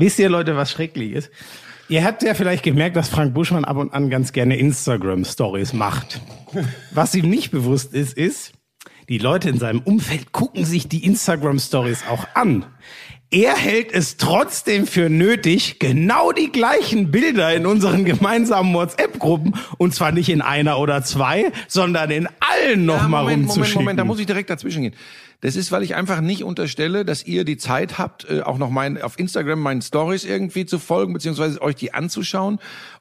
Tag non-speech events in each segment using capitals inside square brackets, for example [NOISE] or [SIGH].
Wisst ihr, Leute, was schrecklich ist? Ihr habt ja vielleicht gemerkt, dass Frank Buschmann ab und an ganz gerne Instagram-Stories macht. Was ihm nicht bewusst ist, ist, die Leute in seinem Umfeld gucken sich die Instagram-Stories auch an. Er hält es trotzdem für nötig, genau die gleichen Bilder in unseren gemeinsamen WhatsApp-Gruppen, und zwar nicht in einer oder zwei, sondern in allen nochmal Moment, rumzuschicken. Moment, Moment, da muss ich direkt dazwischen gehen. Das ist, weil ich einfach nicht unterstelle, dass ihr die Zeit habt, äh, auch noch mein, auf Instagram meinen Stories irgendwie zu folgen, beziehungsweise euch die anzuschauen.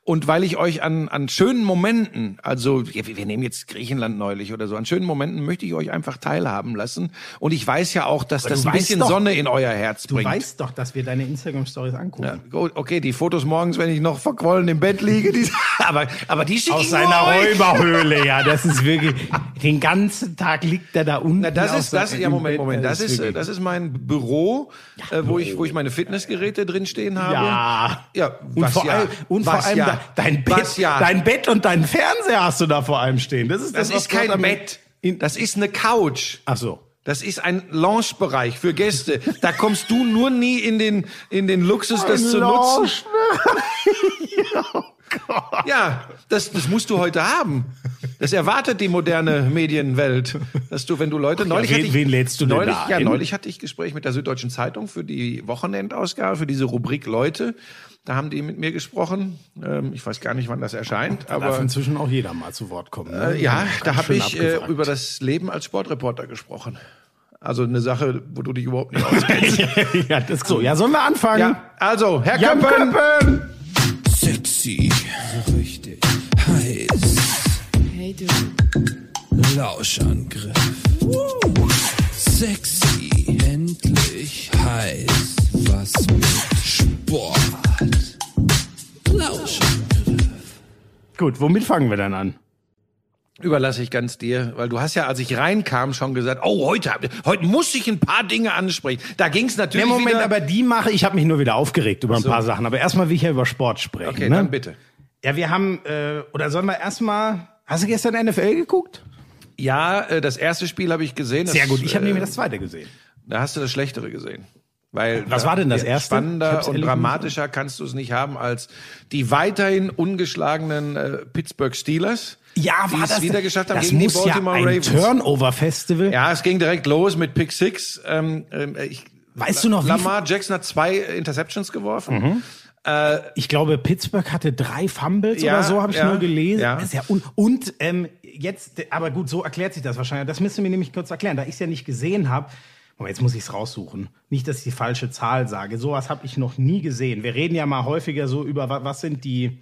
Und weil ich euch an, an schönen Momenten, also ja, wir wir nehmen jetzt Griechenland neulich oder so, an schönen Momenten möchte ich euch einfach teilhaben lassen. Und ich weiß ja auch, dass Aber das du ein bisschen doch- Sonne in euer Herz Du bringt. weißt doch, dass wir deine Instagram-Stories angucken. Ja, gut, okay, die Fotos morgens, wenn ich noch verquollen im Bett liege, die, [LAUGHS] aber, aber die schicke Aus ich seiner euch. Räuberhöhle, ja, [LAUGHS] das ist wirklich, den ganzen Tag liegt er da unten. Na, das ist das. Ja, Moment. Moment. Das ist, wirklich- das ist mein Büro, äh, wo ich, wo ich meine Fitnessgeräte drin stehen habe. Ja. Ja. Und vor ja? allem, und vor allem ja? Dein Bett, Was ja? dein Bett und dein Fernseher hast du da vor allem stehen. Das ist das, das ist kein am- Bett. Das ist eine Couch. ach so. Das ist ein Lounge-Bereich für Gäste. Da kommst du nur nie in den, in den Luxus, das zu nutzen. [LAUGHS] Ja, das, das musst du heute haben. Das erwartet die moderne Medienwelt, dass du, wenn du Leute neulich wen- hatte ich, wen lädst du denn neulich, da ja ein? neulich hatte ich Gespräch mit der Süddeutschen Zeitung für die Wochenendausgabe für diese Rubrik Leute. Da haben die mit mir gesprochen. Ähm, ich weiß gar nicht, wann das erscheint, Da darf aber inzwischen auch jeder mal zu Wort kommen. Ne? äh, ja, da habe ich äh, über das Leben als Sportreporter gesprochen. Also eine Sache, wo du dich überhaupt nicht auskennst. [LAUGHS] ja, das so. Ja, sollen wir anfangen? ja, also Herr Jan Köppen. Köppen! Sexy, so richtig heiß. Hey du, Lauschangriff. Sexy, endlich heiß. Was mit Sport. Lauschangriff. Gut, womit fangen wir dann an? Überlasse ich ganz dir, weil du hast ja, als ich reinkam, schon gesagt, oh, heute, heute muss ich ein paar Dinge ansprechen. Da ging es Nee, natürlich Moment, wieder... aber die mache ich. habe mich nur wieder aufgeregt über ein paar Sachen. Aber erstmal will ich ja über Sport sprechen. okay, ne? dann bitte. Ja, wir haben, äh, oder sollen wir erstmal, hast du gestern NFL geguckt? Ja, äh, das erste Spiel habe ich gesehen. Das, Sehr gut, ich habe äh, nämlich das zweite gesehen. Da hast du das Schlechtere gesehen. Weil Was war denn das erste? Spannender und dramatischer kannst du es nicht haben als die weiterhin ungeschlagenen äh, Pittsburgh Steelers. Ja, die war das wieder geschafft haben das gegen die muss Baltimore ja ein Ravens. Turnover-Festival. Ja, es ging direkt los mit Pick Six. Ähm, ähm, ich, Weißt du noch, Lamar Jackson hat zwei Interceptions geworfen. Ich glaube, Pittsburgh hatte drei Fumbles Ja, oder so, habe ich ja, nur gelesen. ja. Ist ja un und ähm, jetzt, aber gut, so erklärt sich das wahrscheinlich. Das müsst ihr mir nämlich kurz erklären, da ich es ja nicht gesehen habe. Moment, jetzt muss ich es raussuchen. Nicht, dass ich die falsche Zahl sage. Sowas habe ich noch nie gesehen. Wir reden ja mal häufiger so über wa- was sind die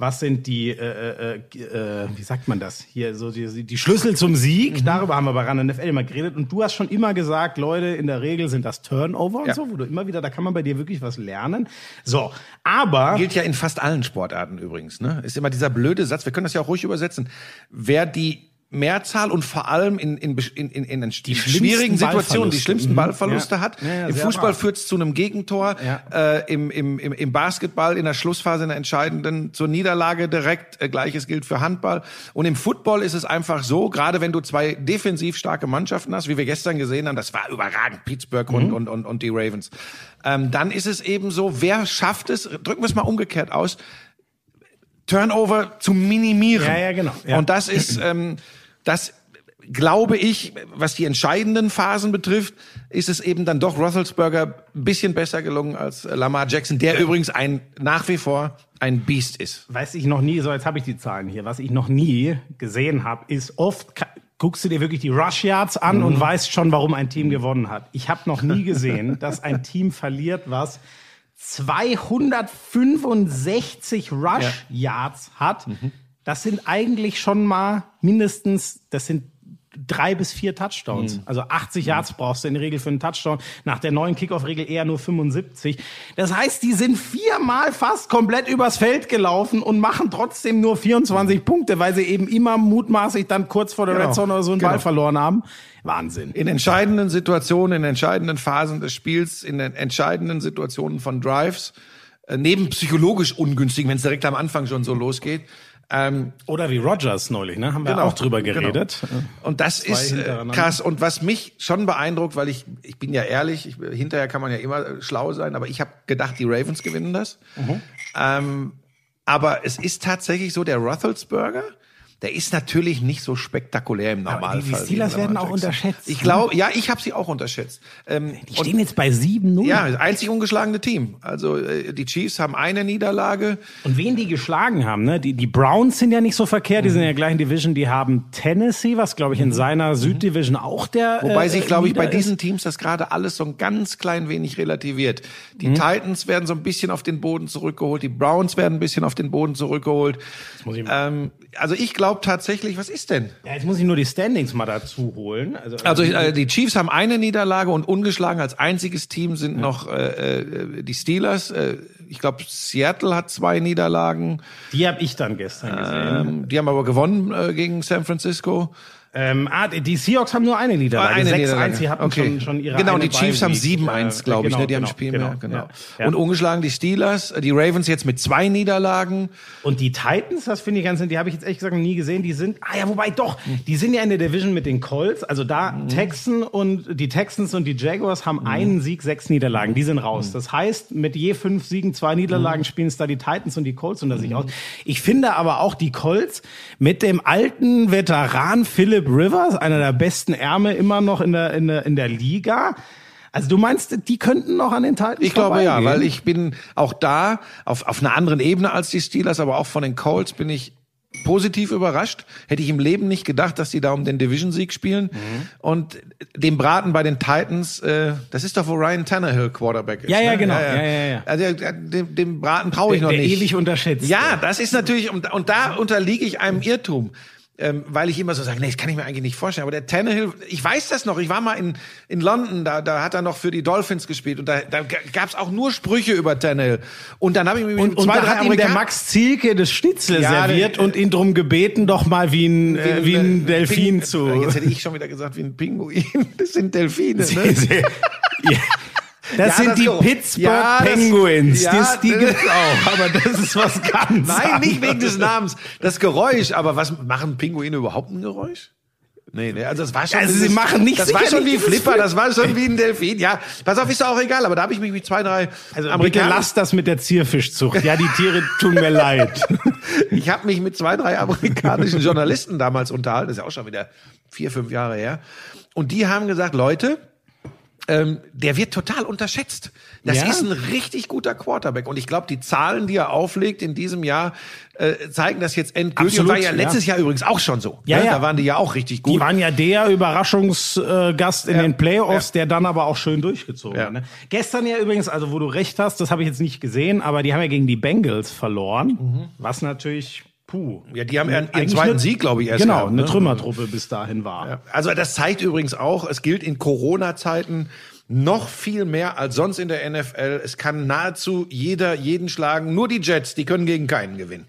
was sind die, äh, äh, äh, wie sagt man das? Hier, so die, die Schlüssel zum Sieg. Darüber haben wir bei RAN NFL immer geredet. Und du hast schon immer gesagt, Leute, in der Regel sind das Turnover und Ja. so, wo du immer wieder, da kann man bei dir wirklich was lernen. So, aber Gilt ja in fast allen Sportarten übrigens. Ne? Ist immer dieser blöde Satz, wir können das ja auch ruhig übersetzen. Wer die Mehrzahl und vor allem in, in, in, in, in Die schwierigen Situationen die schlimmsten Mhm. Ballverluste Ja. hat. Ja, ja, Im Fußball führt es zu einem Gegentor, äh, im, im, im, im Basketball in der Schlussphase in der entscheidenden zur Niederlage direkt. Äh, Gleiches gilt für Handball. Und im Football ist es einfach so, gerade wenn du zwei defensiv starke Mannschaften hast, wie wir gestern gesehen haben, das war überragend, Pittsburgh Mhm. und, und, und, und die Ravens. Ähm, dann ist es eben so, wer schafft es, drücken wir es mal umgekehrt aus, Turnover zu minimieren. Ja, ja, genau. Und das ist, ähm, das glaube ich, was die entscheidenden Phasen betrifft, ist es eben dann doch Roethlisberger ein bisschen besser gelungen als Lamar Jackson, der übrigens ein nach wie vor ein Biest ist. weiß ich noch nie, so jetzt habe ich die Zahlen hier, was ich noch nie gesehen habe, ist oft guckst du dir wirklich die Rush Yards an Mhm. und weißt schon, warum ein Team gewonnen hat. Ich habe noch nie gesehen, [LAUGHS] dass ein Team verliert, was 265 Rush Yards hat. Mhm. Das sind eigentlich schon mal mindestens, das sind drei bis vier Touchdowns. Mhm. Also 80 Yards brauchst du in der Regel für einen Touchdown. Nach der neuen Kickoff-Regel eher nur 75. Das heißt, die sind viermal fast komplett übers Feld gelaufen und machen trotzdem nur 24 Punkte, weil sie eben immer mutmaßlich dann kurz vor der Genau. Red Zone oder so einen Genau. Ball verloren haben. Wahnsinn. In entscheidenden Situationen, in entscheidenden Phasen des Spiels, in den entscheidenden Situationen von Drives, äh, neben psychologisch ungünstigen, wenn es direkt am Anfang schon so losgeht, Ähm, Oder wie Rogers neulich, ne? Haben wir Genau, auch drüber genau. geredet. Und das ist äh, krass. Und was mich schon beeindruckt, weil ich, ich bin ja ehrlich, ich, hinterher kann man ja immer äh, schlau sein, aber ich habe gedacht, die Ravens gewinnen das. Mhm. Ähm, aber es ist tatsächlich so, der Roethlisberger, der ist natürlich nicht so spektakulär im Normalfall. die- die Steelers werden auch unterschätzt, Ich ne? glaube, ja, ich habe sie auch unterschätzt. Ähm, Die stehen jetzt bei 7-0. ja, das einzig ungeschlagene Team. Also äh, die Chiefs haben eine Niederlage. Und wen die geschlagen haben, ne? Die, die Browns sind ja nicht so verkehrt, die sind in der gleichen Division. Die haben Tennessee, was glaube ich in seiner Süddivision auch der. Wobei äh, sich, glaube ich, bei Leader diesen ist. Teams das gerade alles so ein ganz klein wenig relativiert. Die Titans werden so ein bisschen auf den Boden zurückgeholt, die Browns werden ein bisschen auf den Boden zurückgeholt. muss ich Ähm, also ich glaube tatsächlich, was ist denn? Ja, jetzt muss ich nur die Standings mal dazu holen. Also, Also äh, die Chiefs haben eine Niederlage und ungeschlagen als einziges Team sind noch äh, äh, die Steelers. Äh, ich glaube, Seattle hat zwei Niederlagen. die habe ich dann gestern gesehen. Ähm, die haben aber gewonnen äh, gegen San Francisco. Ähm, ah, die Seahawks haben nur eine Niederlage. Eine 6-1, Niederlage. sie hatten okay. schon, schon ihre Genau, die Chiefs haben Bye-Week. 7-1, Äh, glaube ich, genau, ne? Die haben genau, ein Spiel genau, mehr. Genau. Ja, ja. Und ungeschlagen die Steelers, äh, die Ravens jetzt mit zwei Niederlagen. Und die Titans, das finde ich ganz, die habe ich jetzt ehrlich gesagt nie gesehen. Die sind, ah ja, wobei doch, die sind ja in der Division mit den Colts. Also da Texan und die Texans und die Jaguars haben einen Sieg, sechs Niederlagen. Die sind raus. Das heißt, mit je fünf Siegen, zwei Niederlagen spielen es da die Titans und die Colts unter sich aus. Ich finde aber auch die Colts mit dem alten Veteran Philip Rivers, einer der besten Ärmel immer noch in der, in der, in der Liga. Also du meinst, die könnten noch an den Titans Ich glaube ja, weil ich bin auch da auf, auf einer anderen Ebene als die Steelers, aber auch von den Colts bin ich positiv überrascht. Hätte ich im Leben nicht gedacht, dass die da um den Division-Sieg spielen. Mhm. Und dem Braten bei den Titans, äh, das ist doch, wo Ryan Tannehill Quarterback ist. Ja, ja, ne? genau. Ja, ja, ja. Also äh, dem, dem Braten traue ich der, noch der nicht. ewig unterschätzt. Ja, das ist natürlich, und, und da unterliege ich einem Irrtum. Ähm, weil ich immer so sage, nee, das kann ich mir eigentlich nicht vorstellen. Aber der Tannehill, ich weiß das noch, ich war mal in, in London, da, da hat er noch für die Dolphins gespielt und da, da gab es auch nur Sprüche über Tannehill. Und dann habe ich mir Und, und zwei, da drei hat ihm der Max Zielke das Schnitzel Ja, serviert der- und ihn drum gebeten, doch mal wie ein, äh, wie ein äh, Delfin Ping- zu. Jetzt hätte ich schon wieder gesagt, wie ein Pinguin. [LAUGHS] Das sind Delfine, [LAUGHS] ne? [LAUGHS] Ja. Das Ja, sind das die so. Pittsburgh Ja, das- Penguins. ja, das, die das- gibt's auch, aber das ist was ganz Nein, nicht wegen anderes. des Namens. Das Geräusch, aber was machen Pinguine überhaupt ein Geräusch? Nee, nee, also das war schon. Also sie dieses- machen nicht Das war schon wie Flipper, das war schon wie ein Delfin. Ja, pass auf, ist doch auch egal, aber da habe ich mich mit zwei, drei Also bitte Amerikanern. lasst das mit der Zierfischzucht. Ja, die Tiere tun mir leid. [LAUGHS] Ich habe mich mit zwei, drei amerikanischen Journalisten damals unterhalten, das ist ja auch schon wieder vier, fünf Jahre her. Und die haben gesagt, Leute, ähm, der wird total unterschätzt. Das Ja? ist ein richtig guter Quarterback. Und ich glaube, die Zahlen, die er auflegt in diesem Jahr, äh, zeigen das jetzt endgültig. Absolut, war ja ja. letztes Jahr übrigens auch schon so. Ja, ne? ja. Da waren die ja auch richtig gut. Die waren ja der Überraschungsgast in Ja. den Playoffs, der dann aber auch schön durchgezogen Ja. hat. Ne? Gestern ja übrigens, also wo du recht hast, das habe ich jetzt nicht gesehen, aber die haben ja gegen die Bengals verloren, was natürlich, puh. ja, die haben ihren, ihren zweiten eine- Sieg, glaube ich, erst Genau, gehabt, eine ne? Trümmertruppe bis dahin war. Ja. Also das zeigt übrigens auch, es gilt in Corona-Zeiten noch viel mehr als sonst in der NFL. Es kann nahezu jeder jeden schlagen. Nur die Jets, die können gegen keinen gewinnen.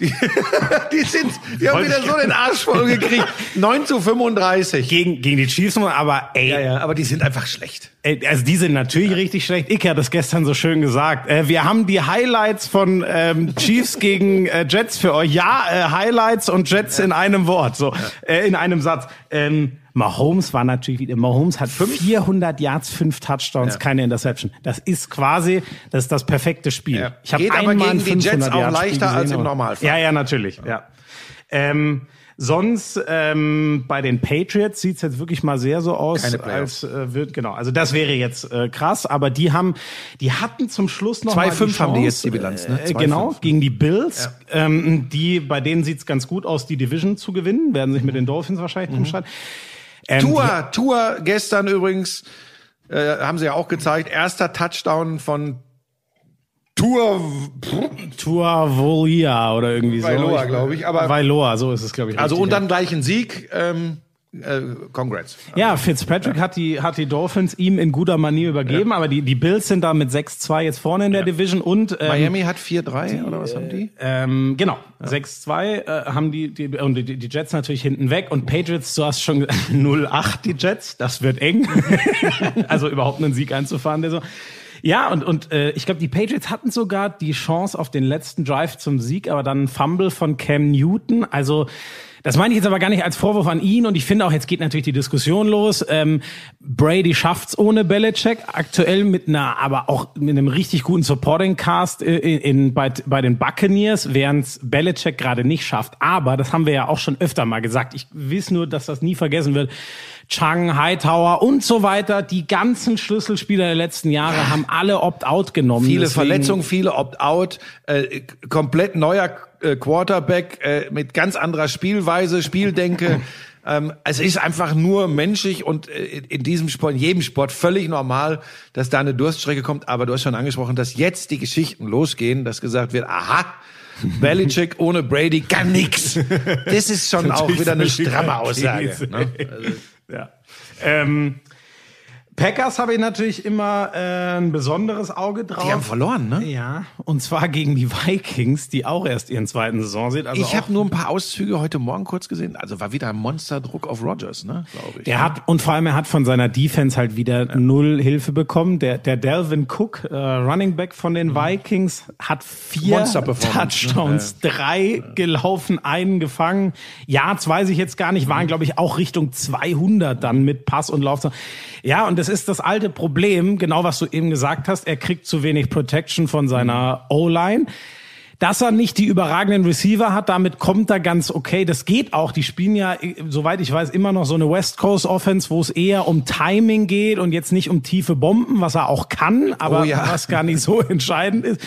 Die, [LAUGHS] die sind, die haben wieder ich- so den Arsch voll gekriegt. 9 [LAUGHS] zu 35. Gegen, gegen die Chiefs, aber ey, Ja, ja, aber die sind einfach schlecht. Ey, Also die sind natürlich richtig schlecht. Ike hat das gestern so schön gesagt. Äh, wir haben die Highlights von ähm, Chiefs [LAUGHS] gegen äh, Jets für euch. Ja, äh, Highlights und Jets in einem Wort, so äh, in einem Satz. Ähm, Mahomes war natürlich wieder. Mahomes hat 400 Yards, fünf Touchdowns, Ja. keine Interception. Das ist quasi, das ist das perfekte Spiel. Ja. Ich habe Geht aber einmal gegen die Jets 500 auch leichter als im Normalfall. Ja, ja, natürlich. Ja. Ähm, sonst ähm, bei den Patriots sieht's jetzt wirklich mal sehr so aus, als äh, wird genau. Also das wäre jetzt äh, krass, aber die haben, die hatten zum Schluss noch 2-5 mal die haben die jetzt die Bilanz, ne? Äh, 2-5. genau gegen die Bills. Ähm, die bei denen sieht's ganz gut aus, die Division zu gewinnen, werden sich mit den Dolphins wahrscheinlich drum streiten. Ähm, Tua, Tua gestern übrigens, äh, haben sie ja auch gezeigt, erster Touchdown von Tua die Tuavolia oder irgendwie so. Vailoa, glaub ich, aber- Vailoa, so ist es glaube ich. Also richtig, und ja. dann gleich ein Sieg. Ähm, äh, congrats. Ja, Fitzpatrick hat die, hat die Dolphins ihm in guter Manier übergeben, aber die, die Bills sind da mit 6-2 jetzt vorne in der Division und ähm, Miami hat 4-3 oder was haben die? ähm, genau, 6-2 äh, haben die, die, und die, die Jets natürlich hinten weg und Patriots, du hast schon gesagt, [LAUGHS] 0-8 die Jets, das wird eng. [LAUGHS] also überhaupt einen Sieg einzufahren, der so. Ja, und, und äh, ich glaube, die Patriots hatten sogar die Chance auf den letzten Drive zum Sieg, aber dann ein Fumble von Cam Newton. Also das meine ich jetzt aber gar nicht als Vorwurf an ihn und ich finde auch, jetzt geht natürlich die Diskussion los. Ähm, Brady schafft's ohne Belichick, aktuell mit einer, aber auch mit einem richtig guten Supporting Cast äh, in, in, bei, bei den Buccaneers, während Belichick gerade nicht schafft. Aber, das haben wir ja auch schon öfter mal gesagt, ich weiß nur, dass das nie vergessen wird, Chang, Hightower und so weiter, die ganzen Schlüsselspieler der letzten Jahre haben alle Opt-out genommen. Viele Deswegen- Verletzungen, viele Opt-out, äh, komplett neuer äh, Quarterback äh, mit ganz anderer Spielweise, Spieldenke. [LAUGHS] ähm, es ist einfach nur menschlich und äh, in diesem Sport, in jedem Sport völlig normal, dass da eine Durststrecke kommt. Aber du hast schon angesprochen, dass jetzt die Geschichten losgehen, dass gesagt wird, aha, [LAUGHS] Belichick ohne Brady kann nix. [LAUGHS] Das ist schon auch wieder eine stramme Aussage. Ne? Ja. Ähm, Packers habe ich natürlich immer äh, ein besonderes Auge drauf. Die haben verloren, ne? Ja, und zwar gegen die Vikings, die auch erst ihren zweiten Saison sind. Also Ich habe nur ein paar Auszüge heute Morgen kurz gesehen. Also war wieder ein Monsterdruck auf Rogers, ne? Glaube ich. Er hat und vor allem er hat von seiner Defense halt wieder null Hilfe bekommen. Der der Delvin Cook, äh, Running Back von den Vikings, hat vier ne? Touchdowns, drei gelaufen, einen gefangen. Yards weiß ich jetzt gar nicht, waren glaube ich auch Richtung 200 dann mit Pass und Lauf. Ja, und das ist das alte Problem, genau was du eben gesagt hast. Er kriegt zu wenig Protection von seiner O-Line. Dass er nicht die überragenden Receiver hat, damit kommt er ganz okay. Das geht auch. Die spielen ja, äh, soweit ich weiß, immer noch so eine West Coast Offense, wo es eher um Timing geht und jetzt nicht um tiefe Bomben, was er auch kann, aber Oh ja. was gar nicht so [LAUGHS] entscheidend ist.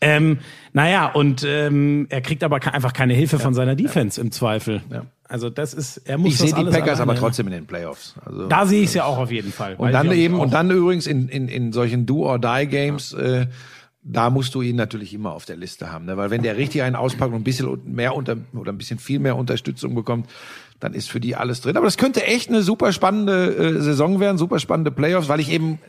Ähm, naja, und ähm, er kriegt aber einfach keine Hilfe von seiner Defense im Zweifel. Also das ist, er muss Ich sehe die Packers aber trotzdem in den Playoffs. Also Da sehe ich es ja auch auf jeden Fall. und dann eben und dann übrigens in in in solchen Do or Die Games. Äh, da musst du ihn natürlich immer auf der Liste haben, ne? weil wenn der richtig einen auspackt und ein bisschen mehr unter oder ein bisschen viel mehr Unterstützung bekommt, dann ist für die alles drin. Aber das könnte echt eine super spannende äh, Saison werden, super spannende Playoffs, weil ich eben,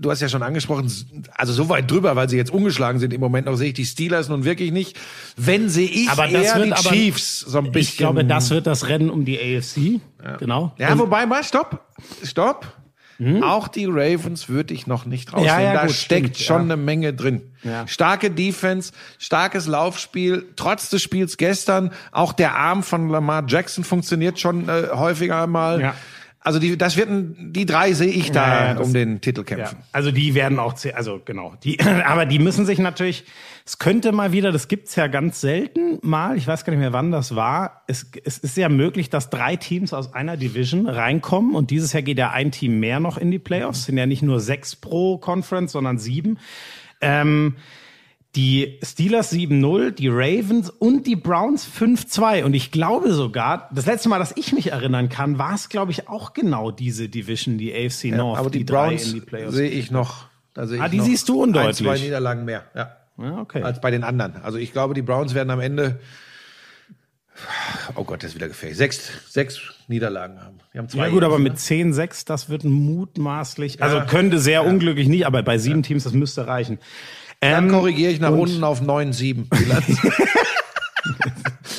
du hast ja schon angesprochen, also so weit drüber, weil sie jetzt ungeschlagen sind im Moment noch, sehe ich die Steelers nun wirklich nicht. Wenn sehe ich aber das eher wird die Chiefs so ein bisschen. Ich glaube, das wird das Rennen um die AFC. Genau. Ja, Und- wobei, mal, stopp, stopp. Auch die Ravens würde ich noch nicht rausnehmen. Ja, ja, da gut, steckt stimmt, schon ja. eine Menge drin. Ja. Starke Defense, starkes Laufspiel, trotz des Spiels gestern. Auch der Arm von Lamar Jackson funktioniert schon äh, häufiger mal. Ja. Also die, das wird die drei sehe ich da Ja, ja, das- um den Titel Ja, kämpfen. also die werden auch, also genau, die, [CLEARS THROAT] aber die müssen sich natürlich, es könnte mal wieder, das gibt's ja ganz selten mal, ich weiß gar nicht mehr, wann das war, es, es ist ja möglich, dass drei Teams aus einer Division reinkommen und dieses Jahr geht ja ein Team mehr noch in die Playoffs, sind ja nicht nur sechs pro Conference, sondern sieben. Ähm, die Steelers 7-0, die Ravens und die Browns 5-2. Und ich glaube sogar, das letzte Mal, dass ich mich erinnern kann, war es, glaube ich, auch genau diese Division, die AFC North, Aber die, Browns die Playoffs. sehe ich noch. Da sehe Ah, ich die noch siehst du Ein, undeutlich. zwei Niederlagen mehr. Ja. Ja, okay. als bei den anderen. Also ich glaube, die Browns werden am Ende, oh Gott, das ist wieder gefährlich, sechs, sechs Niederlagen haben. Die haben zwei Ja gut, aber mit 10-6, das wird mutmaßlich, also könnte sehr unglücklich nicht, aber bei sieben Teams, das müsste reichen. Dann Ähm, korrigiere ich nach unten auf 9-7. [LAUGHS] [LAUGHS]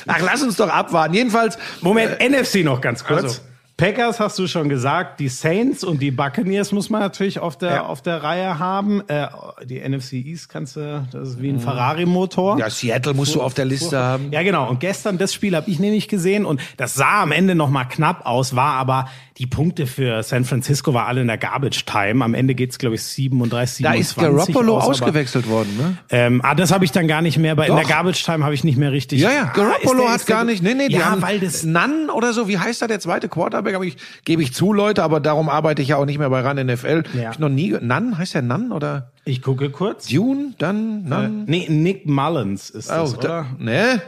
Ach, lass uns doch abwarten. Jedenfalls, Moment, NFC noch ganz kurz. also. Packers hast du schon gesagt, die Saints und die Buccaneers muss man natürlich auf der Ja. auf der Reihe haben. Äh, die NFC East kannst du, das ist wie ein Ferrari-Motor. Mhm. ja, Seattle musst du auf der Liste haben. Ja, genau. Und gestern das Spiel habe ich nämlich gesehen und das sah am Ende noch mal knapp aus, war aber die Punkte für San Francisco war alle in der Garbage Time. Am Ende geht's glaube ich 37 Da ist 27 Garoppolo aus, aber- ausgewechselt worden, ne? Ähm, ah, das habe ich dann gar nicht mehr. Bei in der Garbage Time habe ich nicht mehr richtig. Ja, ja, Ah, Garoppolo ist der- hat gar nicht, nee, nee, die ja, haben weil das Nunn oder so, wie heißt da der zweite Quarterback? Aber ich, gebe ich zu, Leute, aber darum arbeite ich ja auch nicht mehr bei RAN NFL. Ja. Hab ich noch nie, Nunn, heißt der Nunn oder ich gucke kurz. Dune, dann, Nunn? Nee, Nick Mullins ist das, oh, oder? da, ne?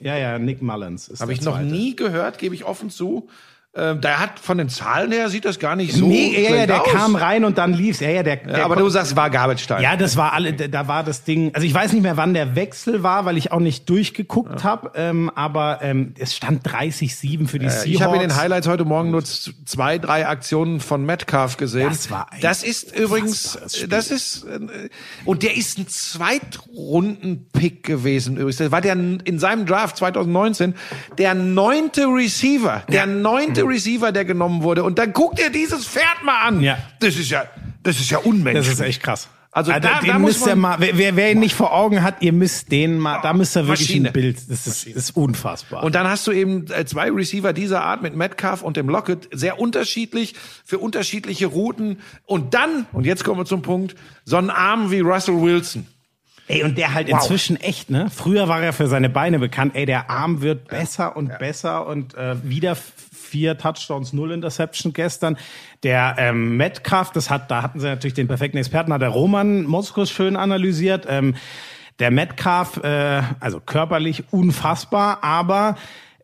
Ja, ja, Nick Mullins ist Habe ich noch nie gehört, gebe ich offen zu. Ähm, der hat von den Zahlen her sieht das gar nicht so Nee, ja, ja, der aus. kam rein und dann lief's. Ja, ja, der, der Ja, aber du sagst, war Garbage Time. Ja, das war alle, da war das Ding. Also ich weiß nicht mehr, wann der Wechsel war, weil ich auch nicht durchgeguckt habe. Ähm, aber ähm, es stand 30-7 für die Seahawks. Äh, Ich habe in den Highlights heute Morgen nur zwei, drei Aktionen von Metcalf gesehen. Das war ein Das ist übrigens, das ist, äh, und der ist ein Zweitrunden-Pick gewesen übrigens. Das war der in seinem Draft 2019 der neunte Receiver, der neunte Receiver, der genommen wurde. Und dann guckt er dieses Pferd mal an. Ja. Das ist ja, das ist ja unmenschlich. das ist echt krass. Also Ah, da, den da muss müsst ihr man, mal, wer, wer- ihn nicht vor Augen hat, ihr müsst den mal, da müsst ihr wirklich Maschine. ein Bild, das ist, ist unfassbar. Und dann hast du eben äh, zwei Receiver dieser Art mit Metcalf und dem Lockett, sehr unterschiedlich, für unterschiedliche Routen. Und dann, und jetzt kommen wir zum Punkt, so einen Arm wie Russell Wilson. Ey, und der halt inzwischen echt, ne? Früher war er für seine Beine bekannt. Ey, der Arm wird besser und besser und äh, wieder vier Touchdowns, null Interception gestern. Der ähm, Metcalf, das hat, da hatten sie natürlich den perfekten Experten, hat der Roman Moskus schön analysiert. Ähm, der Metcalf, äh, also körperlich unfassbar, aber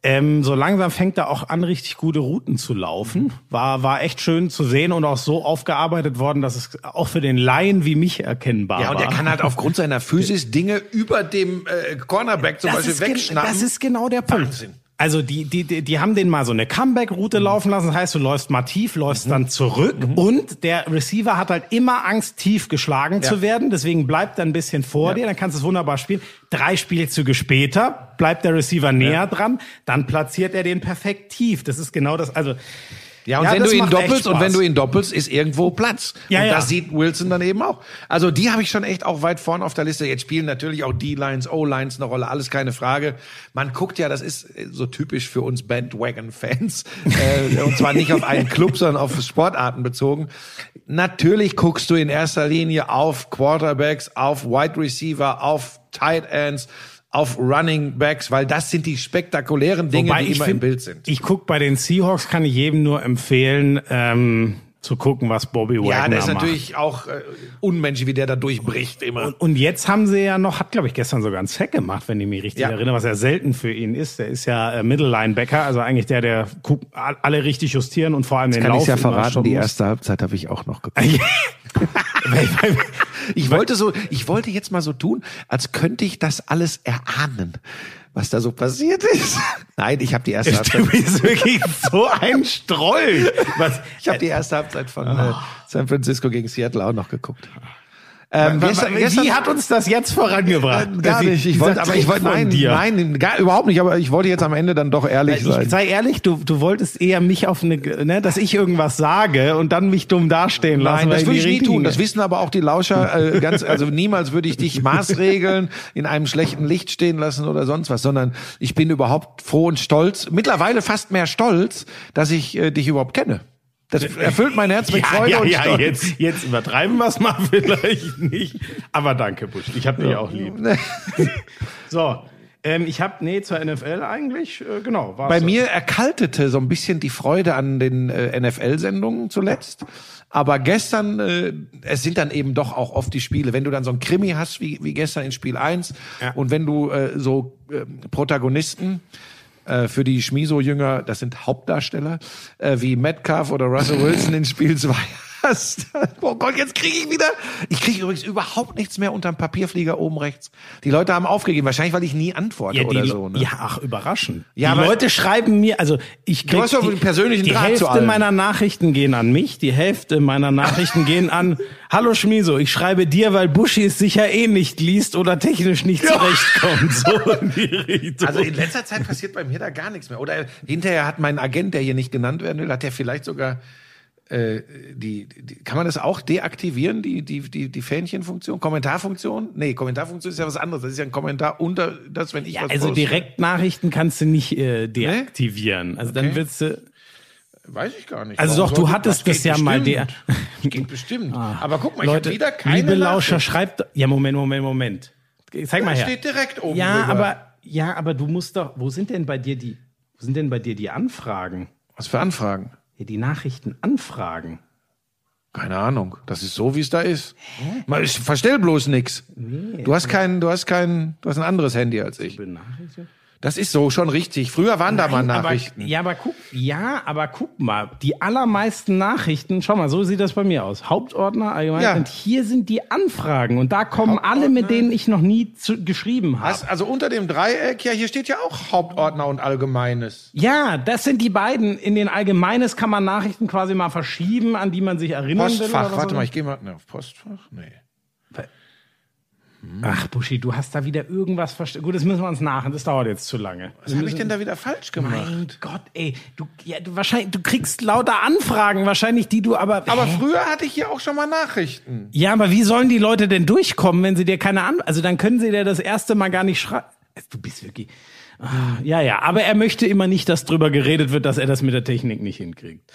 ähm, so langsam fängt er auch an, richtig gute Routen zu laufen. War, war echt schön zu sehen und auch so aufgearbeitet worden, dass es auch für den Laien wie mich erkennbar Ja, und war. er kann halt aufgrund seiner [LAUGHS] Physis Dinge über dem äh, Cornerback zum Beispiel ist gen- wegschnappen. Das ist genau der Punkt. Wahnsinn. Also die, die, die, die haben den mal so eine Comeback-Route laufen lassen. Das heißt, du läufst mal tief, läufst dann zurück und der Receiver hat halt immer Angst, tief geschlagen zu werden. Deswegen bleibt er ein bisschen vor dir, dann kannst du es wunderbar spielen. Drei Spielzüge später bleibt der Receiver näher dran, dann platziert er den perfekt tief. Das ist genau das. Also Ja, und Ja, wenn du ihn doppelst und wenn du ihn doppelst, ist irgendwo Platz. Ja, und ja. das sieht Wilson dann eben auch. Also die habe ich schon echt auch weit vorne auf der Liste. Jetzt spielen natürlich auch D-Lines, O-Lines eine Rolle, alles keine Frage. Man guckt ja, das ist so typisch für uns Bandwagon-Fans. [LAUGHS] äh, und zwar nicht auf einen Club, sondern auf Sportarten bezogen. Natürlich guckst du in erster Linie auf Quarterbacks, auf Wide Receiver, auf Tight Ends, auf Running Backs, weil das sind die spektakulären Dinge, Wobei die immer find- im Bild sind. Ich guck bei den Seahawks, kann ich jedem nur empfehlen, ähm, zu gucken, was Bobby Wagner Ja, der ist macht. natürlich auch äh, unmenschlich, wie der da durchbricht immer. Und, und jetzt haben sie ja noch, hat glaube ich gestern sogar einen Sack gemacht, wenn ich mich richtig Ja. erinnere, was ja selten für ihn ist. Der ist ja äh, Middle Linebacker, also eigentlich der, der alle richtig justieren und vor allem den Kann Lauf ich ja verraten, die erste Halbzeit habe ich auch noch [LAUGHS] geguckt. Ich wollte so, ich wollte jetzt mal so tun, als könnte ich das alles erahnen, was da so passiert ist. Nein, ich habe die erste Halbzeit. Du bist wirklich so ein Stroll. Was, Ich habe die erste Halbzeit von äh, San Francisco gegen Seattle auch noch geguckt. Ähm, gestern, wie hat uns das jetzt vorangebracht? gar Dass nicht. Ich wollte, aber ich wollte, nein, dir. nein, gar, überhaupt nicht. Aber ich wollte jetzt am Ende dann doch ehrlich sein. Ich, sei ehrlich, du, du wolltest eher mich auf eine, ne, dass ich irgendwas sage und dann mich dumm dastehen lassen. Nein, das würde ich nie tun. Das wissen aber auch die Lauscher äh, ganz. Also niemals würde ich dich [LAUGHS] maßregeln, in einem schlechten Licht stehen lassen oder sonst was, sondern ich bin überhaupt froh und stolz. Mittlerweile fast mehr stolz, dass ich äh, dich überhaupt kenne. Das erfüllt mein Herz mit ja, Freude ja, und ja, Stolz. jetzt, jetzt übertreiben wir es mal [LAUGHS] vielleicht nicht. Aber danke, Busch. Ich habe dich auch lieb. [LAUGHS] So, ähm, ich habe, nee, zur NFL eigentlich, äh, genau. war's Bei so. mir erkaltete so ein bisschen die Freude an den äh, NFL-Sendungen zuletzt. Aber gestern, äh, es sind dann eben doch auch oft die Spiele, wenn du dann so ein Krimi hast wie, wie gestern in Spiel 1 Ja. und wenn du äh, so äh, Protagonisten äh, für die Schmiso-Jünger, das sind Hauptdarsteller, äh, wie Metcalf oder Russell Wilson in Spiel 2 hast. Oh Gott, jetzt kriege ich wieder. Ich kriege übrigens überhaupt nichts mehr unterm Papierflieger oben rechts. Die Leute haben aufgegeben, wahrscheinlich weil ich nie antworte Ja, oder so. Ne? ja, ach, überraschend. Ja, die aber- Leute schreiben mir, also ich krieg hast doch die, persönlichen die Draht Hälfte meiner Nachrichten gehen an mich, die Hälfte meiner Nachrichten gehen an [LAUGHS] Hallo Schmiso, ich schreibe dir, weil Buschi es sicher eh nicht liest oder technisch nicht zurechtkommt. [LAUGHS] So in die Richtung. Also in letzter Zeit passiert bei mir da gar nichts mehr. Oder hinterher hat mein Agent, der hier nicht genannt werden will, hat der vielleicht sogar äh, die, die kann man das auch deaktivieren, die die die die Fähnchenfunktion, Kommentarfunktion? Nee, Kommentarfunktion ist ja was anderes. Das ist ja ein Kommentar unter das, wenn ich ja, was also poste. Direktnachrichten kannst du nicht äh, deaktivieren. Also dann Okay. willst du weiß ich gar nicht. Also Warum doch, du hattest das das ja mal bestimmt. der- Das geht bestimmt. Aber guck mal, Leute, ich habe wieder keine liebe Lauscher, schreibt ja Moment, Moment, Moment. Zeig mal her. Steht direkt oben Ja, drüber. aber ja, aber du musst doch. Wo sind denn bei dir die? Wo sind denn bei dir die Anfragen? was für Anfragen? Die Nachrichtenanfragen. Keine Ahnung. Das ist so, wie es da ist. Mal, Ich verstell bloß nix. du hast kein, du hast kein, du hast ein anderes Handy als ich. Benachrichtigt? Das ist so schon richtig. Früher waren da mal Nein, Nachrichten. Aber, ja, aber guck, ja, aber guck mal, die allermeisten Nachrichten, schau mal, so sieht das bei mir aus. Hauptordner allgemein. Ja. Und hier sind die Anfragen und da kommen alle, mit denen ich noch nie zu, geschrieben habe. Also unter dem Dreieck, ja, hier steht ja auch Hauptordner und Allgemeines. Ja, das sind die beiden. In den Allgemeines kann man Nachrichten quasi mal verschieben, an die man sich erinnern will. Postfach, oder was warte mal, ich gehe mal ne, auf Postfach. Nee. Ach, Buschi, du hast da wieder irgendwas verstanden. Gut, das müssen wir uns nach. Das dauert jetzt zu lange. Was habe ich denn da wieder falsch gemacht? Mein Gott, ey, du, ja, du wahrscheinlich, du kriegst lauter Anfragen, wahrscheinlich, die du aber. Aber Hä? früher hatte ich hier auch schon mal Nachrichten. ja, aber wie sollen die Leute denn durchkommen, wenn sie dir keine An, also dann können sie dir das erste Mal gar nicht schreiben. Du bist wirklich. Ah, Ja, ja, aber er möchte immer nicht, dass drüber geredet wird, dass er das mit der Technik nicht hinkriegt.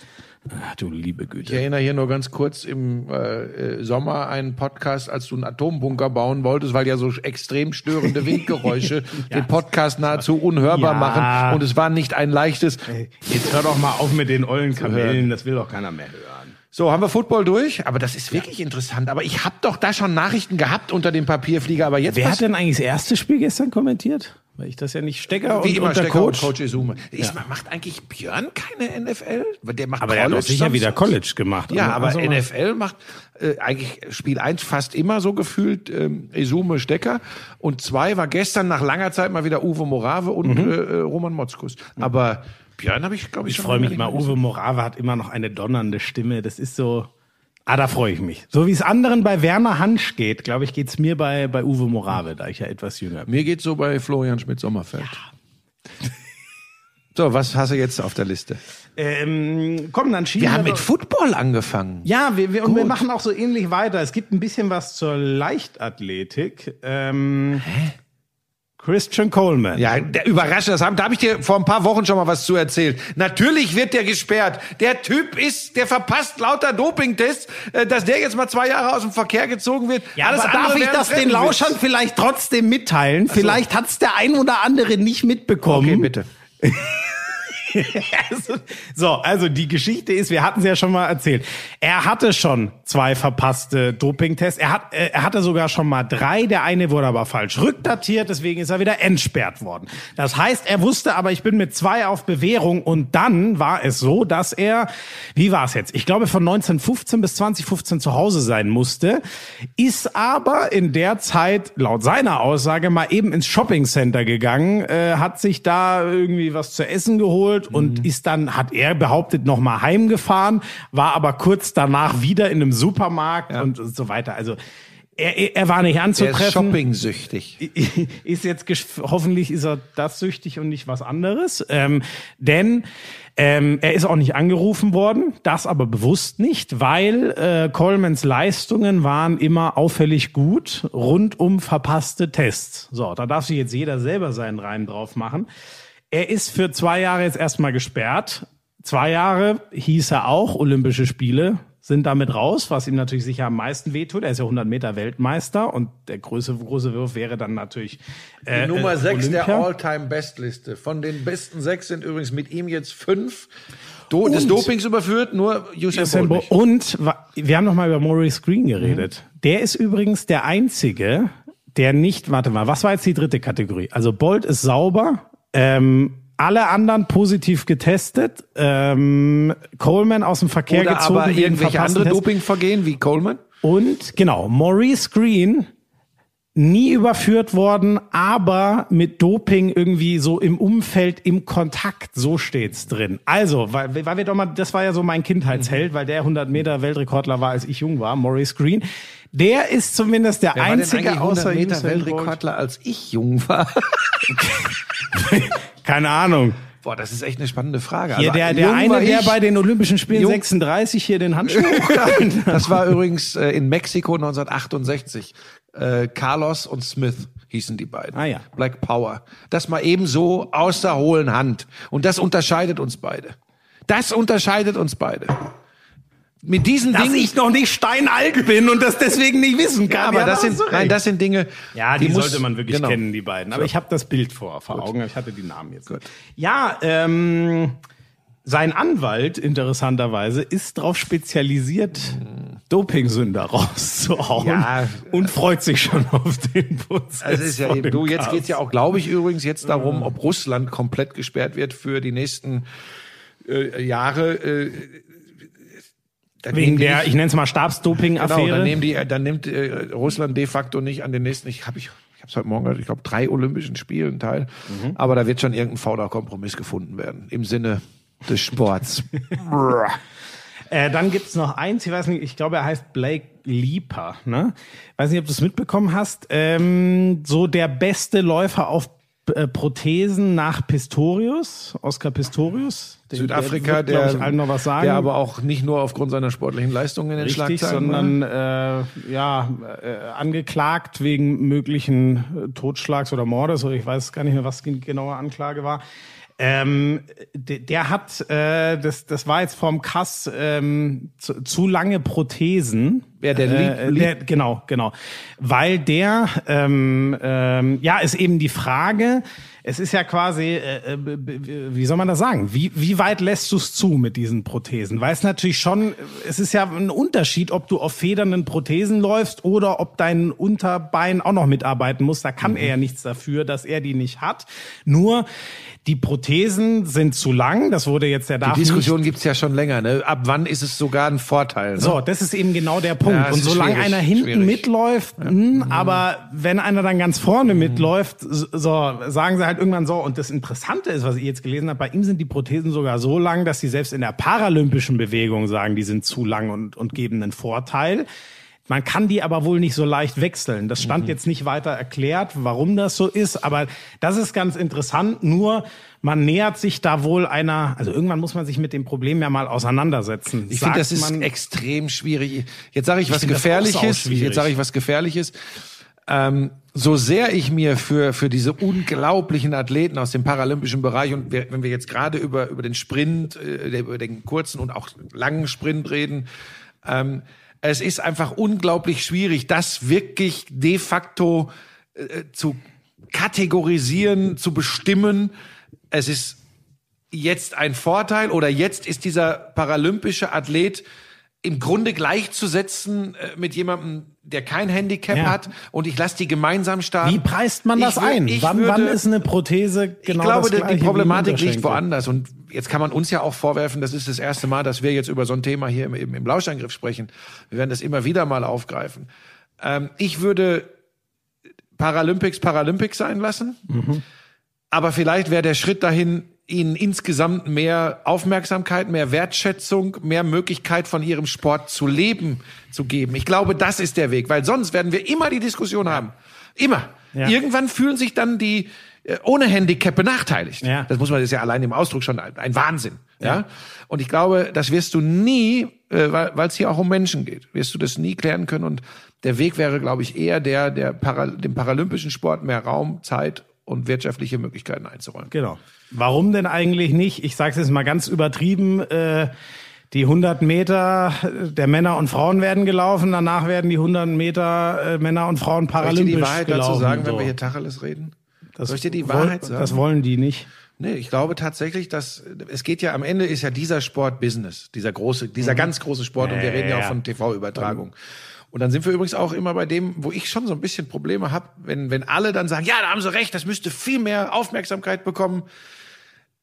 Ach, du liebe Ich Güte. erinnere hier nur ganz kurz im äh, äh, Sommer einen Podcast, als du einen Atombunker bauen wolltest, weil ja so extrem störende [LAUGHS] Windgeräusche den Podcast nahezu unhörbar Ja. machen. Und es war nicht ein leichtes. Jetzt hör doch mal auf mit den ollen Kamellen, das will doch keiner mehr hören. So, haben wir Football durch? Aber das ist wirklich interessant. Aber ich habe doch da schon Nachrichten gehabt unter dem Papierflieger. Aber jetzt Wer hat denn eigentlich das erste Spiel gestern kommentiert? Weil ich das ja nicht Stecker wie und, immer und der Stecker Coach. und Coach Izume. Ist, Macht eigentlich Björn keine NFL? Weil Der macht Aber der hat doch College sicher wieder. College gemacht. Ja, aber Also, NFL macht äh, eigentlich Spiel eins fast immer so gefühlt ähm, Esume Stecker und zwei war gestern nach langer Zeit mal wieder Uwe Morave und äh, äh, Roman Motzkus. Aber Björn habe ich glaube ich Ich schon freue mich mal. Uwe Morave hat immer noch eine donnernde Stimme. Das ist so. Ah, da freue ich mich. So wie es anderen bei Werner Hansch geht, glaube ich, geht's mir bei, bei Uwe Morave, da ich ja etwas jünger bin. Mir geht's so bei Florian Schmidt-Sommerfeld. So, was hast du jetzt auf der Liste? Ähm, komm, dann schieben Wir haben mit doch- Football angefangen. Ja, wir, wir, und wir machen auch so ähnlich weiter. Es gibt ein bisschen was zur Leichtathletik. Ähm, Christian Coleman. Ja, der überrascht das haben. Da habe ich dir vor ein paar Wochen schon mal was zu erzählt. Natürlich wird der gesperrt. Der Typ ist, der verpasst lauter Dopingtests, äh, dass der jetzt mal zwei Jahre aus dem Verkehr gezogen wird. Ja, Alles aber darf andere ich das den. Lauschern vielleicht trotzdem mitteilen? Vielleicht hat's der ein oder andere nicht mitbekommen. Okay, bitte. [LAUGHS] [LAUGHS] So, also die Geschichte ist, wir hatten es ja schon mal erzählt. Er hatte schon zwei verpasste Dopingtests. Er, hat, äh, er hatte sogar schon mal drei. Der eine wurde aber falsch rückdatiert, deswegen ist er wieder entsperrt worden. Das heißt, er wusste aber, ich bin mit zwei auf Bewährung und dann war es so, dass er, wie war es jetzt? Ich glaube, von 1915 bis 2015 zu Hause sein musste, ist aber in der Zeit, laut seiner Aussage, mal eben ins Shoppingcenter gegangen, äh, hat sich da irgendwie was zu essen geholt und ist dann, hat er behauptet, noch mal heimgefahren, war aber kurz danach wieder in einem Supermarkt und so weiter. Also er, er- er war nicht Der ist anzutreffen. shopping-süchtig. ist jetzt hoffentlich ist er das süchtig und nicht was anderes, ähm, denn ähm, er ist auch nicht angerufen worden, das aber bewusst nicht, weil äh, Colemans Leistungen waren immer auffällig gut rund um verpasste Tests. So, da darf sich jetzt jeder selber seinen Reim drauf machen. Er ist für zwei Jahre jetzt erstmal gesperrt. Zwei Jahre hieß er auch Olympische Spiele sind damit raus, was ihm natürlich sicher am meisten wehtut. Er ist ja 100 Meter Weltmeister und der große, große Wurf wäre dann natürlich äh, Die Nummer äh, sechs der. All-Time-Bestliste. Von den besten sechs sind übrigens mit ihm jetzt fünf Do des Und- Dopings überführt, nur Usain Bolt. Und wir haben noch mal über Maurice Green geredet. Der ist übrigens der einzige, der nicht, warte mal, was war jetzt die dritte Kategorie? Also Bolt ist sauber, ähm, alle anderen positiv getestet, ähm, Coleman aus dem Verkehr Oder gezogen. aber irgendwelche andere Tests. Dopingvergehen wie Coleman. Und genau, Maurice Green nie überführt worden, aber mit Doping irgendwie so im Umfeld, im Kontakt, so steht's drin. Also, weil, weil wir doch mal, das war ja so mein Kindheitsheld, weil der 100 Meter Weltrekordler war, als ich jung war, Maurice Green. Der ist zumindest der Wer war einzige 100 außer Meter. Weltrekordler, als ich jung war? [LAUGHS] Keine Ahnung. Boah, das ist echt eine spannende Frage. Hier, Also, der, der eine, war der bei den Olympischen Spielen Jung- 36 hier den Handschuh. [LAUGHS] Das war übrigens äh, in Mexiko 1968. Äh, Carlos und Smith hießen die beiden. Ah, ja. Black Power. Das mal eben so aus der hohlen Hand. Und das unterscheidet uns beide. Das unterscheidet uns beide. Mit diesen Dass Dingen. ich noch nicht steinalt bin und das deswegen nicht wissen kann. ja, aber das da sind, nein, das sind Dinge. Ja, die, muss- sollte man wirklich genau. kennen, die beiden. Aber ich habe das Bild vor, vor Augen, ich hatte die Namen jetzt. nicht. Ja, ähm, sein Anwalt, interessanterweise, ist darauf spezialisiert, Dopingsünder rauszuhauen Ja. und freut sich schon auf den Prozess. Also es ist ja eben, du, jetzt Cast. geht's ja auch, glaube ich, übrigens jetzt darum, ob Russland komplett gesperrt wird für die nächsten äh, Jahre. Äh, Wegen der, nicht- ich nenne es mal Stabsdoping-Affäre. Genau, dann nehmen die, dann nimmt äh, Russland de facto nicht an den nächsten. Ich habe ich, ich habe es heute Morgen gehört. Ich glaube drei Olympischen Spielen teil. Mhm. Aber da wird schon irgendein fauler Kompromiss gefunden werden im Sinne des Sports. [LAUGHS] Äh, dann gibt's noch eins, ich weiß nicht, ich glaube, er heißt Blake Leaper. Ne? Weiß nicht, ob du es mitbekommen hast. Ähm, so der beste Läufer auf äh, Prothesen nach Pistorius, Oscar Pistorius. Den- Südafrika, wird, glaub der, ich, allen noch was sagen. der aber auch nicht nur aufgrund seiner sportlichen Leistungen in den Richtig, Schlagzeilen war. sondern äh, ja äh, angeklagt wegen möglichen äh, Totschlags oder Mordes oder ich weiß gar nicht mehr, was die genaue Anklage war. Ähm, der, der hat, äh, das, das war jetzt vom Kass ähm, zu, zu lange Prothesen. Wer, der äh, Lieb- der, Genau, genau. Weil der, ähm, ähm, ja, ist eben die Frage, es ist ja quasi, äh, äh, wie soll man das sagen? Wie, wie weit lässt du es zu mit diesen Prothesen? Weil es natürlich schon, es ist ja ein Unterschied, ob du auf federnden Prothesen läufst oder ob dein Unterbein auch noch mitarbeiten muss. Da kann er ja nichts dafür, dass er die nicht hat. Nur die Prothesen sind zu lang. Das wurde jetzt der Die darf Diskussion gibt's ja schon länger. Ne? Ab wann ist es sogar ein Vorteil? Ne? so, das ist eben genau der Punkt. Ja, und solange einer hinten schwierig. mitläuft, mh, aber wenn einer dann ganz vorne mitläuft, so sagen sie halt irgendwann so. Und das Interessante ist, was ich jetzt gelesen habe, bei ihm sind die Prothesen sogar so lang, dass sie selbst in der paralympischen Bewegung sagen, die sind zu lang und, und geben einen Vorteil. Man kann die aber wohl nicht so leicht wechseln. Das stand jetzt nicht weiter erklärt, warum das so ist, aber das ist ganz interessant. Nur man nähert sich da wohl einer, also irgendwann muss man sich mit dem Problem ja mal auseinandersetzen. Ich finde, das ist extrem schwierig. Jetzt sage ich, was das auch Gefährliches. sauschwierig. Jetzt sage ich was Gefährliches. Ähm, so sehr ich mir für für diese unglaublichen Athleten aus dem paralympischen Bereich und wir, wenn wir jetzt gerade über über den Sprint, äh, über den kurzen und auch langen Sprint reden, ähm, es ist einfach unglaublich schwierig, das wirklich de facto äh, zu kategorisieren, zu bestimmen. Es ist jetzt ein Vorteil oder jetzt ist dieser paralympische Athlet im Grunde gleichzusetzen äh, mit jemandem, der kein Handicap Ja. hat und ich lasse die gemeinsam starten. Wie preist man das Ich ein? ich Wann, würde- wann ist eine Prothese genau ich glaube, das die- gleiche Problematik liegt woanders. Und jetzt kann man uns ja auch vorwerfen, das ist das erste Mal, dass wir jetzt über so ein Thema hier im, im, im Lauschangriff sprechen. Wir werden das immer wieder mal aufgreifen. Ähm, ich würde Paralympics Paralympics sein lassen. Aber vielleicht wäre der Schritt dahin, ihnen insgesamt mehr Aufmerksamkeit, mehr Wertschätzung, mehr Möglichkeit von ihrem Sport zu leben zu geben. Ich glaube, das ist der Weg, weil sonst werden wir immer die Diskussion haben. Immer. Ja. Irgendwann fühlen sich dann die äh, ohne Handicap benachteiligt. Ja. Das muss man, das ist ja allein im Ausdruck schon ein, ein Wahnsinn. Ja. Und ich glaube, das wirst du nie, äh, weil es hier auch um Menschen geht, wirst du das nie klären können. Und der Weg wäre, glaube ich, eher der, der Para, dem paralympischen Sport mehr Raum, Zeit und wirtschaftliche Möglichkeiten einzuräumen. Genau. Warum denn eigentlich nicht? Ich sage es jetzt mal ganz übertrieben. Äh, die 100 Meter der Männer und Frauen werden gelaufen, danach werden die 100 Meter äh, Männer und Frauen Soll ich dir die Wahrheit gelaufen. dazu sagen, wenn so. wir hier Tacheles reden? das Soll ich dir die Wahrheit sagen? Das wollen die nicht. Nee, ich glaube tatsächlich, dass es geht ja am Ende ist ja dieser Sport Business, dieser große, dieser ganz große Sport und wir reden ja auch Mhm. ja. von TV-Übertragung. Und dann sind wir übrigens auch immer bei dem, wo ich schon so ein bisschen Probleme habe, wenn, wenn alle dann sagen, ja, da haben sie recht, das müsste viel mehr Aufmerksamkeit bekommen.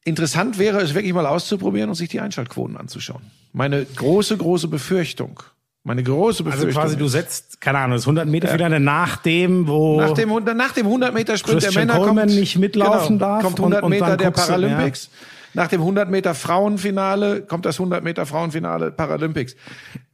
Interessant wäre es wirklich mal auszuprobieren und sich die Einschaltquoten anzuschauen. Meine große, große Befürchtung, meine große Also Befürchtung. quasi du setzt, keine Ahnung, das 100 Meter Finale nach dem, wo Nach dem, nach dem 100 Meter Sprint der Christian Männer Coleman kommt, nicht mitlaufen genau, darf kommt und- 100 und Meter dann der guckst du, Paralympics. Nach dem 100 Meter Frauenfinale kommt das 100 Meter Frauenfinale Paralympics.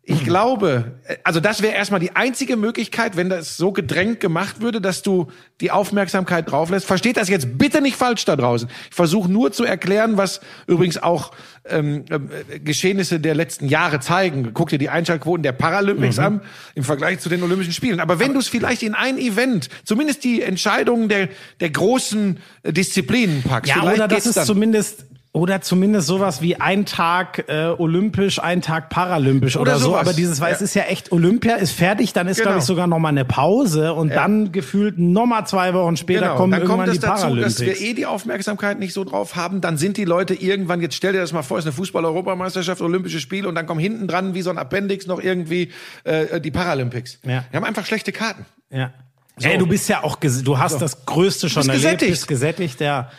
Ich glaube, äh, also das wäre erstmal die einzige Möglichkeit, wenn das so gedrängt gemacht würde, dass du die Aufmerksamkeit drauf lässt. Versteht das jetzt bitte nicht falsch da draußen. Ich versuche nur zu erklären, was übrigens auch ähm, äh, Geschehnisse der letzten Jahre zeigen. Guck dir die Einschaltquoten der Paralympics Mhm. an im Vergleich zu den Olympischen Spielen. Aber wenn du es vielleicht in ein Event, zumindest die Entscheidungen der, der großen äh, Disziplinen packst, Ja, oder das geht's ist dann. zumindest oder zumindest sowas wie ein Tag äh, olympisch, ein Tag paralympisch oder, Oder so. Aber dieses, weil es Ja. ist ja echt Olympia ist fertig, dann ist Genau. glaube ich sogar noch mal eine Pause und dann gefühlt noch mal zwei Wochen später Genau, kommen dann irgendwann kommt es die dazu, Paralympics. dass wir eh die Aufmerksamkeit nicht so drauf haben. Dann sind die Leute irgendwann, jetzt stell dir das mal vor, es ist eine Fußball-Europameisterschaft, Olympische Spiele und dann kommen hinten dran wie so ein Appendix noch irgendwie äh, die Paralympics. Ja. Wir haben einfach schlechte Karten. ja. Ey, du bist ja auch, du hast das Größte schon bist erlebt, gesättigt. bist gesättigt, ja.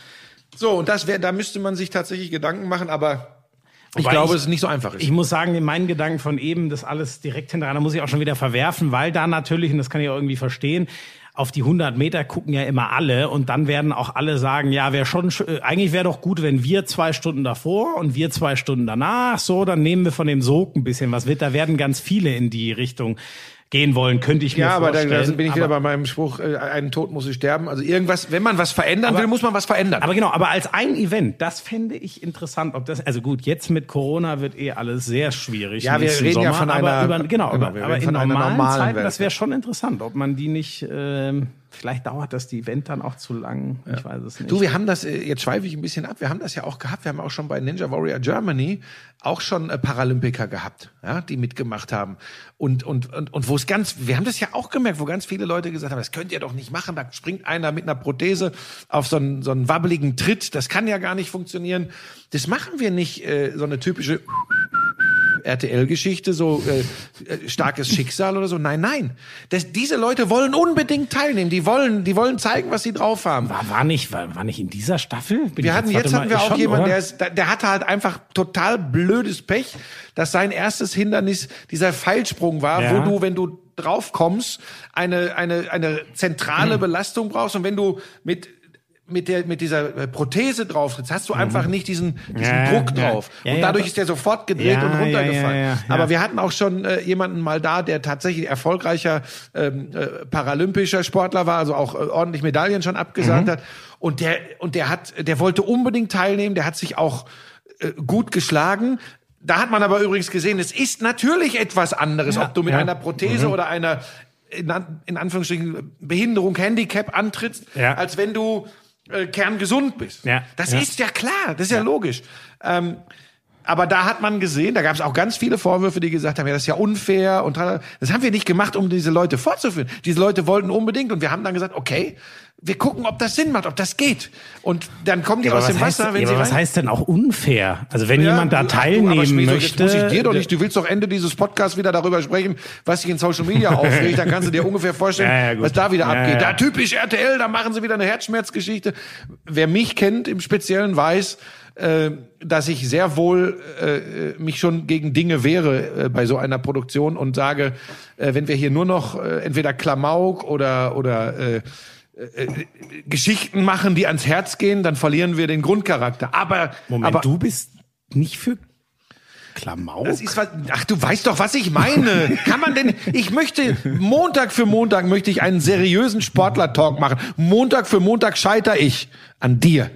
So, und das wäre, da müsste man sich tatsächlich Gedanken machen, aber ich Wobei glaube, ich- es ist nicht so einfach ist. Ich muss sagen, in meinen Gedanken von eben, das alles direkt hintereinander muss ich auch schon wieder verwerfen, weil da natürlich, und das kann ich auch irgendwie verstehen, auf die 100 Meter gucken ja immer alle und dann werden auch alle sagen, ja, wäre schon, sch- äh, eigentlich wäre doch gut, wenn wir zwei Stunden davor und wir zwei Stunden danach, so, dann nehmen wir von dem Sog ein bisschen was mit. Da werden ganz viele in die Richtung gehen wollen, könnte ich mir Ja, aber da, vorstellen. da bin ich wieder Aber- bei meinem Spruch, äh, einen Tod muss ich sterben. Also irgendwas, wenn man was verändern will, muss man was verändern. Aber genau, aber als ein Event, das fände ich interessant, ob das, also gut, jetzt mit Corona wird eh alles sehr schwierig. Ja, wir reden ja Sommer, von aber einer- über, genau, genau, über, aber in von normalen normalen Zeiten, Welt, das wäre ja. schon interessant, ob man die nicht, ähm, vielleicht dauert das die Event dann auch zu lang, ich weiß es nicht. Du, wir haben das, äh, jetzt schweife ich ein bisschen ab, wir haben das ja auch gehabt, wir haben auch schon bei Ninja Warrior Germany auch schon äh, Paralympiker gehabt, ja, die mitgemacht haben. Und, und, und, und wo es ganz, wir haben das ja auch gemerkt, wo ganz viele Leute gesagt haben, das könnt ihr doch nicht machen, da springt einer mit einer Prothese auf so einen, so einen wabbeligen Tritt, das kann ja gar nicht funktionieren. Das machen wir nicht, äh, so eine typische RTL-Geschichte, so äh, äh, starkes Schicksal oder so. Nein, nein. Das, diese Leute wollen unbedingt teilnehmen. Die wollen, die wollen zeigen, was sie drauf haben. war, war nicht, war, war nicht in dieser Staffel? Bin Wir hatten jetzt mal, hatten wir auch schon, jemanden, oder? der ist, der, hatte halt einfach total blödes Pech, dass sein erstes Hindernis dieser Pfeilsprung war, Ja. wo du, wenn du drauf kommst, eine eine eine zentrale [CLEARS THROAT] Belastung brauchst und wenn du mit mit der mit dieser äh, Prothese drauf trittst, hast du einfach nicht diesen diesen Ja, Druck drauf Ja, und dadurch ist der sofort gedreht und runtergefallen. Aber wir hatten auch schon äh, jemanden mal da, der tatsächlich erfolgreicher ähm, äh, paralympischer Sportler war, also auch äh, ordentlich Medaillen schon abgesagt hat. Und der und der hat, der wollte unbedingt teilnehmen. Der hat sich auch äh, gut geschlagen. Da hat man aber übrigens gesehen, es ist natürlich etwas anderes, ob du mit einer Prothese oder einer in, An- in Anführungsstrichen Behinderung, Handicap antrittst, als wenn du äh, kerngesund bist. Ja, Das ja. ist ja klar, das ist ja, logisch. Ähm, aber da hat man gesehen, da gab es auch ganz viele Vorwürfe, die gesagt haben, ja, das ist ja unfair und das haben wir nicht gemacht, um diese Leute vorzuführen. Diese Leute wollten unbedingt und wir haben dann gesagt, okay, wir gucken, ob das Sinn macht, ob das geht. Und dann kommen die Ja, aus dem heißt, Wasser, wenn ja, sie aber was heißt denn auch unfair? Also wenn Ja, jemand da ach du, teilnehmen Schmieso, möchte. Muss ich dir doch nicht, du willst doch Ende dieses Podcasts wieder darüber sprechen, was sich in Social Media [LAUGHS] aufregt, dann kannst du dir ungefähr vorstellen, was da wieder abgeht. Da typisch RTL, da machen sie wieder eine Herzschmerzgeschichte. Wer mich kennt im Speziellen weiß, äh, dass ich sehr wohl äh, mich schon gegen Dinge wehre äh, bei so einer Produktion und sage, äh, wenn wir hier nur noch äh, entweder Klamauk oder oder äh, äh, Geschichten machen, die ans Herz gehen, dann verlieren wir den Grundcharakter. Aber Moment, aber du bist nicht für Klamauk? das ist was, ach, du weißt doch, was ich meine. [LAUGHS] Kann man denn, ich möchte, Montag für Montag möchte ich einen seriösen Sportler-Talk machen. Montag für Montag scheiter ich an dir.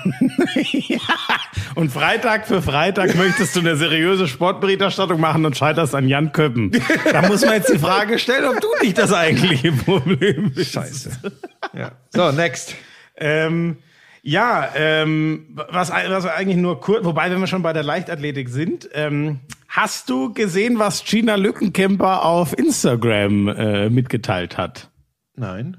[LAUGHS] Und Freitag für Freitag möchtest du eine seriöse Sportberichterstattung machen und scheiterst an Jan Köppen. Da muss man jetzt die Frage stellen, ob du nicht das eigentliche Problem bist. Scheiße. Ja. So, next. Ähm, ja, ähm, was, was eigentlich nur kurz, wobei, wenn wir schon bei der Leichtathletik sind, ähm, hast du gesehen, was Gina Lückenkämper auf Instagram äh, mitgeteilt hat? Nein.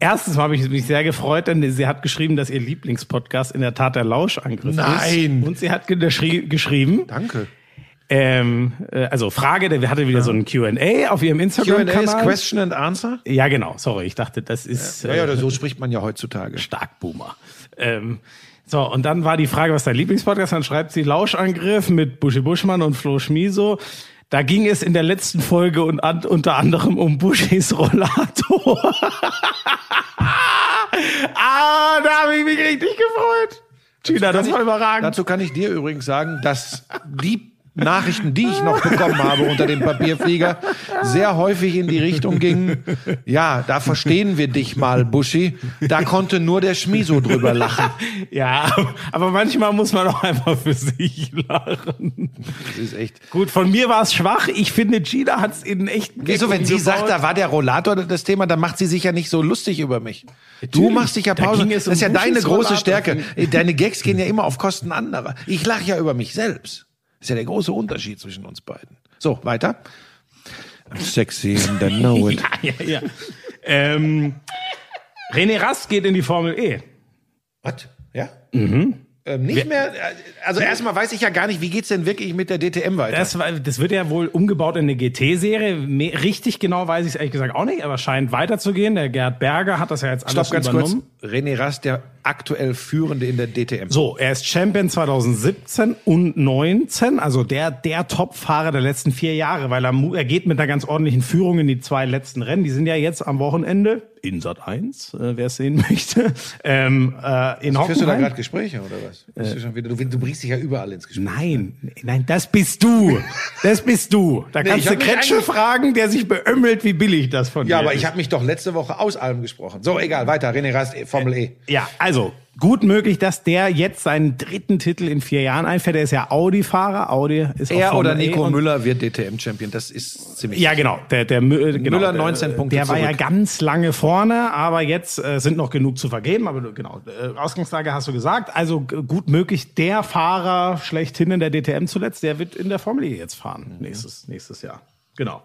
Erstens habe ich mich sehr gefreut, denn sie hat geschrieben, dass ihr Lieblingspodcast in der Tat der Lauschangriff Nein. ist. Und sie hat geschrie geschrieben, Danke. ähm, äh, also Frage, der hatte wieder so ein Q&A auf ihrem Q&A ist Instagram-Kanal. Question and Answer? Ja, genau, sorry, ich dachte, das ist Ja, ja, so spricht man ja heutzutage. Starkboomer. Ähm, so, und dann war die Frage, was ist dein Lieblingspodcast? Dann schreibt sie Lauschangriff mit Buschi Buschmann und Flo Schmiso. Da ging es in der letzten Folge und an, unter anderem um Buschis Rollator. [LAUGHS] ah, da habe ich mich richtig gefreut. Gina, das war überragend. Dazu kann ich dir übrigens sagen, dass die Nachrichten, die ich noch bekommen habe unter dem Papierflieger, sehr häufig in die Richtung gingen, ja, da verstehen wir dich mal, Buschi. Da konnte nur der Schmiso drüber lachen. [LAUGHS] Ja, aber manchmal muss man auch einfach für sich lachen. Das ist echt. Gut, von mir war es schwach. Ich finde, Gina hat es in echt. Wieso, wenn sie sagt, da war der Rollator das Thema, dann macht sie sich ja nicht so lustig über mich. Du machst dich ja Da Pause. ging es Das ist ja um deine große Rollator. Stärke. Deine Gags gehen ja immer auf Kosten anderer. Ich lache ja über mich selbst. Das ist ja der große Unterschied zwischen uns beiden. So, weiter. I'm sexy and I know it. [LAUGHS] Ja, ja, ja. ähm, René Rast geht in die Formel E. Was? Ja? Ähm, nicht mehr, also erstmal weiß ich ja gar nicht, wie geht's denn wirklich mit der DTM weiter? Das, das wird ja wohl umgebaut in eine GT-Serie. Richtig genau weiß ich es ehrlich gesagt auch nicht, aber scheint weiterzugehen. Der Gerd Berger hat das ja jetzt alles Stopp ganz kurz. übernommen. René Rast der aktuell Führende in der DTM? So, er ist Champion 2017 und 19, also der, der Top-Fahrer der letzten vier Jahre, weil er, er geht mit einer ganz ordentlichen Führung in die zwei letzten Rennen. Die sind ja jetzt am Wochenende in Sat 1, äh, wer es sehen [LAUGHS] möchte, ähm, äh, in Führst du da gerade Gespräche oder was? Bist du, wieder, du, du bringst dich ja überall ins Gespräch. Nein, nein, das bist du. Das bist du. Da Nee, kannst du Kretsche fragen, der sich beömmelt, wie billig das von Ja, dir aber ist. ich habe mich doch letzte Woche aus allem gesprochen. So, egal, weiter. René Rast, Formel E. Ja, also gut möglich, dass der jetzt seinen dritten Titel in vier Jahren einfährt. Er ist ja Audi-Fahrer. Audi ist auch Er Formel oder E Nico und- Müller wird DTM-Champion. Das ist ziemlich. Ja, genau. Der, der äh, genau, Müller der, 19 Punkte Der war ja ganz lange vorne, aber jetzt äh, sind noch genug zu vergeben. Aber genau, äh, Ausgangslage hast du gesagt. Also gut möglich, der Fahrer schlechthin in der DTM zuletzt, der wird in der Formel E jetzt fahren Mhm. nächstes, nächstes Jahr. Genau.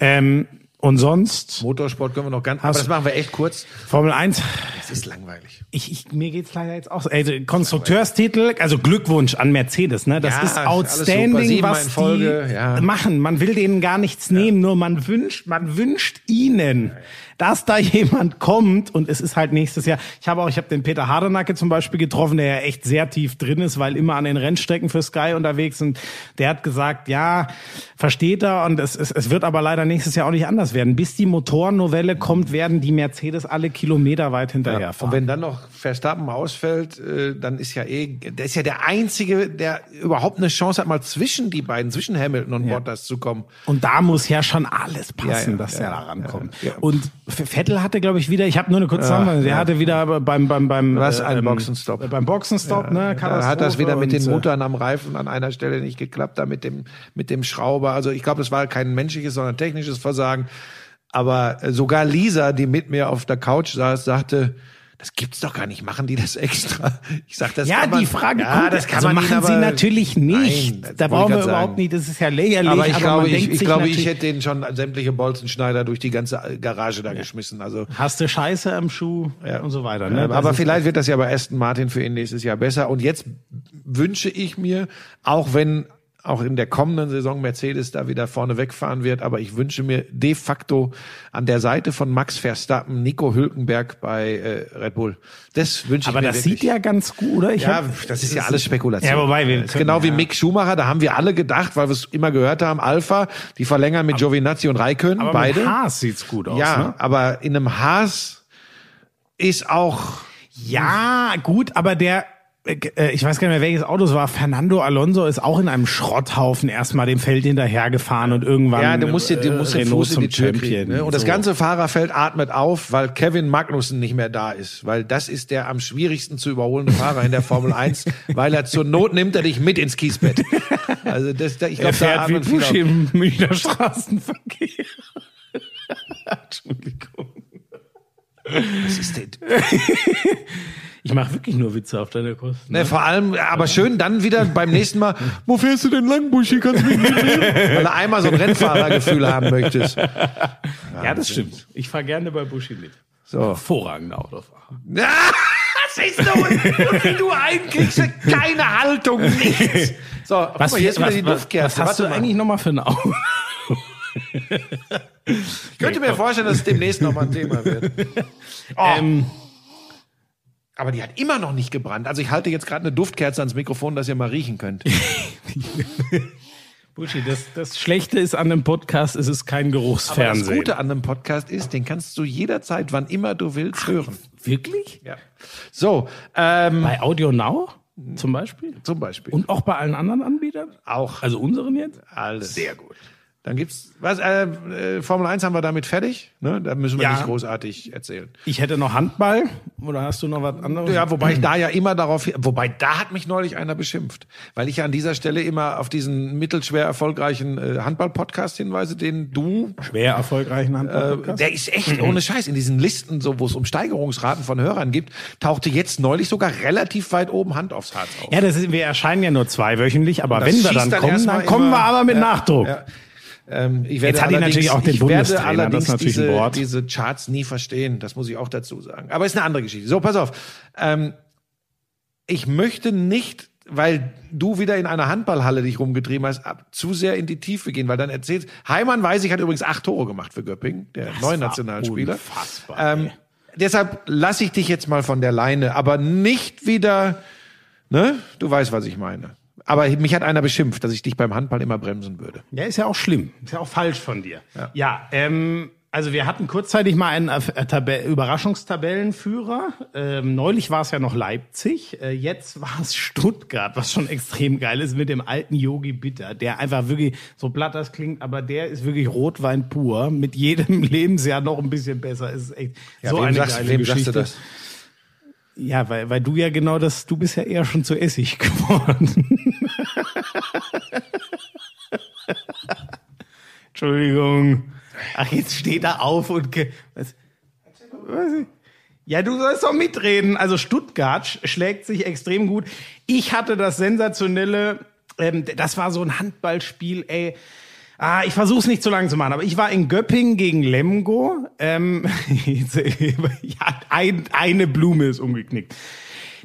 Ähm, und sonst Motorsport können wir noch ganz. Aber das machen wir echt kurz. Formel 1. Das ist langweilig. Ich, ich, mir geht's leider jetzt auch so. Also Konstrukteurstitel, also Glückwunsch an Mercedes, ne? Das Ja, ist outstanding, was Folge, die ja. machen. Man will denen gar nichts nehmen, nur man wünscht, man wünscht ihnen, dass da [LAUGHS] jemand kommt und es ist halt nächstes Jahr. Ich habe auch, ich habe den Peter Hardenacke zum Beispiel getroffen, der ja echt sehr tief drin ist, weil immer an den Rennstrecken für Sky unterwegs sind. Der hat gesagt, ja, versteht er und es, es, es wird aber leider nächstes Jahr auch nicht anders werden. Bis die Motorennovelle kommt, werden die Mercedes alle Kilometer weit hinterher Und fahren. wenn dann noch Verstappen ausfällt, äh, dann ist ja eh, der ist ja der einzige, der überhaupt eine Chance hat, mal zwischen die beiden, zwischen Hamilton und Bottas zu kommen. Und da muss ja schon alles passen, Ja, ja, dass ja, der da ja, rankommt. ja. Und Vettel hatte, glaube ich, wieder, ich habe nur eine kurze Zusammenfassung, der hatte wieder beim beim beim Was, äh, ein ähm, Boxenstopp. Beim Boxenstopp, ne? Da hat das wieder mit den äh, Muttern am Reifen an einer Stelle nicht geklappt, da mit dem, mit dem Schrauber. Also ich glaube, das war kein menschliches, sondern technisches Versagen. Aber äh, sogar Lisa, die mit mir auf der Couch saß, sagte, das gibt's doch gar nicht. Machen die das extra? Ich sag, das Ja, kann man, die Frage ja, gut, das kann also man machen ihnen sie aber- natürlich nicht. Nein, da brauchen wir überhaupt nicht, das ist ja lächerlich. Aber ich glaube, man ich, ich glaube, ich hätte den schon sämtliche Bolzenschneider durch die ganze Garage da geschmissen. Also Hast du Scheiße am Schuh und so weiter. Ne? Aber vielleicht wird das ja bei Aston Martin für ihn nächstes Jahr besser. Und jetzt wünsche ich mir, auch wenn auch in der kommenden Saison Mercedes da wieder vorne wegfahren wird, aber ich wünsche mir de facto an der Seite von Max Verstappen Nico Hülkenberg bei äh, Red Bull. Das wünsche ich aber mir das wirklich. sieht ja ganz gut, oder? Ich ja, hab- das ist ja alles Spekulation. Ja, wobei wir können- genau wie ja. Mick Schumacher, da haben wir alle gedacht, weil wir es immer gehört haben, Alpha, die verlängern mit Giovinazzi und Raikön, aber beide. mit Haas sieht's gut aus. ja, Ne? aber in einem Haas ist auch Ja, gut, aber der, ich weiß gar nicht mehr, welches Auto es war. Fernando Alonso ist auch in einem Schrotthaufen erstmal dem Feld hinterhergefahren und irgendwann. Ja, du musst, dir, du äh, musst den Fuß in die zum Tür Champion. kriegen. Ne? Und das So. ganze Fahrerfeld atmet auf, weil Kevin Magnussen nicht mehr da ist. Weil das ist der am schwierigsten zu überholende Fahrer in der Formel [LAUGHS] 1, weil er zur Not nimmt er dich mit ins Kiesbett. Also das, da- ich Er glaube, da fährt wie auf. im Münchner Straßenverkehr. [LAUGHS] Entschuldigung. Was ist denn? [LAUGHS] Ich mache wirklich nur Witze auf deine Kosten. Ne, vor allem, aber schön dann wieder beim nächsten Mal, [LAUGHS] wo fährst du denn lang, Buschi? Kannst du mich mitnehmen? Weil du einmal so ein Rennfahrergefühl haben möchtest. Ja, das stimmt. Ich fahre gerne bei Buschi mit. So. Hervorragender Autofahrer. Ah, [LAUGHS] siehst du, und wie du einkriegst, [LAUGHS] keine Haltung, nichts. So, guck mal, hier ist wieder die Duftkerze. was hast du mal. eigentlich nochmal für ein Auto? Ich könnte mir vorstellen, dass es demnächst nochmal ein Thema wird. Oh, Ähm, aber die hat immer noch nicht gebrannt. Also ich halte jetzt gerade eine Duftkerze ans Mikrofon, dass ihr mal riechen könnt. [LAUGHS] Buschi, das, das Schlechte ist an dem Podcast, es ist kein Aber das Geruchsfernsehen. Gute an einem Podcast ist, den kannst du jederzeit, wann immer du willst, hören. Wirklich? Ja. So, ähm, Bei Audio Now zum Beispiel? zum Beispiel. Und auch bei allen anderen Anbietern? auch Also unseren jetzt? alles. Sehr gut. Dann gibt's, was, äh, äh, Formel 1 haben wir damit fertig, ne? Da müssen wir Ja. nicht großartig erzählen. Ich hätte noch Handball. Oder hast du noch was anderes? Ja, wobei ich da ja immer darauf, wobei da hat mich neulich einer beschimpft, weil ich ja an dieser Stelle immer auf diesen mittelschwer erfolgreichen äh, Handball-Podcast hinweise, den du, Schwer erfolgreichen Handball. äh, der ist echt ohne Scheiß in diesen Listen, so wo es um Steigerungsraten von Hörern gibt, tauchte jetzt neulich sogar relativ weit oben Hand aufs Harz auf. ja, das ist, wir erscheinen ja nur zweiwöchentlich, aber wenn wir dann, dann kommen, dann kommen wir aber mit Ja, Nachdruck. Ja. Ähm, ich werde Jetzt hat allerdings- natürlich auch den ich werde das allerdings diese, diese Charts nie verstehen, das muss ich auch dazu sagen. Aber ist eine andere Geschichte. So, pass auf. Ähm, ich möchte nicht, weil du wieder in einer Handballhalle dich rumgetrieben hast, ab, zu sehr in die Tiefe gehen, weil dann erzählst, Heimann weiß ich, hat übrigens acht Tore gemacht für Göppingen, der neuen war Nationalspieler. unfassbar, Ähm, deshalb lasse ich dich jetzt mal von der Leine, aber nicht wieder, ne? Du weißt, was ich meine. Aber mich hat einer beschimpft, dass ich dich beim Handball immer bremsen würde. Ja, ist ja auch schlimm. Ist ja auch falsch von dir. Ja, ja ähm, also wir hatten kurzzeitig mal einen äh, Tab Überraschungstabellenführer. Ähm, neulich war es ja noch Leipzig, äh, jetzt war es Stuttgart, was schon extrem geil ist mit dem alten Yogi Bitter, der einfach wirklich so platt das klingt, aber der ist wirklich Rotwein pur. Mit jedem [LAUGHS] Lebensjahr noch ein bisschen besser. Es ist echt Ja, so wem eine sagst, geile wem Geschichte. sagst du das? Ja, weil, weil du ja genau das, du bist ja eher schon zu Essig [LAUGHS] geworden. Entschuldigung. Ach, jetzt steht er auf und ge was? Was? Ja, du sollst doch mitreden. Also Stuttgart sch- schlägt sich extrem gut. Ich hatte das sensationelle, ähm, das war so ein Handballspiel, ey. Ah, ich versuche es nicht zu lang zu machen, aber ich war in Göppingen gegen Lemgo. Ähm, [LAUGHS] ja, ein, eine Blume ist umgeknickt.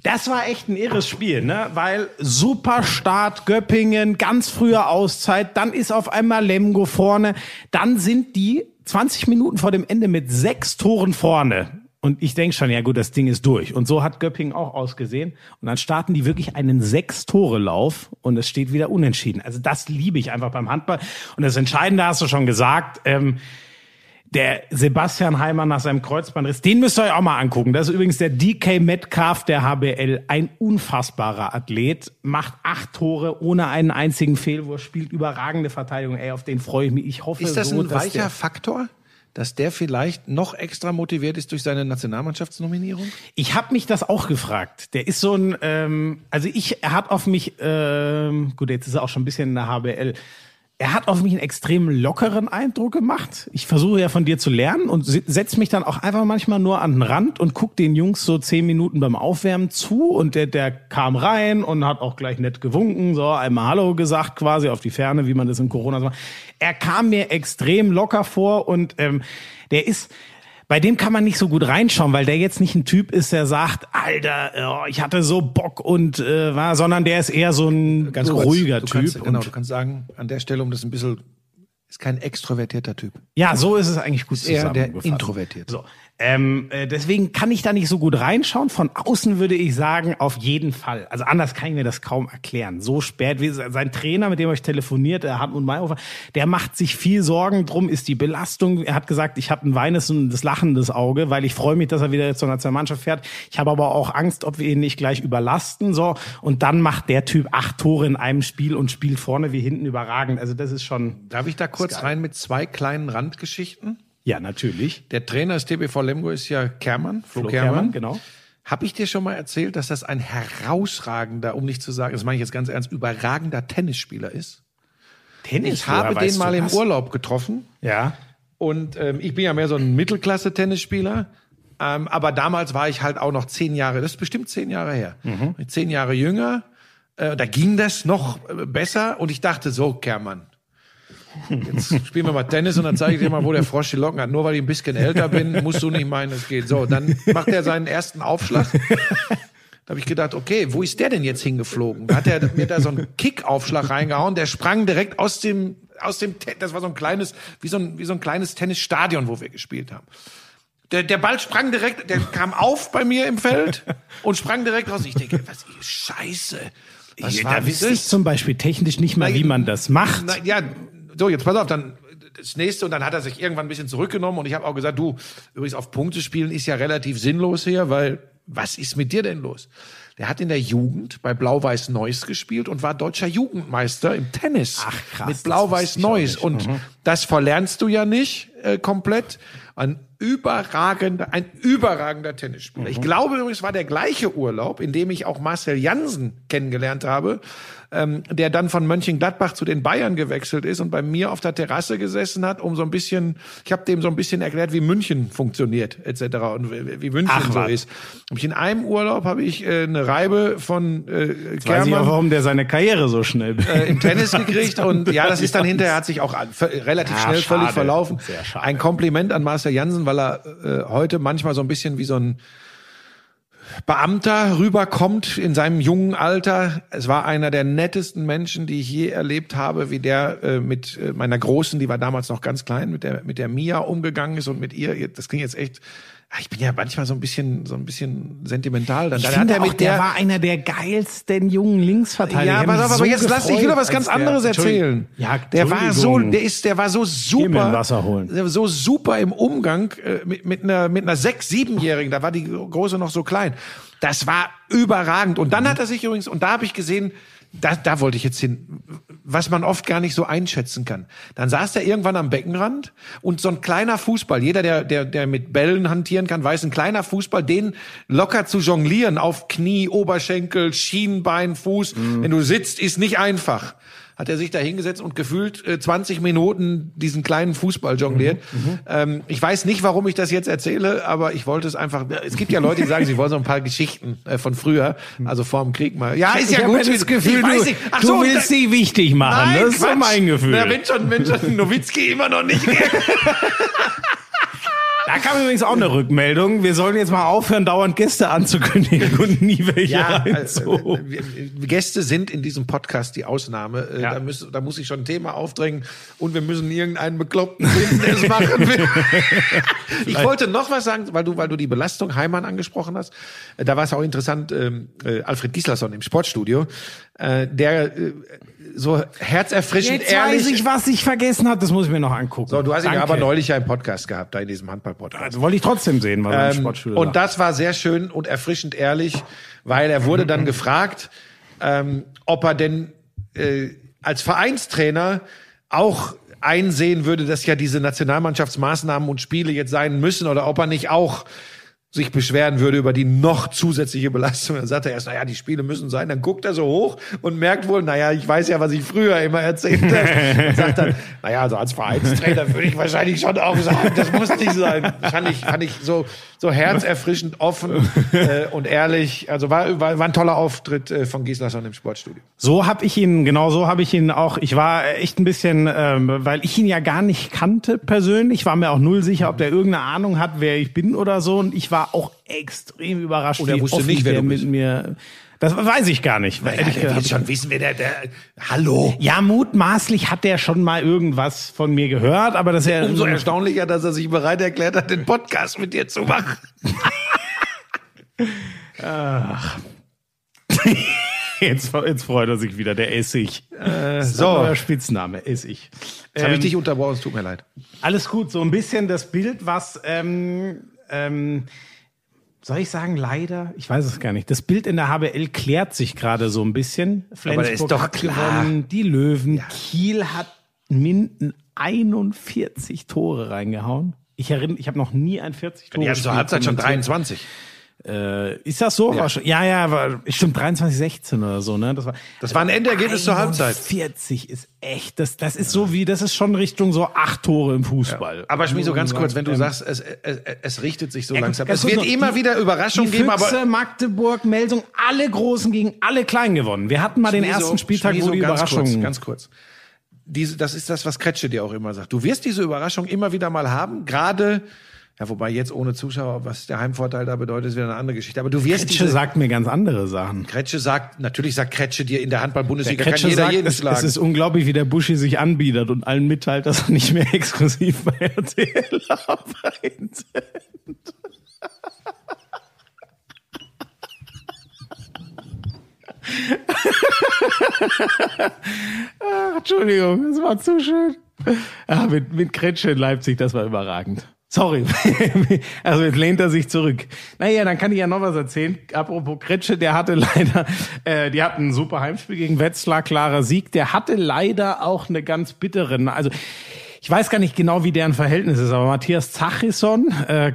Das war echt ein irres Spiel, ne? Weil super Start Göppingen, ganz frühe Auszeit, dann ist auf einmal Lemgo vorne, dann sind die 20 Minuten vor dem Ende mit sechs Toren vorne. Und ich denk schon, ja gut, das Ding ist durch. Und so hat Göppingen auch ausgesehen. Und dann starten die wirklich einen Sechs-Tore-Lauf und es steht wieder unentschieden. Also das liebe ich einfach beim Handball. Und das Entscheidende hast du schon gesagt, ähm, der Sebastian Heimer nach seinem Kreuzbandriss, den müsst ihr euch auch mal angucken. Das ist übrigens der DK Metcalf der HBL, ein unfassbarer Athlet, macht acht Tore ohne einen einzigen Fehlwurf, spielt überragende Verteidigung. Ey, auf den freue ich mich. Ich hoffe Ist das so, ein weicher Faktor, dass der vielleicht noch extra motiviert ist durch seine Nationalmannschaftsnominierung? Ich habe mich das auch gefragt. Der ist so ein, ähm, also ich, er hat auf mich, ähm, gut, jetzt ist er auch schon ein bisschen in der HBL. Er hat auf mich einen extrem lockeren Eindruck gemacht. Ich versuche ja von dir zu lernen und setze mich dann auch einfach manchmal nur an den Rand und guck den Jungs so zehn Minuten beim Aufwärmen zu und der, der kam rein und hat auch gleich nett gewunken, so einmal Hallo gesagt quasi auf die Ferne, wie man das in Corona so macht. Er kam mir extrem locker vor und ähm, der ist, bei dem kann man nicht so gut reinschauen, weil der jetzt nicht ein Typ ist, der sagt, Alter, oh, ich hatte so Bock und äh, war, sondern der ist eher so ein Ganz kurz, ruhiger du Typ. Kannst, genau, du kannst sagen, an der Stelle, um das ein bisschen, ist kein extrovertierter Typ. ja, so ist es eigentlich gut Eher der zusammengefasst. introvertiert. So. Ähm, äh, deswegen kann ich da nicht so gut reinschauen. Von außen würde ich sagen, auf jeden Fall. Also anders kann ich mir das kaum erklären. So spät wie sein Trainer, mit dem ich telefoniert, der Hartmut Mayhofer, der macht sich viel Sorgen drum, ist die Belastung. Er hat gesagt, ich habe ein weinendes, lachendes Auge, weil ich freue mich, dass er wieder zur Nationalmannschaft fährt. Ich habe aber auch Angst, ob wir ihn nicht gleich überlasten. So und dann macht der Typ acht Tore in einem Spiel und spielt vorne wie hinten überragend. Also das ist schon Darf ich da kurz rein mit zwei kleinen Randgeschichten? Ja natürlich. Der Trainer des TBV Lemgo ist ja Kermann, Flo, Flo Kermann. Kermann, genau. Habe ich dir schon mal erzählt, dass das ein herausragender, um nicht zu sagen, das meine ich jetzt ganz ernst, überragender Tennisspieler ist? Tennis. Ich habe den mal im Urlaub getroffen Ja. und ähm, ich bin ja mehr so ein Mittelklasse-Tennisspieler. Ähm, aber damals war ich halt auch noch zehn Jahre, das ist bestimmt zehn Jahre her, zehn Jahre jünger. Äh, da ging das noch äh, besser und ich dachte so, Kermann, jetzt spielen wir mal Tennis und dann zeige ich dir mal, wo der Frosch die Locken hat. Nur weil ich ein bisschen älter bin, musst du nicht meinen, es geht. So, dann macht er seinen ersten Aufschlag. Da habe ich gedacht, okay, wo ist der denn jetzt hingeflogen? Da hat er mir da so einen Kickaufschlag reingehauen, der sprang direkt aus dem, aus dem, das war so ein kleines, wie so ein, wie so ein kleines Tennisstadion, wo wir gespielt haben. Der, der Ball sprang direkt, der kam auf bei mir im Feld und sprang direkt raus. Ich denke, was ist Scheiße. Was Ja, war da wüsste ich zum Beispiel technisch nicht mal, wie man das macht. na, ja, so, jetzt pass auf, dann das nächste und dann hat er sich irgendwann ein bisschen zurückgenommen und ich habe auch gesagt, du, übrigens auf Punkte spielen ist ja relativ sinnlos hier, weil was ist mit dir denn los? Der hat in der Jugend bei Blau-Weiß Neuss gespielt und war deutscher Jugendmeister im Tennis Ach, krass, mit Blau-Weiß Neuss und Mhm. das verlernst du ja nicht äh, komplett. Ein überragender, ein überragender Tennisspieler. Mhm. Ich glaube übrigens, war der gleiche Urlaub, in dem ich auch Marcel Jansen kennengelernt habe, ähm, der dann von Mönchengladbach zu den Bayern gewechselt ist und bei mir auf der Terrasse gesessen hat, um so ein bisschen, ich habe dem so ein bisschen erklärt, wie München funktioniert etc. und wie, wie München Ach, so was. ist. Ich in einem Urlaub habe ich äh, eine Reibe von äh, Weiß ich auch, warum der seine Karriere so schnell äh, im Tennis gekriegt und ja, das [LAUGHS] ist dann hinterher hat sich auch relativ Ah, schnell schade. völlig verlaufen. Ein Kompliment an Marcel Jansen, weil er äh, heute manchmal so ein bisschen wie so ein Beamter rüberkommt in seinem jungen Alter. Es war einer der nettesten Menschen, die ich je erlebt habe, wie der äh, mit äh, meiner Großen, die war damals noch ganz klein, mit der, mit der Mia umgegangen ist und mit ihr, das klingt jetzt echt Ich bin ja manchmal so ein bisschen, so ein bisschen sentimental. Dann, Ich dann finde hat er auch, der, der, war einer der geilsten jungen Linksverteidiger. ja, pass auf, aber so jetzt lass ich doch was ganz als der- anderes erzählen. Ja, der war so, der ist, der war so super, Wasser holen. der so super im Umgang äh, mit, mit einer, mit einer sechs, siebenjährigen. Da war die große noch so klein. Das war überragend. Und dann hat er sich übrigens, und da habe ich gesehen, da, da wollte ich jetzt hin, was man oft gar nicht so einschätzen kann. Dann saß er irgendwann am Beckenrand und so ein kleiner Fußball, jeder, der, der, der mit Bällen hantieren kann, weiß, ein kleiner Fußball, den locker zu jonglieren auf Knie, Oberschenkel, Schienbein, Fuß, wenn du sitzt, ist nicht einfach. Hat er sich da hingesetzt und gefühlt äh, 20 Minuten diesen kleinen Fußball jongliert. Ähm, ich weiß nicht, warum ich das jetzt erzähle, aber ich wollte es einfach. Es gibt ja Leute, die sagen, sie wollen so ein paar Geschichten äh, von früher, also vor dem Krieg mal. Ja, ist ja ich gut. Das Gefühl, du. Ach du so, willst sie wichtig machen. Nein, das ist so Quatsch. mein Gefühl. Na, wenn schon, wenn schon Nowitzki immer noch nicht. [LAUGHS] Da kam übrigens auch eine Rückmeldung. Wir sollen jetzt mal aufhören, dauernd Gäste anzukündigen und nie welche Ja, also, Gäste sind in diesem Podcast die Ausnahme. Äh, Ja. Da, muss, da muss ich schon ein Thema aufdrängen und wir müssen irgendeinen Bekloppten finden, der es machen will. [LAUGHS] ich wollte noch was sagen, weil du, weil du die Belastung Heimann angesprochen hast. Äh, Da war es auch interessant, ähm, äh, Alfred Gislason im Sportstudio, äh, der äh, so herzerfrischend Jetzt ehrlich... weiß ich, was ich vergessen habe. Das muss ich mir noch angucken. so, du hast ihn aber neulich ja im Podcast gehabt, da in diesem Handball-Podcast. Also wollte ich trotzdem sehen, was er im Ähm, Sportstudio und das war sehr schön und erfrischend ehrlich, weil er wurde dann [CLEARS THROAT] gefragt, ähm, ob er denn äh, als Vereinstrainer auch einsehen würde, dass ja diese Nationalmannschaftsmaßnahmen und Spiele jetzt sein müssen oder ob er nicht auch sich beschweren würde über die noch zusätzliche Belastung. Dann sagt er erst, naja, die Spiele müssen sein. Dann guckt er so hoch und merkt wohl, naja, ich weiß ja, was ich früher immer erzählt habe. Und sagt dann, naja, also als Vereinstrainer würde ich wahrscheinlich schon auch sagen, das muss nicht sein. Fand ich, fand ich so, so herzerfrischend offen äh, und ehrlich. Also war, war, war ein toller Auftritt äh, von Gislason im Sportstudio. So habe ich ihn, genau so habe ich ihn auch. Ich war echt ein bisschen, ähm, weil ich ihn ja gar nicht kannte persönlich, war mir auch null sicher, ob der irgendeine Ahnung hat, wer ich bin oder so. Und ich war auch extrem überrascht, Und er wie wusste offen nicht, wer mit bist. mir. Das weiß ich gar nicht. weil ehrlich gesagt- schon wissen, wer der, der, hallo. ja, mutmaßlich hat der schon mal irgendwas von mir gehört, aber das ist ja Umso erstaunlicher, dass er sich bereit erklärt hat, den Podcast mit dir zu machen. [LAUGHS] [LAUGHS] jetzt, jetzt freut er sich wieder, der Essig. Äh, so. Spitzname, Essig. Jetzt habe ich Ähm, dich unterbrochen, es tut mir leid. Alles gut, so ein bisschen das Bild, was, ähm, ähm, soll ich sagen, leider? Ich weiß es gar nicht. Das Bild in der HBL klärt sich gerade so ein bisschen. Flensburg das ist doch hat klar. gewonnen, die Löwen. Kiel hat Minden 41 Tore reingehauen. Ich erinnere, ich habe noch nie ein 40 Tore Die hatten zur Halbzeit schon kommentiert. 23. Äh, ist das so? Ja, ja, ja war, stimmt, 23, 16 oder so, ne? Das war, Das war ein Endergebnis zur Halbzeit. 40 ist echt, das, das ist so wie, das ist schon Richtung so acht Tore im Fußball. Aber Schmi, so ganz Ähm, kurz, wenn du sagst, es, es, es richtet sich so Ja, langsam. Es wird noch, immer die- wieder Überraschungen geben, Füchse, aber Magdeburg, Melsung, alle Großen gegen alle Kleinen gewonnen. Wir hatten mal den Schmi, so- ersten Spieltag, Schmi, wo die ganz Überraschung... Kurz, ganz kurz. Diese, das ist das, was Kretsche dir auch immer sagt. Du wirst diese Überraschung immer wieder mal haben, gerade, ja, wobei jetzt ohne Zuschauer, was der Heimvorteil da bedeutet, ist wieder eine andere Geschichte. Aber du wirst Kretsche diese, sagt mir ganz andere Sachen. Kretsche sagt, natürlich sagt Kretsche dir in der Handball-Bundesliga kann jeder sagt, jeden es, schlagen. es ist unglaublich, wie der Buschi sich anbietet und allen mitteilt, dass er nicht mehr [LAUGHS] exklusiv bei RTL arbeitet. [LAUGHS] Ach, Entschuldigung, das war zu schön. Ah, mit, mit Kretsche in Leipzig, das war überragend. Sorry. [LAUGHS] Also jetzt lehnt er sich zurück. Naja, dann kann ich ja noch was erzählen. Apropos Kretsche, der hatte [LAUGHS] leider, äh, die hatten ein super Heimspiel gegen Wetzlar, klarer Sieg. Der hatte leider auch eine ganz bitteren, also ich weiß gar nicht genau, wie deren Verhältnis ist, aber Matthias Zachisson, äh,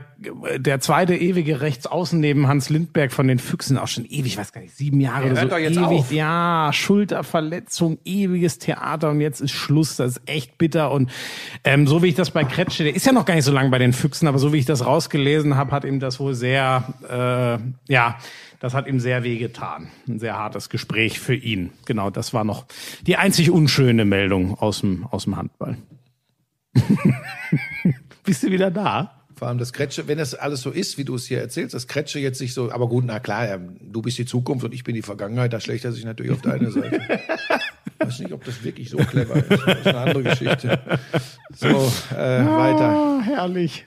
der zweite ewige Rechtsaußen neben Hans Lindberg von den Füchsen, auch schon ewig, ich weiß gar nicht, sieben Jahre oder hört so. doch jetzt ewig, auf. ja, Schulterverletzung, ewiges Theater und jetzt ist Schluss. Das ist echt bitter. Und ähm, so wie ich das bei Kretsche, der ist ja noch gar nicht so lange bei den Füchsen, aber so wie ich das rausgelesen habe, hat ihm das wohl sehr, äh, ja, das hat ihm sehr wehgetan. Ein sehr hartes Gespräch für ihn. Genau, das war noch die einzig unschöne Meldung aus dem, aus dem Handball. [LAUGHS] Bist du wieder da? Vor allem das Kretsche, wenn das alles so ist, wie du es hier erzählst, das Kretsche jetzt sich so, aber gut, na klar, ähm, du bist die Zukunft und ich bin die Vergangenheit, da schlägt er sich natürlich auf deine Seite. Ich [LAUGHS] weiß nicht, ob das wirklich so clever ist. Das ist eine andere Geschichte. So, äh, weiter. Ah, herrlich.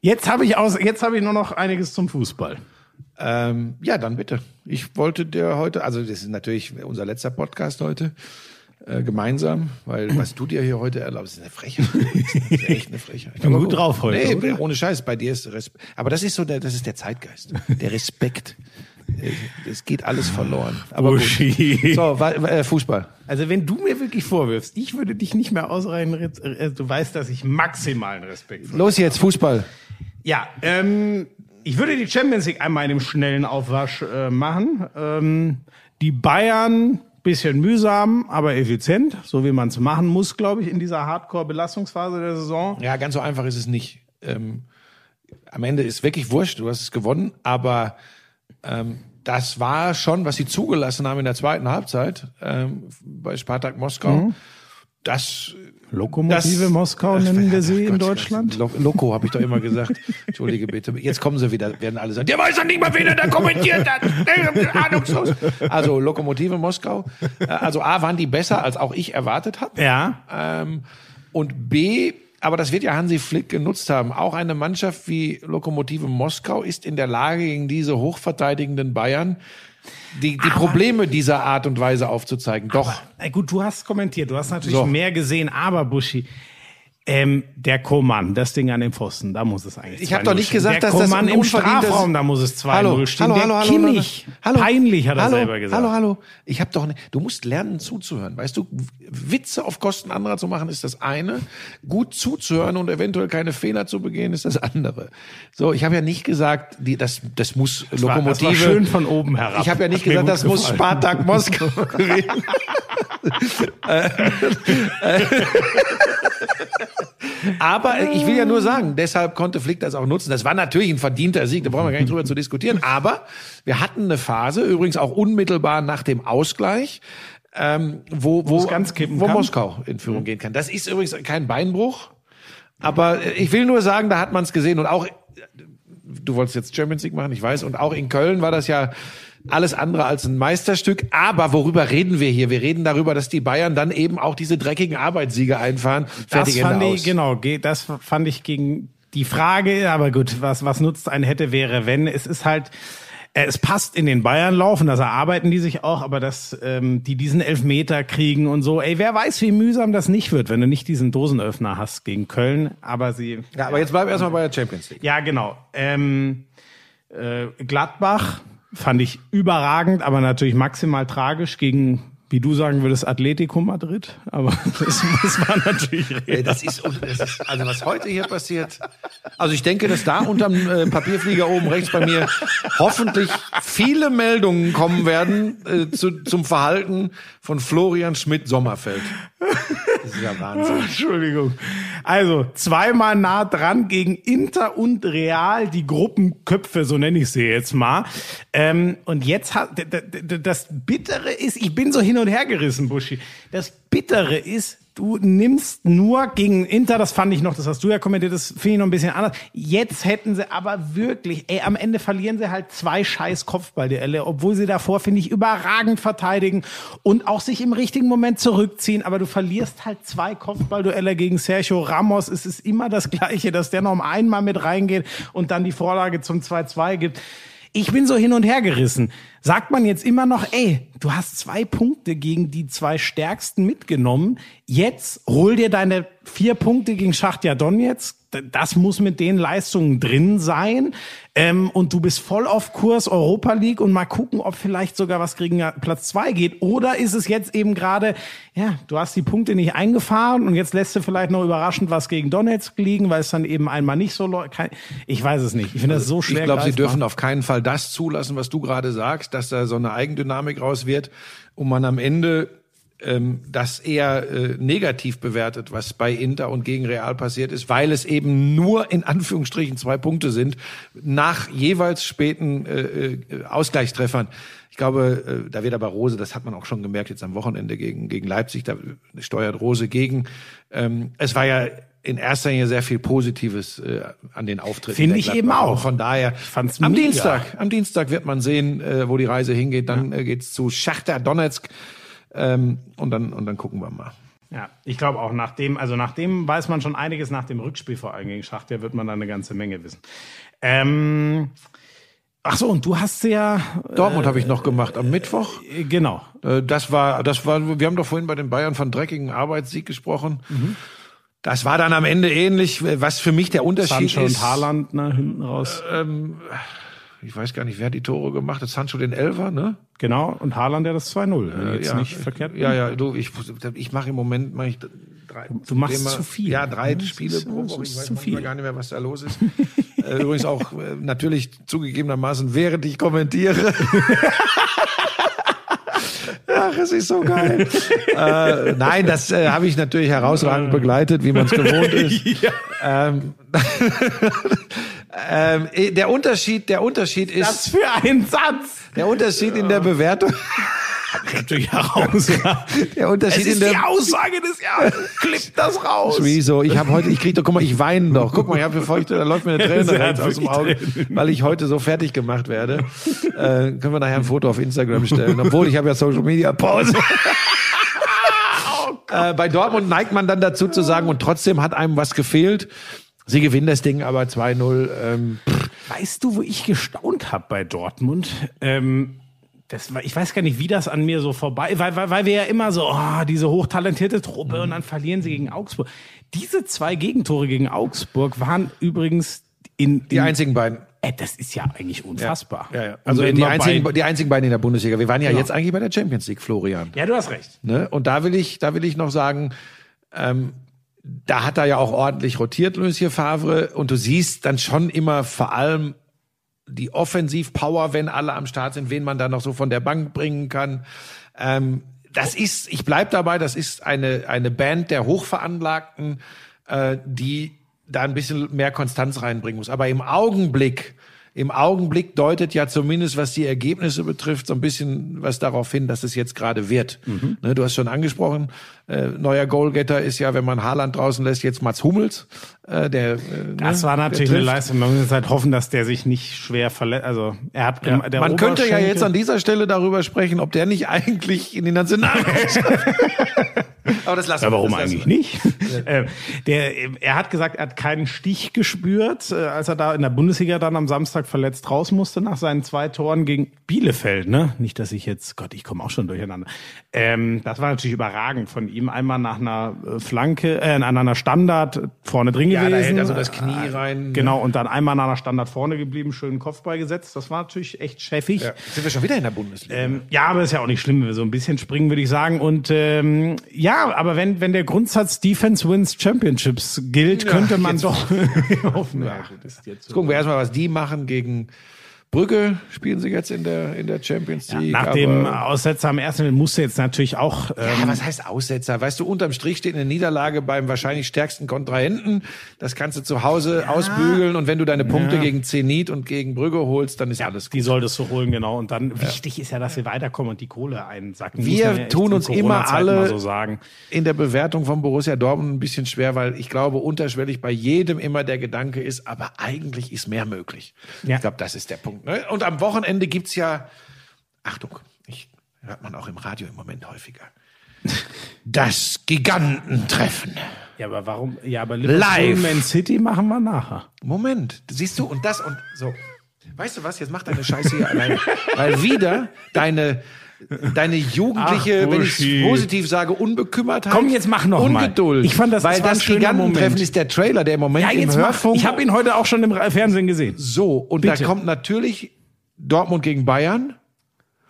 Jetzt habe ich aus, jetzt habe ich nur noch einiges zum Fußball. Ähm, ja, dann bitte. Ich wollte dir heute, also das ist natürlich unser letzter Podcast heute, äh, gemeinsam, weil was du dir hier heute erlaubst, ist eine Frechheit. Das ist echt eine Frechheit. Ich bin gut drauf heute, Nee, oder? ohne Scheiß, bei dir ist Respekt. Aber das ist so der, das ist der Zeitgeist. Der Respekt. Äh, Es geht alles verloren. Aber gut. Buschi. So, äh, Fußball. Also wenn du mir wirklich vorwirfst, ich würde dich nicht mehr ausreichen, du weißt, dass ich maximalen Respekt vor Los jetzt, Fußball. Ja, ähm, ich würde die Champions League einmal in dem schnellen Aufwasch äh, machen. Ähm, die Bayern, bisschen mühsam, aber effizient, so wie man es machen muss, glaube ich, in dieser Hardcore-Belastungsphase der Saison. Ja, ganz so einfach ist es nicht. Ähm, am Ende ist wirklich wurscht, du hast es gewonnen, aber ähm, das war schon, was sie zugelassen haben in der zweiten Halbzeit ähm, bei Spartak Moskau. Das Lokomotive Das- Moskau nennen wir sie in Gott, Deutschland. Lo Loco habe ich doch immer gesagt. Entschuldige bitte. Jetzt kommen sie wieder, werden alle sagen, der weiß doch nicht mal, wen er da kommentiert hat. Ahnungslos. Also Lokomotive Moskau. Äh, Also A, waren die besser, als auch ich erwartet habe. Ja, Ähm, und B, aber das wird ja Hansi Flick genutzt haben. Auch eine Mannschaft wie Lokomotive Moskau ist in der Lage, gegen diese hochverteidigenden Bayern die, die Probleme dieser Art und Weise aufzuzeigen. Doch. Na gut, du hast kommentiert, du hast natürlich So. mehr gesehen, aber Buschi, ähm, der Koman, das Ding an dem Pfosten, da muss es eigentlich Ich hab 2-0 doch nicht stehen. gesagt, der dass das Koman ein im Strafraum, da muss es 2-0 Hallo, stehen. hallo, der hallo, hallo, Kimmich, hallo, peinlich hat er hallo, selber gesagt. Hallo, hallo. Ich habe doch nicht, du musst lernen zuzuhören. Weißt du, Witze auf Kosten anderer zu machen ist das eine. Gut zuzuhören und eventuell keine Fehler zu begehen ist das andere. So, ich habe ja nicht gesagt, die, das, das muss war- das war Lokomotive. schön von oben herab. Ich habe ja nicht Hat gesagt, das muss gefallen. Spartak Moskau gewinnen. [LAUGHS] Aber ich will ja nur sagen, deshalb konnte Flick das auch nutzen. Das war natürlich ein verdienter Sieg, da brauchen wir gar nicht drüber zu diskutieren. Aber wir hatten eine Phase, übrigens auch unmittelbar nach dem Ausgleich, ähm, wo, wo, wo kann. Moskau in Führung gehen kann. Das ist übrigens kein Beinbruch. Aber äh, ich will nur sagen, da hat man es gesehen und auch, äh, du wolltest jetzt Champions League machen, ich weiß, und auch in Köln war das ja alles andere als ein Meisterstück. Aber worüber reden wir hier? Wir reden darüber, dass die Bayern dann eben auch diese dreckigen Arbeitssiege einfahren. Fertig das fand Ende ich, aus. genau, ge- das fand ich gegen die Frage, aber gut, was, was nutzt ein hätte, wäre, wenn. Es ist halt, äh, es passt in den Bayern-Lauf und das erarbeiten die sich auch, aber dass ähm, die diesen Elfmeter kriegen und so, ey, wer weiß, wie mühsam das nicht wird, wenn du nicht diesen Dosenöffner hast gegen Köln, aber sie, Ja, aber jetzt bleib erstmal bei der Champions League. ja, genau. Ähm, äh, Gladbach fand ich überragend, aber natürlich maximal tragisch gegen, wie du sagen würdest, Atletico Madrid. Aber [LAUGHS] das, das war natürlich Ey, Das ist, das ist, also was heute hier passiert. Also ich denke, dass da unterm äh, Papierflieger oben rechts bei mir hoffentlich viele Meldungen kommen werden äh, zu, zum Verhalten von Florian Schmidt-Sommerfeld. Das ist ja [LAUGHS] Wahnsinn. Entschuldigung. Also zweimal nah dran gegen Inter und Real, die Gruppenköpfe, so nenne ich sie jetzt mal. Ähm, und jetzt hat das Bittere ist, ich bin so hin und her gerissen, Buschi. Das Bittere ist, du nimmst nur gegen Inter, das fand ich noch, das hast du ja kommentiert, das finde ich noch ein bisschen anders. Jetzt hätten sie aber wirklich, ey, am Ende verlieren sie halt zwei scheiß Kopfballduelle, obwohl sie davor, finde ich, überragend verteidigen und auch sich im richtigen Moment zurückziehen. Aber du verlierst halt zwei Kopfballduelle gegen Sergio Ramos. Es ist immer das Gleiche, dass der noch einmal mit reingeht und dann die Vorlage zum 2-2 gibt. Ich bin so hin und her gerissen. Sagt man jetzt immer noch, ey, du hast zwei Punkte gegen die zwei stärksten mitgenommen. Jetzt hol dir deine vier Punkte gegen Schachtja Donetsk. Das muss mit den Leistungen drin sein. Ähm, und du bist voll auf Kurs Europa League und mal gucken, ob vielleicht sogar was gegen Platz zwei geht. Oder ist es jetzt eben gerade, ja, du hast die Punkte nicht eingefahren und jetzt lässt du vielleicht noch überraschend was gegen Donetsk liegen, weil es dann eben einmal nicht so läuft. Ich weiß es nicht. Ich finde das so schwer. Ich glaube, sie dürfen auf keinen Fall das zulassen, was du gerade sagst, dass da so eine Eigendynamik raus wird und man am Ende ähm, das eher äh, negativ bewertet, was bei Inter und gegen Real passiert ist, weil es eben nur in Anführungsstrichen zwei Punkte sind nach jeweils späten äh, äh, Ausgleichstreffern. Ich glaube, äh, da wird aber Rose, das hat man auch schon gemerkt jetzt am Wochenende gegen, gegen Leipzig, da steuert Rose gegen. Ähm, es war ja in erster Linie sehr viel Positives äh, an den Auftritten. Finde ich eben auch. Von daher, fand's am mega. Dienstag, am Dienstag wird man sehen, äh, wo die Reise hingeht. Dann äh, geht's zu Schachter Donetsk ähm, und dann und dann gucken wir mal. Ja, ich glaube auch nach dem, also nach dem weiß man schon einiges nach dem Rückspiel vor allem gegen Schachtja wird man da eine ganze Menge wissen. Ähm, ach so, und du hast ja, Dortmund habe ich noch gemacht am Mittwoch. äh, genau, Äh, Das war, das war, wir haben doch vorhin bei den Bayern von dreckigen Arbeitssieg gesprochen. Das war dann am Ende ähnlich, was für mich der Unterschied Sancho ist. und Haaland ne, hinten raus. Ich weiß gar nicht, wer hat die Tore gemacht hat. Sancho den Elfer, ne? genau, und Haaland ja das 2-0, wenn ich jetzt ja, nicht verkehrt. Ja, ja, du, ich, ich mache im Moment mach ich drei. Du machst Thema- zu viel. Ja, drei Das Spiele ist- pro das Woche. Ich weiß zu manchmal viel. gar nicht mehr, was da los ist. Äh, Übrigens auch äh, natürlich zugegebenermaßen, während ich kommentiere. [LAUGHS] Ach, es ist so geil. äh, nein, das äh, habe ich natürlich herausragend begleitet, wie man es gewohnt ist. [LAUGHS] ähm, [LAUGHS] ähm, eh, der Unterschied, der Unterschied ist, Was für ein Satz! der Unterschied in der Bewertung, Natürlich heraus. ja. der Es Unterschied in ist der die Aussage des Jahres. Klipp das raus. Wieso? Ich habe heute, ich krieg doch, guck mal, ich weine doch. Guck mal, ich habe hier feuchte, da läuft mir eine Träne [LAUGHS] aus dem Auge, weil ich heute so fertig gemacht werde. Äh, können wir nachher ein Foto auf Instagram stellen, obwohl ich habe ja Social Media Pause. [LAUGHS] äh, bei Dortmund neigt man dann dazu zu sagen, und trotzdem hat einem was gefehlt. Sie gewinnen das Ding aber 2-0. Ähm, Weißt du, wo ich gestaunt habe bei Dortmund? Ähm, das war, ich weiß gar nicht, wie das an mir so vorbei, weil, weil, weil wir ja immer so, oh, diese hochtalentierte Truppe und dann verlieren sie gegen Augsburg. Diese zwei Gegentore gegen Augsburg waren übrigens in, die in einzigen beiden. Ey, das ist ja eigentlich unfassbar. Ja, ja. Und Also die einzigen, bei- die einzigen beiden in der Bundesliga. Wir waren ja Genau. jetzt eigentlich bei der Champions League, Florian. ja, du hast recht. Ne? Und da will ich, da will ich noch sagen, ähm, da hat er ja auch ordentlich rotiert, Lucien Favre. Und du siehst dann schon immer vor allem die Offensivpower, wenn alle am Start sind, wen man da noch so von der Bank bringen kann. Ähm, das ist, ich bleib dabei, das ist eine, eine Band der Hochveranlagten, äh, die da ein bisschen mehr Konstanz reinbringen muss. Aber im Augenblick, im Augenblick deutet ja zumindest, was die Ergebnisse betrifft, so ein bisschen was darauf hin, dass es jetzt gerade wird. Ne, du hast schon angesprochen, äh, neuer Goalgetter ist ja, wenn man Haaland draußen lässt, jetzt Mats Hummels. Äh, der, äh, Das ne, war natürlich eine. Leistung. Man muss halt hoffen, dass der sich nicht schwer verletzt. Also er hat Ja. der Man könnte ja jetzt an dieser Stelle darüber sprechen, ob der nicht [LAUGHS] eigentlich in die Nationalmannschaft. [LAUGHS] Aber das lassen Ja, wir. warum das lassen eigentlich wir. nicht? [LAUGHS] äh, der, er hat gesagt, er hat keinen Stich gespürt, äh, als er da in der Bundesliga dann am Samstag verletzt raus musste nach seinen zwei Toren gegen Bielefeld. Ne? Nicht, dass ich jetzt, Gott, ich komme auch schon durcheinander. Ähm, das war natürlich überragend von ihm. Einmal nach einer äh, Flanke, äh, an einer Standard vorne drin Ja, da gewesen. hält also das Knie rein. Genau, und dann einmal nach einer Standard vorne geblieben, schönen Kopfball gesetzt. Das war natürlich echt chefig. Ja. Sind wir schon wieder in der Bundesliga? Ähm, ja, aber ist ja auch nicht schlimm, wenn wir so ein bisschen springen, würde ich sagen. Und ähm, ja, aber wenn, wenn der Grundsatz Defense wins Championships gilt, Ja, könnte man doch [LAUGHS] hoffen. Ja, Jetzt gucken wir erstmal, was die machen gegen Brügge. Spielen sie jetzt in der, in der Champions League. Nach dem Aussetzer am ersten musste jetzt natürlich auch. Ähm, Ja, was heißt Aussetzer? Weißt du, unterm Strich steht eine Niederlage beim wahrscheinlich stärksten Kontrahenten. Das kannst du zu Hause ausbügeln und wenn du deine Punkte Ja. gegen Zenit und gegen Brügge holst, dann ist alles die solltest du holen, genau. Und dann wichtig ist ja, dass wir weiterkommen und die Kohle einsacken. Wir ja tun uns immer alle- so sagen. in der Bewertung von Borussia Dortmund ein bisschen schwer, weil ich glaube, unterschwellig bei jedem immer der Gedanke ist, aber eigentlich ist mehr möglich. Ja. Ich glaube, das ist der Punkt. Ne? Und am Wochenende gibt's ja, Achtung, ich, hört man auch im Radio im Moment häufiger, [LAUGHS] das Gigantentreffen. Ja, aber warum? Ja, aber Liverpool Live. Man City machen wir nachher. Moment, siehst du, und das und so. Weißt du was, jetzt mach deine Scheiße hier alleine. Weil wieder deine, deine jugendliche, Ach, wenn ich positiv sage, Unbekümmertheit. Komm, jetzt mach noch mal. Ungeduld. Ich fand, das- Weil das das Gigantentreffen ist der Trailer, der im Moment Ja, im jetzt mach. Hörfunk. Ich habe ihn heute auch schon im Fernsehen gesehen. so, und Bitte. da kommt natürlich Dortmund gegen Bayern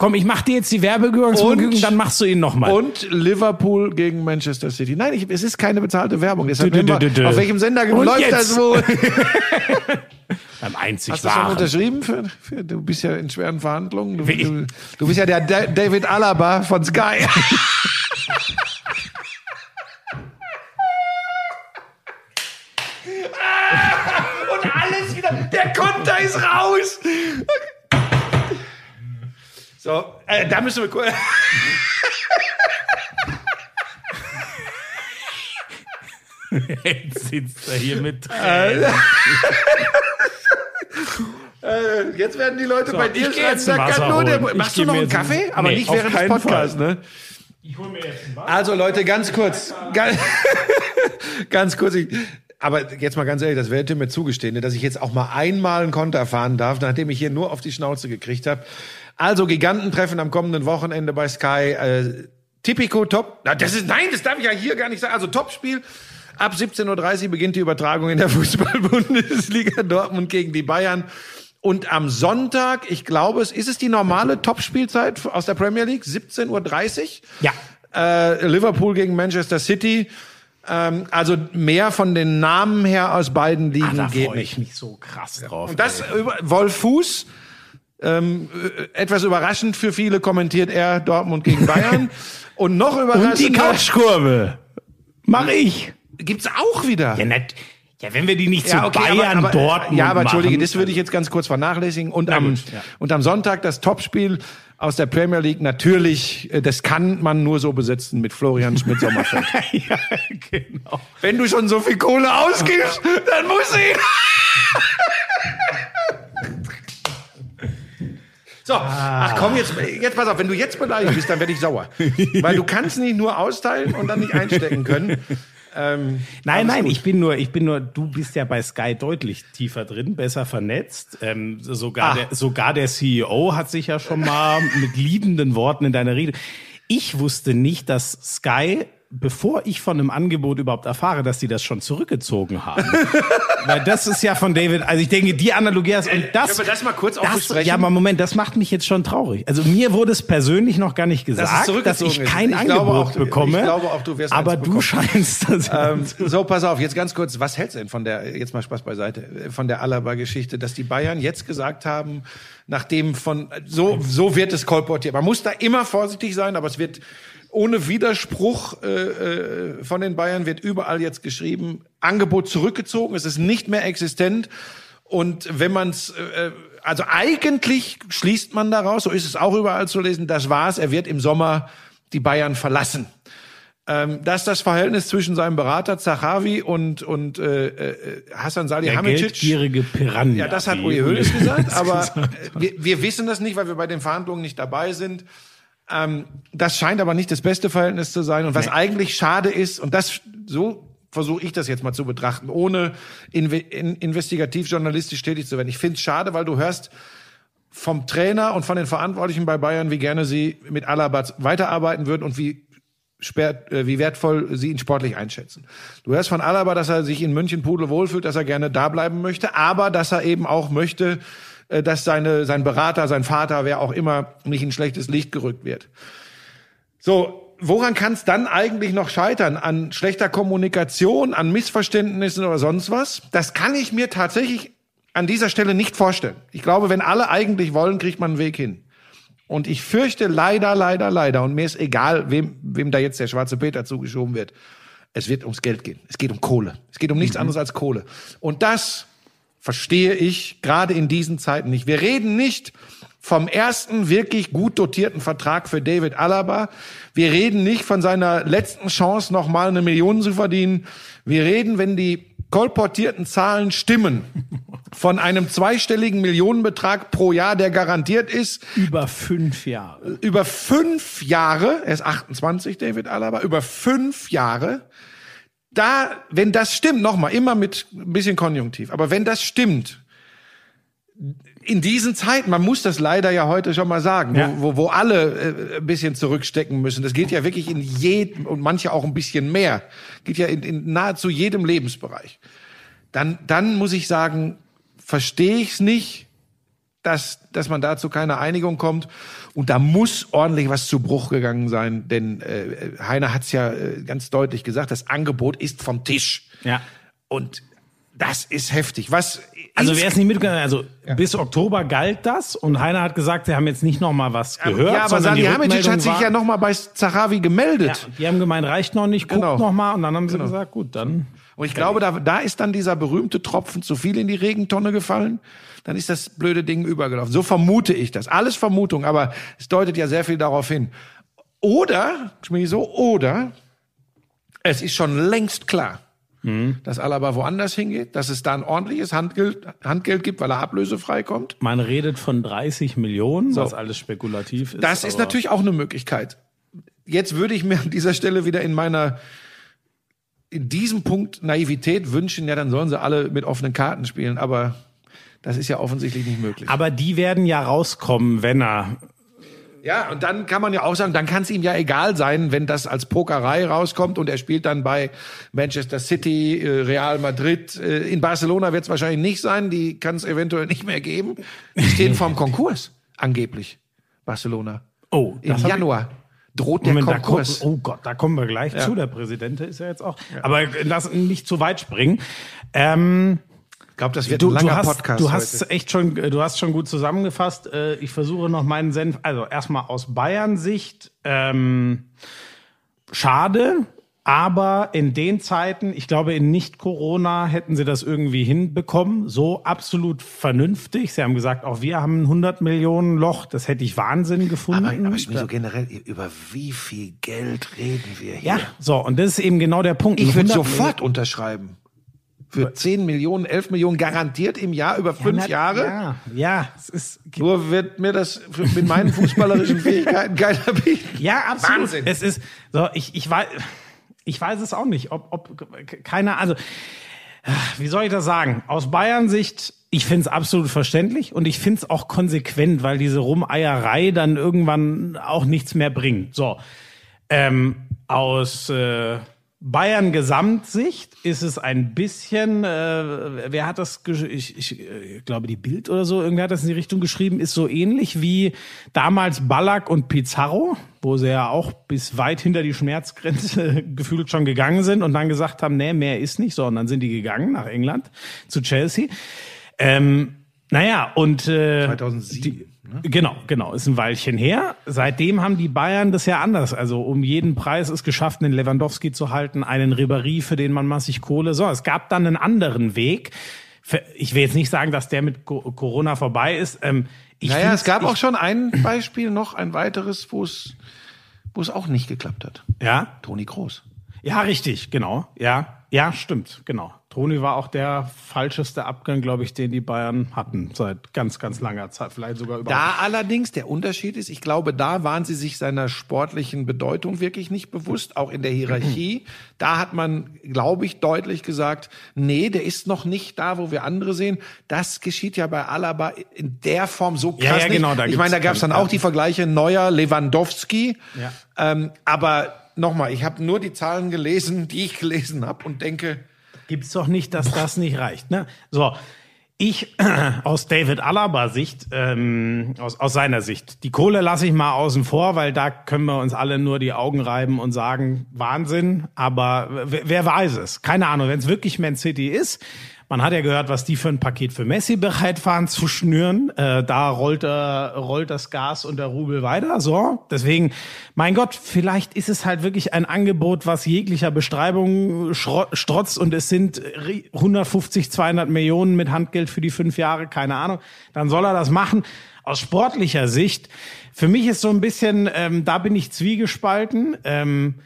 Komm, ich mach dir jetzt die Werbevergnügen, Und- dann machst du ihn nochmal. und Liverpool gegen Manchester City. Nein, ich, es ist keine bezahlte Werbung. Deshalb wenn wir, dü, dü. auf welchem Sender Und läuft jetzt? das wohl? [LAUGHS] [LAUGHS] Beim einzig Hast du schon unterschrieben? Für, für, du bist ja in schweren Verhandlungen. Du, du, du bist ja der Da- David Alaba von Sky. [LAUGHS] Und alles wieder. Der Konter ist raus. So, äh, da müssen wir kurz. [LAUGHS] [LAUGHS] Jetzt sitzt er hier mit Äh, Jetzt werden die Leute bei dir schreiben, da kann Wasser nur der, machst du noch einen Kaffee? Aber Nee, nicht während des Podcasts, Fall. ne? Ich hole mir jetzt ein Wasser. Also Leute, ganz kurz, ganz, [LAUGHS] ganz kurz. Ich, aber jetzt mal ganz ehrlich, das werdet ihr mir zugestehen, ne, dass ich jetzt auch mal einmal einen Konter fahren darf, nachdem ich hier nur auf die Schnauze gekriegt habe. Also Gigantentreffen am kommenden Wochenende bei Sky. Äh, Tipico Top. Na, das ist nein, das darf ich ja hier gar nicht sagen. Also Topspiel. Ab 17:30 Uhr beginnt die Übertragung in der [LAUGHS] Fußball-Bundesliga Dortmund gegen die Bayern. Und am Sonntag, ich glaube, es ist es die normale Topspielzeit aus der Premier League, 17:30 Uhr. Ja. Äh, Liverpool gegen Manchester City. Ähm, also mehr von den Namen her aus beiden Ligen Da geht nicht. ich mich so krass drauf. Und das über Wolf Fuß, ähm, äh, etwas überraschend für viele kommentiert er Dortmund gegen Bayern. [LAUGHS] Und noch Und die Couchkurve. Mach ich. Gibt's auch wieder. Ja, nett. Ja, wenn wir die nicht zu Ja, okay, Bayern, aber, aber, Dortmund Ja, aber entschuldige, machen. das würde ich jetzt ganz kurz vernachlässigen. Und, am, gut, ja. und am Sonntag das Topspiel aus der Premier League. Natürlich, äh, das kann man nur so besetzen mit Florian Schmidt-Sommerfeld. [LAUGHS] ja, genau. Wenn du schon so viel Kohle ausgibst, dann muss ich. [LAUGHS] So, ach komm, jetzt, jetzt pass auf, wenn du jetzt beleidigt bist, dann werde ich sauer. [LAUGHS] Weil du kannst nicht nur austeilen und dann nicht einstecken können. Ähm, Nein, nein, gut. ich bin nur, ich bin nur, du bist ja bei Sky deutlich tiefer drin, besser vernetzt. Ähm, sogar, Ah. der, sogar der CEO hat sich ja schon mal mit liebenden Worten in deiner Rede. Ich wusste nicht, dass Sky, bevor ich von einem Angebot überhaupt erfahre, dass die das schon zurückgezogen haben. [LAUGHS] Weil das ist ja von David, also ich denke, die Analogie ist, und das. Können wir das mal kurz das, besprechen? Ja, aber Moment, das macht mich jetzt schon traurig. Also mir wurde es persönlich noch gar nicht es gesagt, dass zurückgezogen ich ist. kein Ich glaube Angebot auch, bekomme. ich glaube auch, du wirst Aber du scheinst das. Ähm, so, pass auf, jetzt ganz kurz, was hältst du denn von der, jetzt mal Spaß beiseite, äh, von der Alaba-Geschichte, dass die Bayern jetzt gesagt haben, nachdem von, so, so wird es kolportiert. Man muss da immer vorsichtig sein, aber es wird ohne Widerspruch äh, äh, von den Bayern wird überall jetzt geschrieben, Angebot zurückgezogen, es ist nicht mehr existent. Und wenn man es, äh, also eigentlich schließt man daraus, so ist es auch überall zu lesen, das war's, er wird im Sommer die Bayern verlassen ähm, dass das Verhältnis zwischen seinem Berater Zahavi und und äh, äh, Hassan Salihamidzic Piranha. ja, das hat Uli Hoeneß [LAUGHS] gesagt, aber äh, [LAUGHS] wir, wir wissen das nicht, weil wir bei den Verhandlungen nicht dabei sind. Ähm, das scheint aber nicht das beste Verhältnis zu sein. Und was eigentlich schade ist, und das so versuche ich das jetzt mal zu betrachten, ohne in, investigativ journalistisch tätig zu werden. Ich finde es schade, weil du hörst vom Trainer und von den Verantwortlichen bei Bayern, wie gerne sie mit Alaba weiterarbeiten würden und wie sperrt, äh, wie wertvoll sie ihn sportlich einschätzen. Du hörst von Alaba, dass er sich in München Pudel wohlfühlt, dass er gerne da bleiben möchte, aber dass er eben auch möchte, äh, dass seine, sein Berater, sein Vater, wer auch immer, nicht in schlechtes Licht gerückt wird. So, woran kann es dann eigentlich noch scheitern? An schlechter Kommunikation, an Missverständnissen oder sonst was? Das kann ich mir tatsächlich an dieser Stelle nicht vorstellen. Ich glaube, wenn alle eigentlich wollen, kriegt man einen Weg hin. Und ich fürchte leider, leider, leider, und mir ist egal, wem, wem da jetzt der schwarze Peter zugeschoben wird, es wird ums Geld gehen. Es geht um Kohle. Es geht um nichts anderes als Kohle. Und das verstehe ich gerade in diesen Zeiten nicht. Wir reden nicht vom ersten wirklich gut dotierten Vertrag für David Alaba. Wir reden nicht von seiner letzten Chance, noch mal eine Million zu verdienen. Wir reden, wenn die kolportierten Zahlen stimmen, [LAUGHS] von einem zweistelligen Millionenbetrag pro Jahr, der garantiert ist, Über fünf Jahre. über fünf Jahre, er ist 28, David Alaba, über fünf Jahre, da, wenn das stimmt, nochmal, immer mit ein bisschen Konjunktiv, aber wenn das stimmt, in diesen Zeiten, man muss das leider ja heute schon mal sagen, Ja. wo, wo, wo alle äh, ein bisschen zurückstecken müssen. Das geht ja wirklich in jedem und manche auch ein bisschen mehr. Geht ja in, in nahezu jedem Lebensbereich. Dann, dann muss ich sagen, verstehe ich es nicht, dass, dass man da zu keiner Einigung kommt. Und da muss ordentlich was zu Bruch gegangen sein, denn äh, Heiner hat es ja äh, ganz deutlich gesagt, das Angebot ist vom Tisch. Ja. Und das ist heftig. Was Also wer es nicht mitgegangen also bis Oktober galt das und Heiner hat gesagt, sie haben jetzt nicht noch mal was gehört. ja, aber Salihamidzic hat sich war- ja noch mal bei Zahavi ja, gemeldet. die haben gemeint, reicht noch nicht, guckt Genau. noch mal und dann haben sie gesagt, gut, dann Und ich glaube, da, da ist dann dieser berühmte Tropfen zu viel in die Regentonne gefallen. Dann ist das blöde Ding übergelaufen. So vermute ich das. Alles Vermutung, aber es deutet ja sehr viel darauf hin. Oder, so, oder es ist schon längst klar, dass Alaba woanders hingeht, dass es da ein ordentliches Handgeld, Handgeld gibt, weil er ablösefrei kommt. man redet von 30 Millionen, was alles spekulativ ist. Das ist natürlich auch eine Möglichkeit. jetzt würde ich mir an dieser Stelle wieder in meiner in diesem Punkt Naivität wünschen, ja, dann sollen sie alle mit offenen Karten spielen, aber das ist ja offensichtlich nicht möglich. Aber die werden ja rauskommen, wenn er. Ja, und dann kann man ja auch sagen, dann kann es ihm ja egal sein, wenn das als Pokerei rauskommt und er spielt dann bei Manchester City, äh, Real Madrid. Äh, In Barcelona wird es wahrscheinlich nicht sein, die kann es eventuell nicht mehr geben. Die stehen vorm [LAUGHS] Konkurs, angeblich. Barcelona. Oh, Im Januar droht der Moment, da kommt, Konkurs. oh Gott, da kommen wir gleich zu. Der Präsident ist ja jetzt auch. Aber lass nicht zu weit springen. Ähm, Ich glaube, das wird du, ein du langer hast, Podcast du hast heute. echt schon, du hast schon gut zusammengefasst. Äh, Ich versuche noch meinen Senf. Also erstmal aus Bayern-Sicht. Ähm, schade. Aber in den Zeiten, ich glaube, in Nicht-Corona hätten sie das irgendwie hinbekommen. So absolut vernünftig. Sie haben gesagt, auch wir haben ein 100 Millionen Loch. Das hätte ich Wahnsinn gefunden. Aber, aber ich bin so generell, über wie viel Geld reden wir hier? ja, so. Und das ist eben genau der Punkt. Ich würde 100 sofort unterschreiben. Für 10 Millionen, 11 Millionen garantiert im Jahr über fünf Na, Jahre. Ja, ja, es ist, Nur wird mir das für- mit meinen fußballerischen [LAUGHS] Fähigkeiten keiner bieten. Ja, absolut. Wahnsinn. Es ist so, ich, ich weiß, ich weiß es auch nicht, ob, ob keiner, also wie soll ich das sagen? Aus Bayern Sicht, ich finde es absolut verständlich und ich finde es auch konsequent, weil diese Rumeierei dann irgendwann auch nichts mehr bringt. So, ähm, aus äh, Bayern Gesamtsicht ist es ein bisschen, äh, wer hat das, ich, ich äh, glaube die Bild oder so, irgendwer hat das in die Richtung geschrieben, ist so ähnlich wie damals Ballack und Pizarro, wo sie ja auch bis weit hinter die Schmerzgrenze [LAUGHS] gefühlt schon gegangen sind und dann gesagt haben, nee, mehr ist nicht so. Und dann sind die gegangen nach England zu Chelsea. Ähm, naja, und äh, 2007. die, Genau, genau, ist ein Weilchen her. Seitdem haben die Bayern das ja anders. Also um jeden Preis ist geschafft, einen Lewandowski zu halten, einen Ribéry, für den man massig Kohle. So, es gab dann einen anderen Weg. Ich will jetzt nicht sagen, dass der mit Co- Corona vorbei ist. Ähm, ich Naja, es gab auch schon ein Beispiel, noch ein weiteres, wo es, wo es auch nicht geklappt hat. Ja, Toni Kroos. ja, richtig, genau. Ja, ja, stimmt, genau. Toni war auch der falscheste Abgang, glaube ich, den die Bayern hatten seit ganz, ganz langer Zeit, vielleicht sogar überhaupt. Da allerdings der Unterschied ist, ich glaube, da waren sie sich seiner sportlichen Bedeutung wirklich nicht bewusst, auch in der Hierarchie. [CLEARS THROAT] Da hat man, glaube ich, deutlich gesagt, nee, der ist noch nicht da, wo wir andere sehen. Das geschieht ja bei Alaba in der Form so krass Ja, ja, genau, nicht. da ich meine, da gab es dann auch die Vergleiche Neuer, Lewandowski. Ja. Ähm, aber nochmal, ich habe nur die Zahlen gelesen, die ich gelesen habe und denke, Gibt's doch nicht, dass das nicht reicht. Ne? So, ich [CLEARS THROAT] aus David Alaba Sicht, ähm, aus, aus seiner Sicht, die Kohle lasse ich mal außen vor, weil da können wir uns alle nur die Augen reiben und sagen, Wahnsinn, aber wer, wer weiß es? Keine Ahnung, wenn es wirklich Man City ist. Man hat ja gehört, was die für ein Paket für Messi bereit waren zu schnüren. Äh, da rollt, äh, rollt das Gas und der Rubel weiter. So, deswegen, mein Gott, vielleicht ist es halt wirklich ein Angebot, was jeglicher Bestreibung strotzt und es sind ri- 150, 200 Millionen mit Handgeld für die fünf Jahre, keine Ahnung. Dann soll er das machen. Aus sportlicher Sicht, für mich ist so ein bisschen, ähm, da bin ich zwiegespalten. Ähm,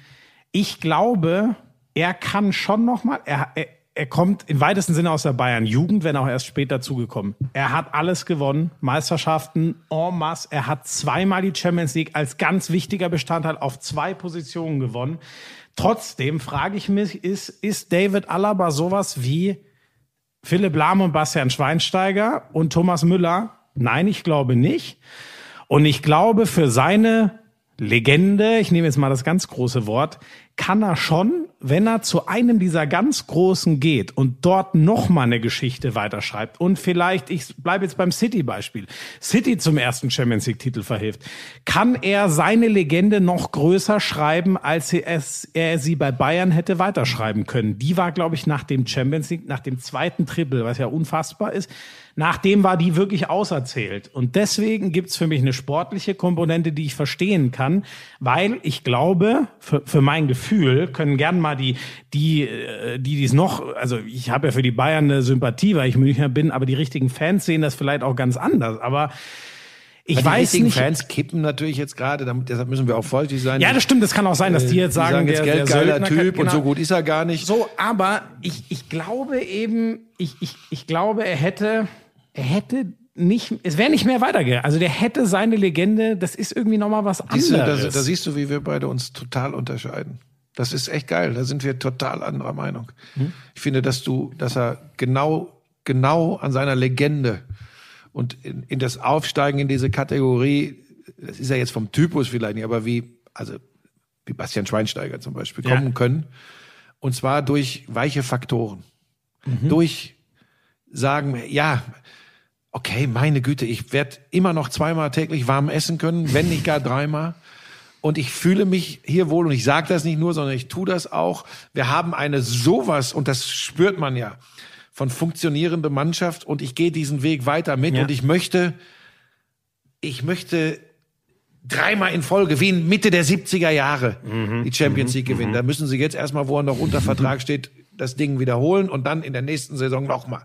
ich glaube, er kann schon noch mal. Er, er, er kommt im weitesten Sinne aus der Bayern Jugend, wenn auch erst später zugekommen. Er hat alles gewonnen, Meisterschaften en masse. Er hat zweimal die Champions League als ganz wichtiger Bestandteil auf zwei Positionen gewonnen. Trotzdem frage ich mich, ist, ist David Alaba sowas wie Philipp Lahm und Bastian Schweinsteiger und Thomas Müller? Nein, ich glaube nicht. Und ich glaube, für seine Legende, ich nehme jetzt mal das ganz große Wort, kann er schon, wenn er zu einem dieser ganz Großen geht und dort noch mal eine Geschichte weiterschreibt und vielleicht, ich bleibe jetzt beim City-Beispiel, City zum ersten Champions League-Titel verhilft, kann er seine Legende noch größer schreiben, als er, er sie bei Bayern hätte weiterschreiben können. Die war, glaube ich, nach dem Champions League, nach dem zweiten Triple, was ja unfassbar ist, Nachdem war die wirklich auserzählt. Und deswegen gibt's für mich eine sportliche Komponente, die ich verstehen kann, weil ich glaube, für, für mein Gefühl können gern mal die, die, äh, die dies noch, also ich habe ja für die Bayern eine Sympathie, weil ich Münchner bin, aber die richtigen Fans sehen das vielleicht auch ganz anders. Aber ich die weiß richtigen nicht. Fans kippen natürlich jetzt gerade, deshalb müssen wir auch vorsichtig sein. Ja, das stimmt. Das kann auch sein, dass die jetzt Die sagen, sagen jetzt der, der Typ kann- und genau. so gut ist er gar nicht. So, aber ich, ich glaube eben, ich, ich, ich glaube, er hätte, er hätte nicht, es wäre nicht mehr weitergegangen. Also der hätte seine Legende, das ist irgendwie nochmal was anderes. Siehst du, da, da siehst du, wie wir beide uns total unterscheiden. Das ist echt geil. Da sind wir total anderer Meinung. Ich finde, dass du, dass er genau, genau an seiner Legende und in, in das Aufsteigen in diese Kategorie, das ist ja jetzt vom Typus vielleicht nicht, aber wie, also wie Bastian Schweinsteiger zum Beispiel Ja. kommen können. Und zwar durch weiche Faktoren. Durch sagen, ja, okay, meine Güte, ich werde immer noch zweimal täglich warm essen können, wenn nicht gar dreimal. Und ich fühle mich hier wohl, und ich sage das nicht nur, sondern ich tue das auch. Wir haben eine sowas, und das spürt man ja, von funktionierende Mannschaft und ich gehe diesen Weg weiter mit Ja. und ich möchte, ich möchte dreimal in Folge, wie in Mitte der 70er Jahre, die Champions League gewinnen. Da müssen sie jetzt erstmal, wo er noch unter [LAUGHS] Vertrag steht, das Ding wiederholen und dann in der nächsten Saison nochmal.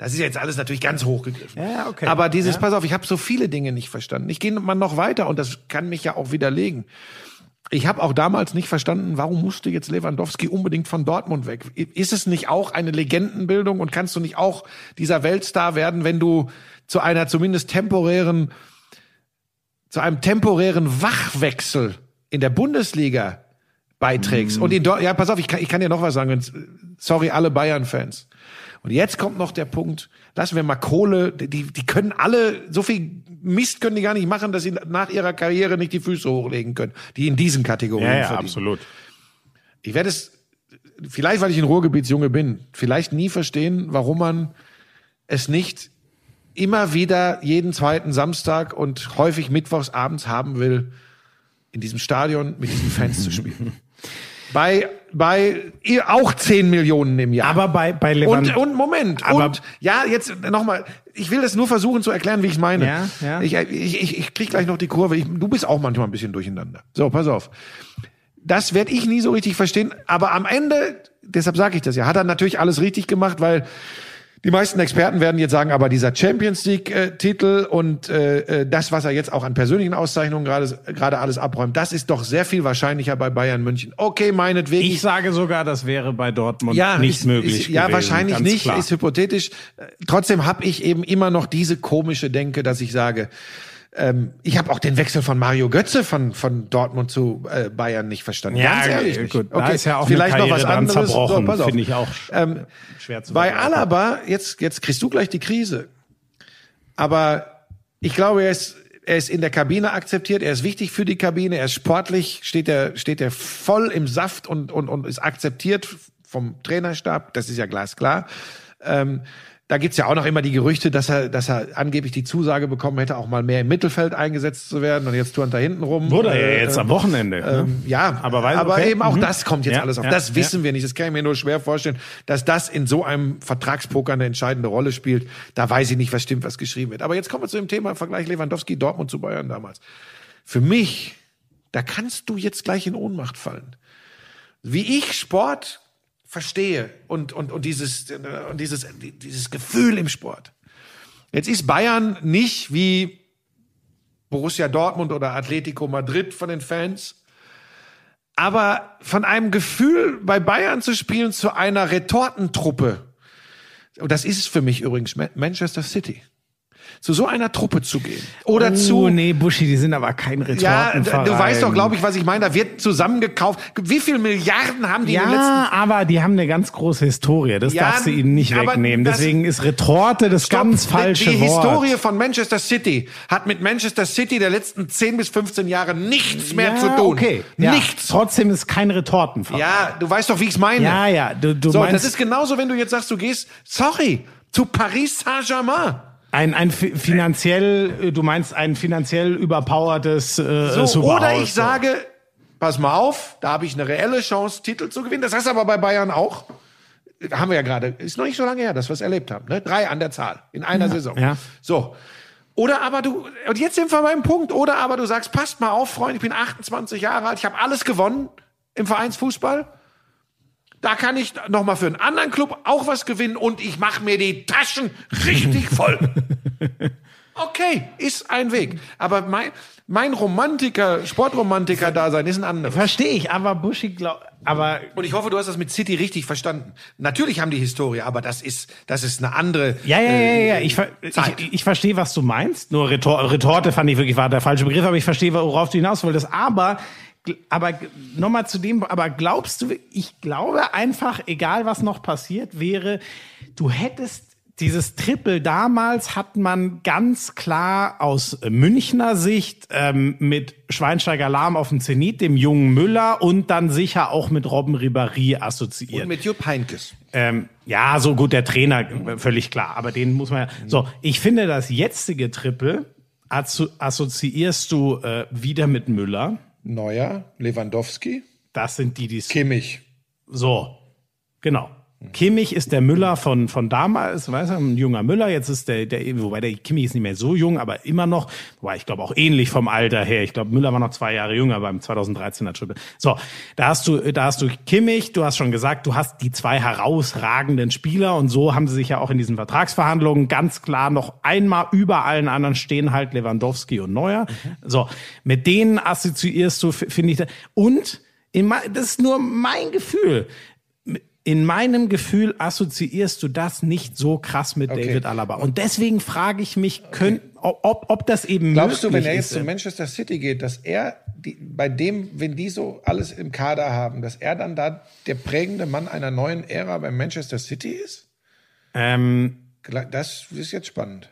Das ist jetzt alles natürlich ganz hochgegriffen. Ja, okay. Aber dieses, Ja. pass auf, ich habe so viele Dinge nicht verstanden. Ich gehe mal noch weiter und das kann mich ja auch widerlegen. Ich habe auch damals nicht verstanden, warum musste jetzt Lewandowski unbedingt von Dortmund weg? Ist es nicht auch eine Legendenbildung und kannst du nicht auch dieser Weltstar werden, wenn du zu einer zumindest temporären, zu einem temporären Wachwechsel in der Bundesliga beiträgst? Und in Dort ja, pass auf, ich kann, ich kann dir noch was sagen. Sorry, alle Bayern-Fans. Und jetzt kommt noch der Punkt, lassen wir mal Kohle, die, die können alle, so viel Mist können die gar nicht machen, dass sie nach ihrer Karriere nicht die Füße hochlegen können, die in diesen Kategorien ja, ja, verdienen. absolut. Ich werde es, vielleicht weil ich ein Ruhrgebietsjunge bin, vielleicht nie verstehen, warum man es nicht immer wieder jeden zweiten Samstag und häufig mittwochs abends haben will, in diesem Stadion mit diesen Fans zu spielen. [LAUGHS] Bei, bei ihr auch 10 Millionen im Jahr. Aber bei, bei und, Lewandowski. und Moment, Aber- und ja, jetzt nochmal, ich will das nur versuchen zu erklären, wie ich es meine. Ja, ja. Ich, ich, ich, ich krieg gleich noch die Kurve. Ich, du bist auch manchmal ein bisschen durcheinander. So, pass auf. Das werde ich nie so richtig verstehen, aber am Ende, deshalb sage ich das ja, hat er natürlich alles richtig gemacht, weil die meisten Experten werden jetzt sagen, aber dieser Champions League-Titel und äh, äh, das, was er jetzt auch an persönlichen Auszeichnungen gerade alles abräumt, das ist doch sehr viel wahrscheinlicher bei Bayern München. Okay, meinetwegen. ich sage sogar, das wäre bei Dortmund ja, nicht ist, möglich. Ist, ja, gewesen, wahrscheinlich nicht, Klar. ist hypothetisch. Trotzdem habe ich eben immer noch diese komische Denke, dass ich sage, ähm, ich habe auch den Wechsel von Mario Götze von, von Dortmund zu äh, Bayern nicht verstanden. Ja, Ganz ehrlich gut, nicht. da Okay, ist ja auch vielleicht noch was anderes. zerbrochen, auf. finde ich auch Ähm, schwer zu bei. Alaba, jetzt, jetzt kriegst du gleich die Krise. Aber ich glaube, er ist, er ist in der Kabine akzeptiert, er ist wichtig für die Kabine, er ist sportlich, steht er, steht er voll im Saft und, und, und ist akzeptiert vom Trainerstab, das ist ja glasklar. Ähm, da gibt's ja auch noch immer die Gerüchte, dass er, dass er angeblich die Zusage bekommen hätte, auch mal mehr im Mittelfeld eingesetzt zu werden und jetzt turnt er hinten rum. Wurde er Äh, ja jetzt am Wochenende. ne? ähm, ja, Aber weiß- aber okay. eben auch Mhm. das kommt jetzt Ja, alles auf. ja, das wissen wir nicht. Das kann ich mir nur schwer vorstellen, dass das in so einem Vertragspoker eine entscheidende Rolle spielt. Da weiß ich nicht, was stimmt, was geschrieben wird. Aber jetzt kommen wir zu dem Thema Vergleich Lewandowski, Dortmund zu Bayern damals. Für mich, da kannst du jetzt gleich in Ohnmacht fallen. Wie ich Sport verstehe und, und, und dieses, und dieses, dieses Gefühl im Sport. Jetzt ist Bayern nicht wie Borussia Dortmund oder Atletico Madrid von den Fans. Aber von einem Gefühl bei Bayern zu spielen zu einer Retortentruppe, und das ist es für mich übrigens, Ma- Manchester City, zu so einer Truppe zu gehen. Oder oh, zu, nee, Buschi, die sind aber kein ja, Retortenverein. du weißt doch, glaube ich, was ich meine. Da wird zusammengekauft. Wie viel Milliarden haben die in den letzten Ja, aber die haben eine ganz große Historie. Das Ja, darfst du ihnen nicht wegnehmen. Deswegen ist Retorte das Stopp. ganz falsche Die, die Wort. Historie von Manchester City hat mit Manchester City der letzten 10 bis 15 Jahre nichts mehr ja, zu tun. Okay. Ja. Nichts. Trotzdem ist kein Retortenverein. Ja, du weißt doch, wie ich es meine. ja, ja. Du, du so, meinst das ist genauso, wenn du jetzt sagst, du gehst, sorry, zu Paris Saint-Germain. Ein, ein fi- finanziell, äh, du meinst ein finanziell überpowertes äh, So, Superhaus. oder ich sage, pass mal auf, da habe ich eine reelle Chance, Titel zu gewinnen. Das heißt aber bei Bayern auch. Haben wir ja gerade, ist noch nicht so lange her, dass wir es erlebt haben. Ne? Drei an der Zahl in einer Saison. ja. So. Oder aber du, und jetzt sind wir beim Punkt, oder aber du sagst, passt mal auf, Freund, ich bin 28 Jahre alt, ich habe alles gewonnen im Vereinsfußball. Da kann ich noch mal für einen anderen Club auch was gewinnen und ich mache mir die Taschen richtig [LAUGHS] voll. Okay, ist ein Weg. Aber mein, mein Romantiker, Sportromantiker-Dasein ist ein anderes. Verstehe ich, aber Buschi glaubt, aber Und ich hoffe, du hast das mit City richtig verstanden. Natürlich haben die Historie, aber das ist, das ist eine andere. Ja, ja, ja, ja, äh, Ich, ich, ich verstehe, was du meinst. Nur Retor Retorte fand ich wirklich war der falsche Begriff, aber ich verstehe, worauf du hinaus wolltest. Aber, aber nochmal zu dem, aber glaubst du, ich glaube einfach, egal was noch passiert wäre, du hättest dieses Triple damals hat man ganz klar aus Münchner Sicht ähm, mit Schweinsteiger Lahm auf dem Zenit, dem jungen Müller und dann sicher auch mit Robben Ribéry assoziiert. Und mit Jupp Heynckes. Ähm, ja, so gut, der Trainer, völlig klar. Aber den muss man ja. So, ich finde, das jetzige Triple asso assoziierst du äh, wieder mit Müller. Neuer, Lewandowski, Das sind die, die Kimmich. so. Genau. Kimmich ist der Müller von, von damals, weißt du, ein junger Müller. Jetzt ist der, der, wobei der Kimmich ist nicht mehr so jung, aber immer noch, wobei ich glaube auch ähnlich vom Alter her. Ich glaube, Müller war noch zwei Jahre jünger beim 2013er Triple. So, da hast du, da hast du Kimmich, du hast schon gesagt, du hast die zwei herausragenden Spieler und so haben sie sich ja auch in diesen Vertragsverhandlungen ganz klar noch einmal über allen anderen stehen halt Lewandowski und Neuer. So, mit denen assoziierst du, finde ich, und das ist nur mein Gefühl in meinem Gefühl assoziierst du das nicht so krass mit Okay. David Alaba. Und deswegen frage ich mich, könnt, ob, ob das eben Glaubst du, wenn er jetzt ist, zu Manchester City geht, dass er die, bei dem, wenn die so alles im Kader haben, dass er dann da der prägende Mann einer neuen Ära bei Manchester City ist? ähm, Das ist jetzt spannend.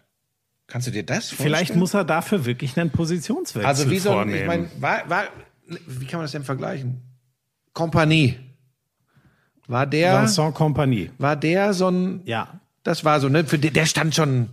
Kannst du dir das vorstellen? vielleicht muss er dafür wirklich einen Positionswechsel Also wie so, ein- vornehmen. ich meine, war, war, wie kann man das denn vergleichen? Kompanie. War der, Vincent Compagnie. war der so ein, Ja. das war so, ne, für den, der stand schon,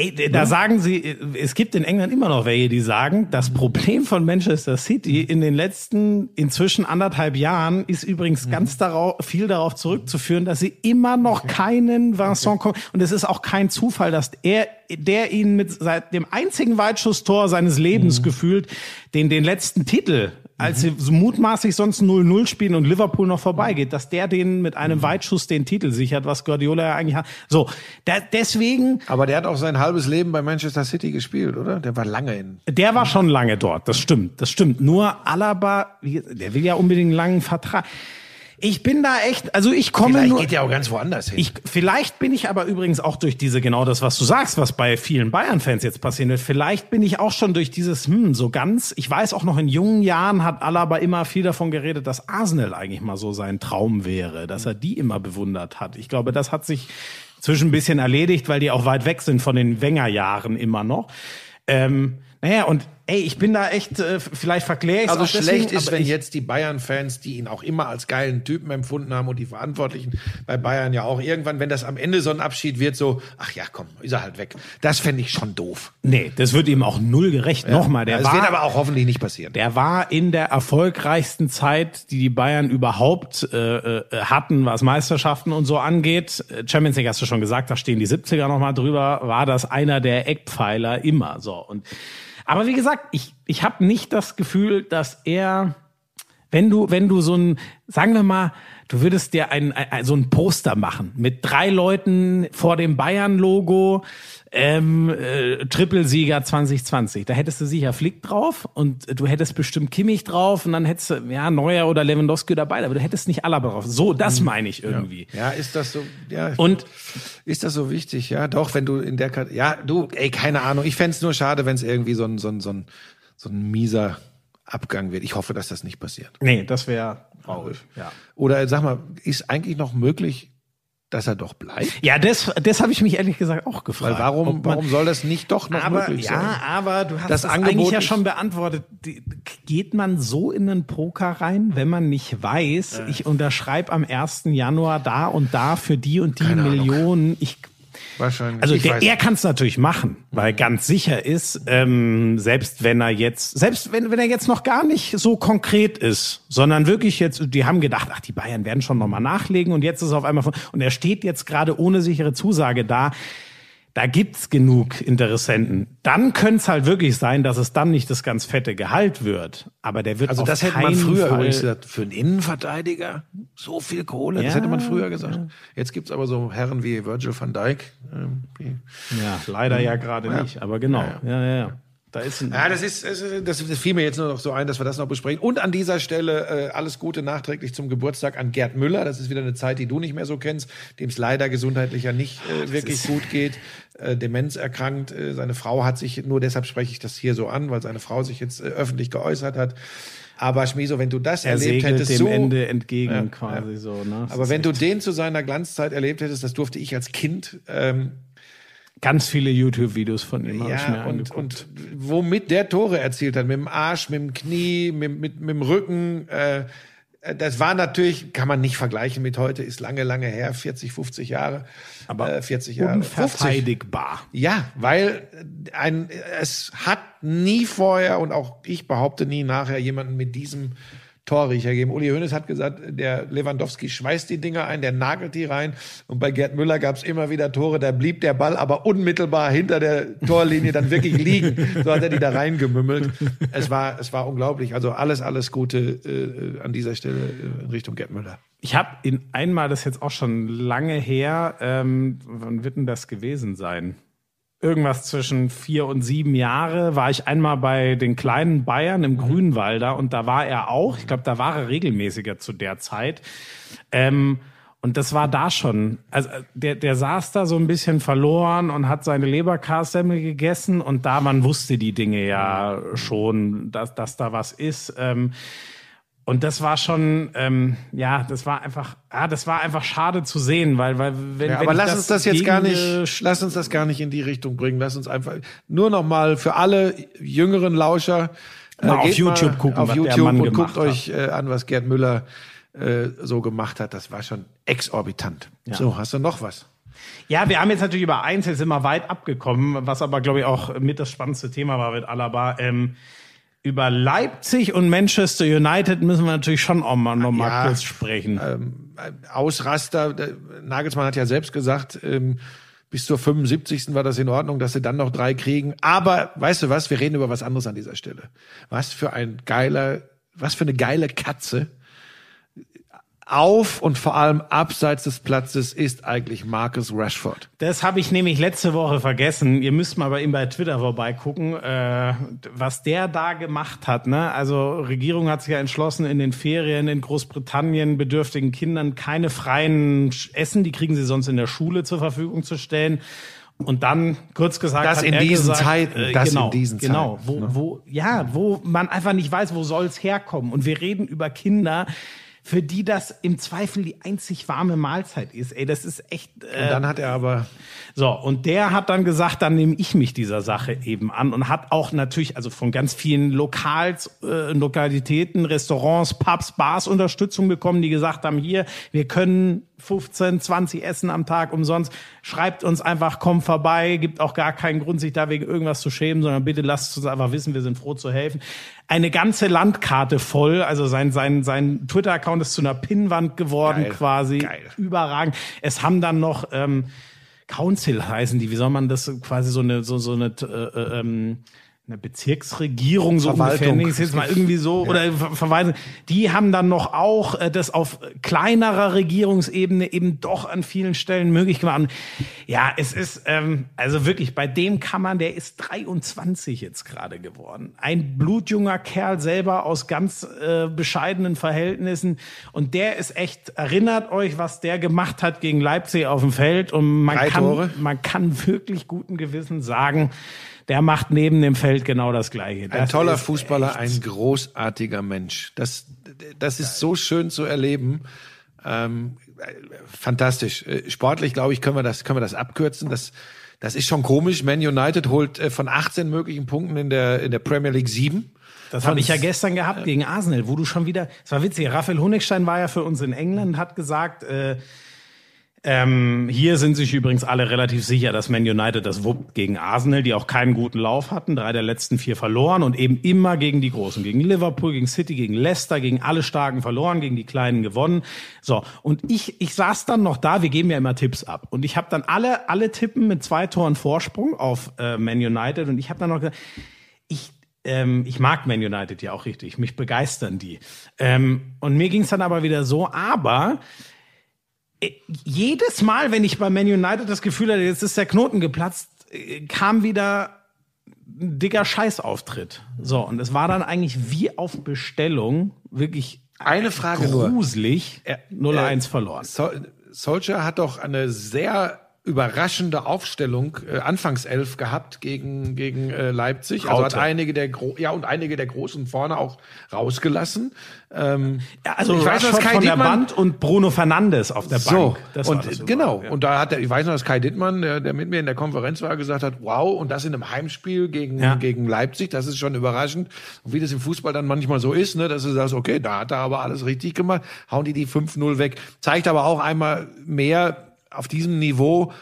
Ey, da sagen sie, es gibt in England immer noch welche, die sagen, das Problem von Manchester City in den letzten inzwischen anderthalb Jahren ist übrigens ganz darauf, viel darauf zurückzuführen, dass sie immer noch keinen Vincent okay. und es ist auch kein Zufall, dass er, der ihnen mit seit dem einzigen Weitschusstor seines Lebens gefühlt den, den letzten Titel als sie so mutmaßlich sonst 0-0 spielen und Liverpool noch vorbeigeht, dass der denen mit einem Weitschuss den Titel sichert, was Guardiola ja eigentlich hat. So, da, deswegen aber der hat auch sein halbes Leben bei Manchester City gespielt, oder? Der war lange in. Der war schon lange dort, das stimmt, das stimmt. Nur Alaba, der will ja unbedingt einen langen Vertrag. Ich bin da echt, also ich komme Vielleicht nur, geht er auch ganz woanders hin. ich, vielleicht bin ich aber übrigens auch durch diese, genau das, was du sagst, was bei vielen Bayern-Fans jetzt passieren wird, vielleicht bin ich auch schon durch dieses, hm, so ganz, ich weiß auch noch in jungen Jahren hat Alaba immer viel davon geredet, dass Arsenal eigentlich mal so sein Traum wäre, dass er die immer bewundert hat. Ich glaube, das hat sich zwischen ein bisschen erledigt, weil die auch weit weg sind von den Wenger-Jahren immer noch. Ähm, naja, und ey, ich bin da echt, äh, vielleicht verkläre ich Also auch schlecht deswegen, ist, wenn jetzt die Bayern-Fans, die ihn auch immer als geilen Typen empfunden haben und die Verantwortlichen bei Bayern ja auch irgendwann, wenn das am Ende so ein Abschied wird, so, ach ja, komm, ist er halt weg. Das fände ich schon doof. Nee, das wird ihm auch null gerecht. Nochmal, der es war, wird aber auch hoffentlich nicht passieren. Der war in der erfolgreichsten Zeit, die die Bayern überhaupt äh, äh, hatten, was Meisterschaften und so angeht. Champions League hast du schon gesagt, da stehen die 70er nochmal drüber, war das einer der Eckpfeiler immer so. Und aber wie gesagt, ich, ich habe nicht das Gefühl, dass er, wenn du, wenn du so ein, sagen wir mal, du würdest dir ein, ein, so ein Poster machen mit drei Leuten vor dem Bayern-Logo, ähm, äh, Trippelsieger 2020. Da hättest du sicher Flick drauf und du hättest bestimmt Kimmich drauf und dann hättest du, ja, Neuer oder Lewandowski dabei, aber du hättest nicht Alaba drauf. So, das meine ich irgendwie. Ja, ist das so, ja. Und Ist das so wichtig? Ja, doch, wenn du in der Kat Ja, du, ey, keine Ahnung. Ich fänd's nur schade, wenn es irgendwie so ein, so ein, so ein, so ein mieser Abgang wird. Ich hoffe, dass das nicht passiert. nee, das wäre traurig. Ja. Oder sag mal, ist eigentlich noch möglich, dass er doch bleibt? Ja, das, das habe ich mich ehrlich gesagt auch gefragt. Weil warum, man- warum soll das nicht doch noch aber, möglich ja, sein? aber du hast Das das, eigentlich ja schon beantwortet. Geht man so in einen Poker rein, wenn man nicht weiß, ich unterschreibe am 1. Januar da und da für die und die Keine Ahnung. Millionen. Ich, Wahrscheinlich. also der, er kann es natürlich machen, weil ganz sicher ist, ähm, selbst wenn er jetzt, selbst wenn, wenn er jetzt noch gar nicht so konkret ist, sondern wirklich jetzt, die haben gedacht, ach, die Bayern werden schon nochmal nachlegen und jetzt ist er auf einmal von, und er steht jetzt gerade ohne sichere Zusage da. Da gibt's genug Interessenten. Dann könnte es halt wirklich sein, dass es dann nicht das ganz fette Gehalt wird. Aber der wird Also das hätte man früher Fall, übrigens gesagt, für einen Innenverteidiger so viel Kohle, das Ja, hätte man früher gesagt. Jetzt gibt's aber so Herren wie Virgil van Dijk. ähm, Ja, leider ja gerade nicht. Aber genau. Ja, ja, ja. Da ist ein, Ja, das ist, das fiel mir jetzt nur noch so ein, dass wir das noch besprechen. Und an dieser Stelle äh, alles Gute nachträglich zum Geburtstag an Gerd Müller. Das ist wieder eine Zeit, die du nicht mehr so kennst, dem es leider gesundheitlich ja nicht äh, wirklich gut geht. Äh, Demenz erkrankt. Äh, seine Frau hat sich, nur deshalb spreche ich das hier so an, weil seine Frau sich jetzt äh, öffentlich geäußert hat. Aber Schmieso, wenn du das er erlebt hättest, dem so, Ende entgegen Ja, quasi so. Ne? Das aber wenn du den zu seiner Glanzzeit erlebt hättest, das durfte ich als Kind, ähm, ganz viele YouTube-Videos von ihm habe ich mir Ja, und, angeguckt. und womit der Tore erzielt hat, mit dem Arsch, mit dem Knie, mit, mit, mit dem Rücken, äh, das war natürlich, kann man nicht vergleichen mit heute, ist lange, lange her, 40, 50 Jahre, aber äh, 40 Jahre. 50. unverteidigbar. Ja, weil ein, es hat nie vorher und auch ich behaupte nie nachher jemanden mit diesem Torriecher gegeben. Uli Hoeneß hat gesagt, der Lewandowski schmeißt die Dinger ein, der nagelt die rein. Und bei Gerd Müller gab es immer wieder Tore, da blieb der Ball aber unmittelbar hinter der Torlinie dann wirklich liegen. [LAUGHS] So hat er die da reingemümmelt. Es war, es war unglaublich. Also alles, alles Gute äh, an dieser Stelle äh, in Richtung Gerd Müller. Ich habe in einmal, das jetzt auch schon lange her, ähm, wann wird denn das gewesen sein? Irgendwas zwischen vier und sieben Jahre war ich einmal bei den kleinen Bayern im Grünwalder und da war er auch. Ich glaube, da war er regelmäßiger zu der Zeit. Ähm, und das war da schon. Also äh, der, der saß da so ein bisschen verloren und hat seine Leberkassemmel gegessen und da man wusste die Dinge ja schon, dass, dass da was ist. Ähm, und das war schon, ähm, ja, das war einfach, ja, das war einfach schade zu sehen, weil, weil wenn, Ja, wenn aber ich lass uns das jetzt gar nicht, gegen- lass uns das gar nicht in die Richtung bringen. Lass uns einfach nur noch mal für alle jüngeren Lauscher äh, auf YouTube gucken, auf was der YouTube und guckt euch äh, an, was Gerd Müller äh, so gemacht hat. Das war schon exorbitant. So, hast du noch was? Ja, wir haben jetzt natürlich über eins jetzt immer weit abgekommen, was aber, glaube ich, auch mit das spannendste Thema war mit Alaba. Ähm, über Leipzig und Manchester United müssen wir natürlich schon auch mal noch mal Ja, kurz sprechen. Ausraster. Der Nagelsmann hat ja selbst gesagt, ähm, bis zur 75. war das in Ordnung, dass sie dann noch drei kriegen. Aber weißt du was? Wir reden über was anderes an dieser Stelle. Was für ein geiler, was für eine geile Katze auf und vor allem abseits des Platzes ist eigentlich Marcus Rashford. Das habe ich nämlich letzte Woche vergessen. Ihr müsst mal bei ihm bei Twitter vorbeigucken, äh, was der da gemacht hat. Ne? Also Regierung hat sich ja entschlossen, in den Ferien in Großbritannien bedürftigen Kindern keine freien Essen, die kriegen sie sonst in der Schule zur Verfügung zu stellen. Und dann, kurz gesagt, Das in diesen gesagt, Zeiten, äh, das in genau, diesen genau, Zeiten, wo, ne? wo, ja, wo man einfach nicht weiß, wo soll's herkommen. Und wir reden über Kinder, für die das im Zweifel die einzig warme Mahlzeit ist. Ey, das ist echt. Äh, Und dann hat er aber so, und der hat dann gesagt, dann nehme ich mich dieser Sache eben an und hat auch natürlich, also von ganz vielen Lokals, äh, Lokalitäten, Restaurants, Pubs, Bars Unterstützung bekommen, die gesagt haben, hier, wir können 15, 20 Essen am Tag umsonst. Schreibt uns einfach, komm vorbei, gibt auch gar keinen Grund, sich da wegen irgendwas zu schämen, sondern bitte lasst uns einfach wissen, wir sind froh zu helfen. Eine ganze Landkarte voll, also sein, sein, sein Twitter-Account ist zu einer Pinnwand geworden Geil, quasi. geil. Überragend. Es haben dann noch, ähm, Council heißen die, wie soll man das quasi so eine so so eine äh, äh, ähm, eine Bezirksregierung so ungefähr, Verwaltung. nee, ist jetzt mal irgendwie so oder Ver Verweisen. Die haben dann noch auch äh, das auf kleinerer Regierungsebene eben doch an vielen Stellen möglich gemacht. Und ja, es ist ähm, also wirklich bei dem kann man, der ist 23 jetzt gerade geworden, ein blutjunger Kerl selber aus ganz äh, bescheidenen Verhältnissen und der ist echt erinnert euch, was der gemacht hat gegen Leipzig auf dem Feld und man Drei kann Tore. man kann wirklich guten Gewissen sagen, der macht neben dem Feld genau das Gleiche. Ein Das toller ist Fußballer, echt- ein großartiger Mensch. Das, das ist so schön zu erleben. Ähm, äh, fantastisch. Äh, Sportlich, glaube ich, können wir das, können wir das abkürzen. Das, das ist schon komisch. Man United holt äh, von 18 möglichen Punkten in der, in der Premier League sieben. Das Von- habe ich ja gestern gehabt gegen Arsenal, wo du schon wieder, es war witzig, Raphael Honigstein war ja für uns in England, hat gesagt, äh, Ähm, hier sind sich übrigens alle relativ sicher, dass Man United das wuppt gegen Arsenal, die auch keinen guten Lauf hatten, drei der letzten vier verloren und eben immer gegen die Großen, gegen Liverpool, gegen City, gegen Leicester, gegen alle Starken verloren, gegen die Kleinen gewonnen. So, und ich, ich saß dann noch da, wir geben ja immer Tipps ab und ich habe dann alle, alle Tippen mit zwei Toren Vorsprung auf äh, Man United und ich habe dann noch gesagt, ich ähm, ich mag Man United ja auch richtig, mich begeistern die. Ähm, und mir ging es dann aber wieder so, aber jedes Mal, wenn ich bei Man United das Gefühl hatte, jetzt ist der Knoten geplatzt, äh, kam wieder ein dicker Scheißauftritt. So, und es war dann eigentlich wie auf Bestellung, wirklich Eine Frage nur. gruselig, 0-1 verloren. Sol Solskjaer hat doch eine sehr überraschende Aufstellung äh, Anfangself gehabt gegen gegen äh, Leipzig. Also hat Raute. einige der Gro ja und einige der großen vorne auch rausgelassen. Ähm, Ja, also ich weiß, dass Kai von der Dittmann Band und Bruno Fernandes auf der so Bank. War und genau ja. und da hat er, ich weiß noch, dass Kai Dittmann, der, der mit mir in der Konferenz war, gesagt hat, wow und das in einem Heimspiel gegen Ja. gegen Leipzig, das ist schon überraschend. Und wie das im Fußball dann manchmal so ist, ne, dass du sagst, okay, da hat er aber alles richtig gemacht, hauen die die 5-0 weg. Zeigt aber auch einmal mehr auf diesem Niveau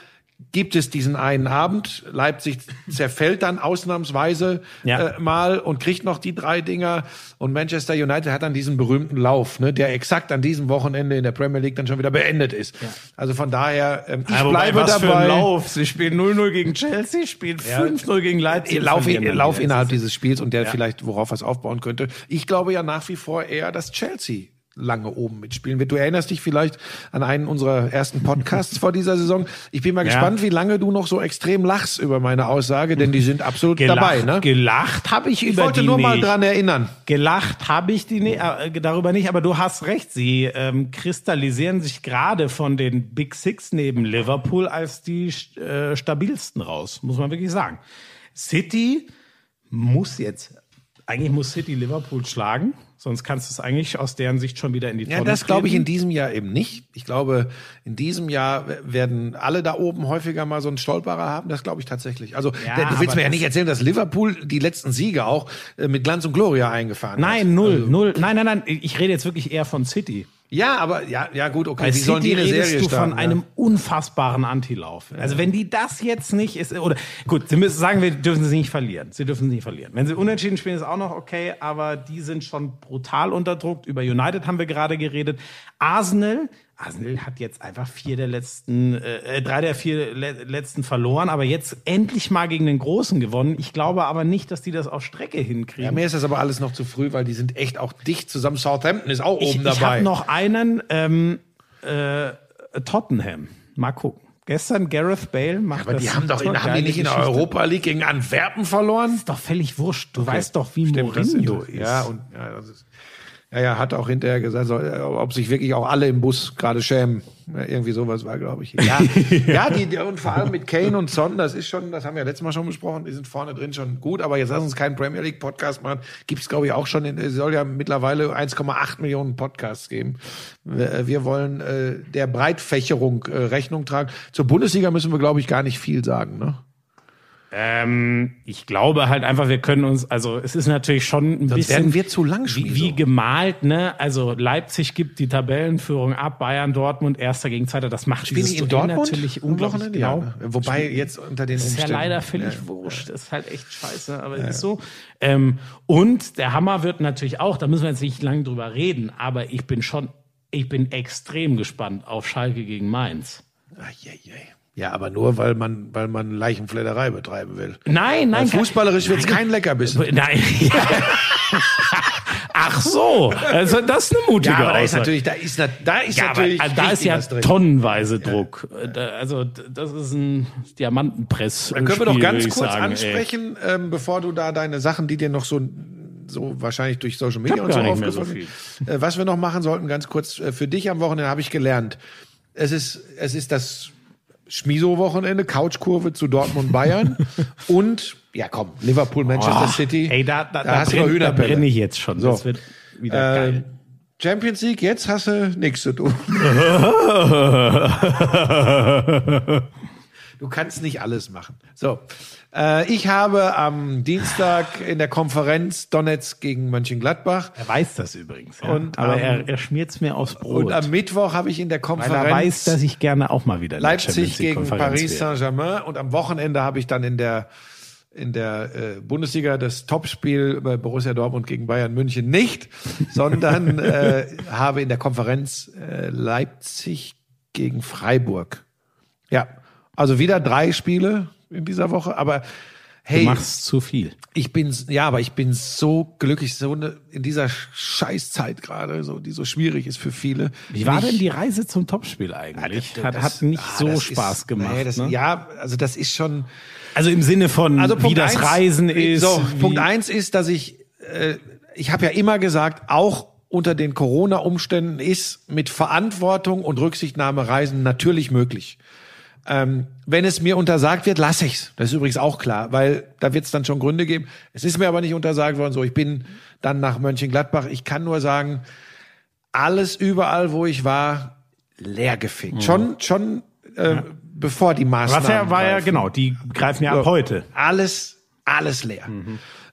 gibt es diesen einen Abend. Leipzig zerfällt dann ausnahmsweise Ja. äh, mal und kriegt noch die drei Dinger. Und Manchester United hat dann diesen berühmten Lauf, ne, der exakt an diesem Wochenende in der Premier League dann schon wieder beendet ist. Also von daher, ähm, ich Ja, wobei, bleibe was Für dabei. ein Lauf. Sie spielen 0-0 gegen Chelsea, spielen 5-0 gegen Leipzig. Lauf, dann Lauf wieder. innerhalb dieses Spiels und der vielleicht, worauf es aufbauen könnte. Ich glaube ja nach wie vor eher, dass Chelsea lange oben mitspielen wird. Du erinnerst dich vielleicht an einen unserer ersten Podcasts vor dieser Saison. Ich bin mal Ja. gespannt, wie lange du noch so extrem lachst über meine Aussage, denn die sind absolut Gelacht, dabei. Ne? gelacht habe ich Ich über wollte die nur mal nicht. dran erinnern. Gelacht habe ich die ne, äh, darüber nicht, aber du hast recht. Sie ähm, kristallisieren sich gerade von den Big Six neben Liverpool als die äh, stabilsten raus, muss man wirklich sagen. City muss jetzt, eigentlich muss City Liverpool schlagen, sonst kannst du es eigentlich aus deren Sicht schon wieder in die Ja, Tonne das glaube ich in diesem Jahr eben nicht. Ich glaube, in diesem Jahr werden alle da oben häufiger mal so einen Stolperer haben. Das glaube ich tatsächlich. Also Ja, du willst mir ja nicht erzählen, dass Liverpool die letzten Siege auch äh, mit Glanz und Gloria eingefahren hat. Nein, null, null. Nein, nein, nein. Ich rede jetzt wirklich eher von City. Ja, aber ja, ja gut, okay. Bei Wie sollen die eine redest Serie du starten? von einem unfassbaren Antilauf. Also wenn die das jetzt nicht ist, oder gut, sie müssen sagen, wir dürfen sie nicht verlieren. Sie dürfen sie nicht verlieren. Wenn sie unentschieden spielen, ist auch noch okay, aber die sind schon brutal unter Druck. Über United haben wir gerade geredet. Arsenal, Arsenal hat jetzt einfach vier der letzten, äh, drei der vier le letzten verloren, aber jetzt endlich mal gegen den Großen gewonnen. Ich glaube aber nicht, dass die das auf Strecke Ja, hinkriegen. mir ist das aber alles noch zu früh, weil die sind echt auch dicht zusammen. Southampton ist auch ich oben ich dabei. habe noch einen ähm, äh, Tottenham. Mal gucken. Gestern Gareth Bale macht aber das. die haben doch in, haben die nicht in der. Europa League gegen Antwerpen verloren? Ist doch völlig wurscht. Du weißt doch, wie Stimmt, das Mourinho ist. ist. Ja, und ja, das ist, ja, ja, hat auch hinterher gesagt, so, äh, ob sich wirklich auch alle im Bus gerade schämen. Ja, irgendwie sowas war, glaube ich. Ja, [LAUGHS] ja, die, die, und vor allem mit Kane und Son, das ist schon, das haben wir letztes Mal schon besprochen, die sind vorne drin schon gut, aber jetzt lass uns keinen Premier League Podcast machen. Gibt's glaube ich, auch schon, in, es soll ja mittlerweile 1,8 Millionen Podcasts geben. Wir, wir wollen äh, der Breitfächerung äh, Rechnung tragen. Zur Bundesliga müssen wir, glaube ich, gar nicht viel sagen, ne? Ähm, ich glaube halt einfach, wir können uns, also es ist natürlich schon ein bisschen werden wir zu lang, wie, wie gemalt, ne? Also Leipzig gibt die Tabellenführung ab, Bayern, Dortmund, erster gegen zweiter. Das macht Spielen dieses die in Duell Dortmund natürlich unglaublich Wochenende? genau. Ja, ne? Wobei jetzt unter den Das ist ja Umständen. leider völlig wurscht. Das ist halt echt scheiße, aber ist so. Ähm, und der Hammer wird natürlich auch, da müssen wir jetzt nicht lange drüber reden, aber ich bin schon, ich bin extrem gespannt auf Schalke gegen Mainz. Eieiei. Ja, aber nur, weil man, weil man Leichenfledderei betreiben will. Nein, nein. Weil fußballerisch wird's kein Leckerbissen. [LAUGHS] Nein. [LAUGHS] Ach so, also das ist eine mutige Ja, aber da ist natürlich, da ist, da ist ja, aber natürlich, also da ist ja tonnenweise Druck. Da, also das ist ein Diamantenpress. Dann können wir doch ganz kurz sagen, ey. ansprechen, ähm, bevor du da deine Sachen, die dir noch so so wahrscheinlich durch Social Media und so so aufgefallen sind. Äh, was wir noch machen sollten, ganz kurz äh, für dich am Wochenende habe ich gelernt. Es ist es ist das Schmiso-Wochenende, Couchkurve zu Dortmund Bayern [LAUGHS] und ja komm, Liverpool, Manchester Oh, City. Ey, da, da, da, hast du noch brenn, da Hühnerpelle. brenne ich jetzt schon. So. Das wird wieder Ähm, geil. Champions League, jetzt hast du nichts zu tun. [LAUGHS] Du kannst nicht alles machen. So, äh, ich habe am Dienstag in der Konferenz Donetsk gegen Mönchengladbach Er weiß das übrigens. Ja. Und, Aber ähm, er, er schmiert's mir aufs Brot. und am Mittwoch habe ich in der weil Konferenz er weiß, dass ich gerne auch mal wieder Leipzig gegen Konferenz Paris. Saint-Germain und am Wochenende habe ich dann in der in der äh, Bundesliga das Topspiel bei Borussia Dortmund gegen Bayern München nicht, [LAUGHS] sondern äh, habe in der Konferenz äh, Leipzig gegen Freiburg. Ja, also wieder drei Spiele in dieser Woche, aber Du hey, machst zu viel. ich bin ja, aber ich bin so glücklich, so eine, in dieser Scheißzeit gerade, so die so schwierig ist für viele. Wie war Nicht- denn die Reise zum Topspiel eigentlich? das- hat, das- hat nicht ah, so Spaß ist, gemacht. Nee, das, ne? Ja, also das ist schon. Also im Sinne von, Also wie das eins, Reisen ist. So, Punkt eins ist, dass ich, äh, ich habe ja immer gesagt, auch unter den Corona-Umständen ist mit Verantwortung und Rücksichtnahme Reisen natürlich möglich. Ähm, wenn es mir untersagt wird, lasse ich's. Das ist übrigens auch klar, weil da wird es dann schon Gründe geben. Es ist mir aber nicht untersagt worden. So, ich bin dann nach Mönchengladbach. Ich kann nur sagen, alles überall, wo ich war, leer gefickt. Schon, schon äh, bevor die Maßnahmen. Was ja, war ja greifen. genau, die greifen ja ab heute. Alles, alles leer.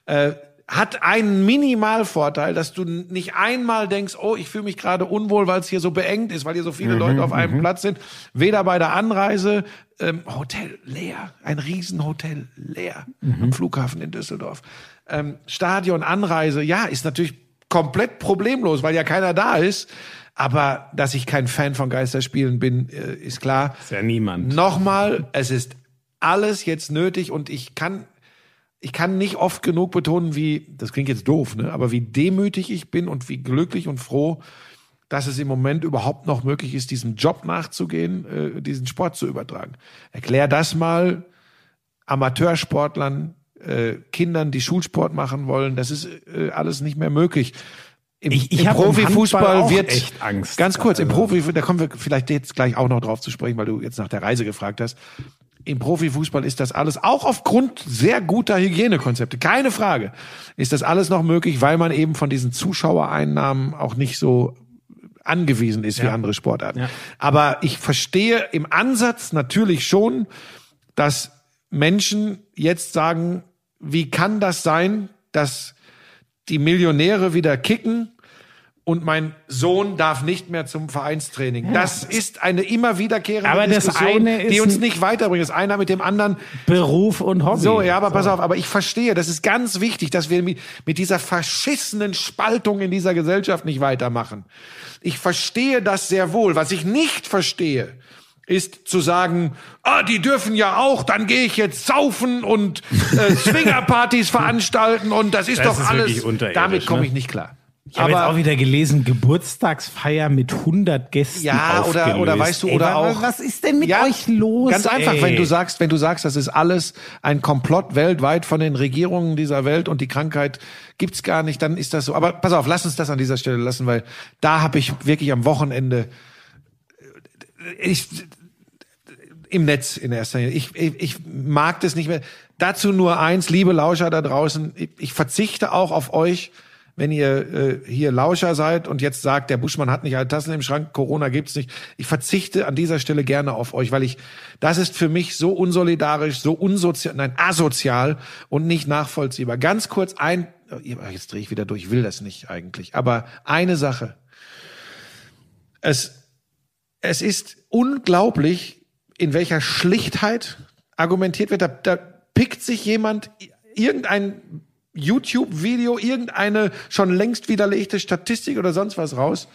Äh, hat einen Minimalvorteil, dass du nicht einmal denkst, oh, ich fühle mich gerade unwohl, weil es hier so beengt ist, weil hier so viele Leute auf einem Platz sind. Weder bei der Anreise, ähm, Hotel leer, ein Riesenhotel leer am Flughafen in Düsseldorf. Ähm, Stadion, Anreise, ja, ist natürlich komplett problemlos, weil ja keiner da ist. Aber dass ich kein Fan von Geisterspielen bin, äh, ist klar. Ist ja niemand. Nochmal, es ist alles jetzt nötig und ich kann, ich kann nicht oft genug betonen, wie, das klingt jetzt doof, ne, aber wie demütig ich bin und wie glücklich und froh, dass es im Moment überhaupt noch möglich ist, diesem Job nachzugehen, äh, diesen Sport zu übertragen. Erklär das mal Amateursportlern, äh, Kindern, die Schulsport machen wollen. Das ist äh, alles nicht mehr möglich. Im, Ich- ich im Profifußball wird echt Angst. Ganz kurz, im Also- Profi, da kommen wir vielleicht jetzt gleich auch noch drauf zu sprechen, weil du jetzt nach der Reise gefragt hast. Im Profifußball ist das alles, auch aufgrund sehr guter Hygienekonzepte, keine Frage, ist das alles noch möglich, weil man eben von diesen Zuschauereinnahmen auch nicht so angewiesen ist wie andere Sportarten. Ja. Aber ich verstehe im Ansatz natürlich schon, dass Menschen jetzt sagen, wie kann das sein, dass die Millionäre wieder kicken und mein Sohn darf nicht mehr zum Vereinstraining. Das ist eine immer wiederkehrende Aber Diskussion, eine die uns nicht weiterbringt. Das einer mit dem anderen. Beruf und Hobby. So, ja, aber pass auf, aber ich verstehe, das ist ganz wichtig, dass wir mit, mit dieser verschissenen Spaltung in dieser Gesellschaft nicht weitermachen. Ich verstehe das sehr wohl. Was ich nicht verstehe, ist zu sagen, ah, die dürfen ja auch, dann gehe ich jetzt saufen und äh, [LAUGHS] Swingerpartys veranstalten und das ist Das doch ist alles. Damit komme ne? ich nicht klar. Ich habe jetzt auch wieder gelesen, Geburtstagsfeier mit 100 Gästen Ja, oder, aufgelöst. oder weißt du, oder auch. Was ist denn mit Ja, euch los? Ganz einfach, ey? wenn du sagst, wenn du sagst, das ist alles ein Komplott weltweit von den Regierungen dieser Welt und die Krankheit gibt's gar nicht, dann ist das so. Aber pass auf, lass uns das an dieser Stelle lassen, weil da habe ich wirklich am Wochenende ich, im Netz in erster Linie. Ich, ich, ich mag das nicht mehr. Dazu nur eins, liebe Lauscher da draußen, ich, ich verzichte auch auf euch, wenn ihr äh, hier Lauscher seid und jetzt sagt, der Buschmann hat nicht alle Tassen im Schrank, Corona gibt's nicht. Ich verzichte an dieser Stelle gerne auf euch, weil ich, das ist für mich so unsolidarisch, so unsozial, nein, asozial und nicht nachvollziehbar. Ganz kurz ein, oh, jetzt drehe ich wieder durch, ich will das nicht eigentlich, aber eine Sache. Es, es ist unglaublich, in welcher Schlichtheit argumentiert wird. Da, da pickt sich jemand irgendein YouTube-Video, irgendeine schon längst widerlegte Statistik oder sonst was raus,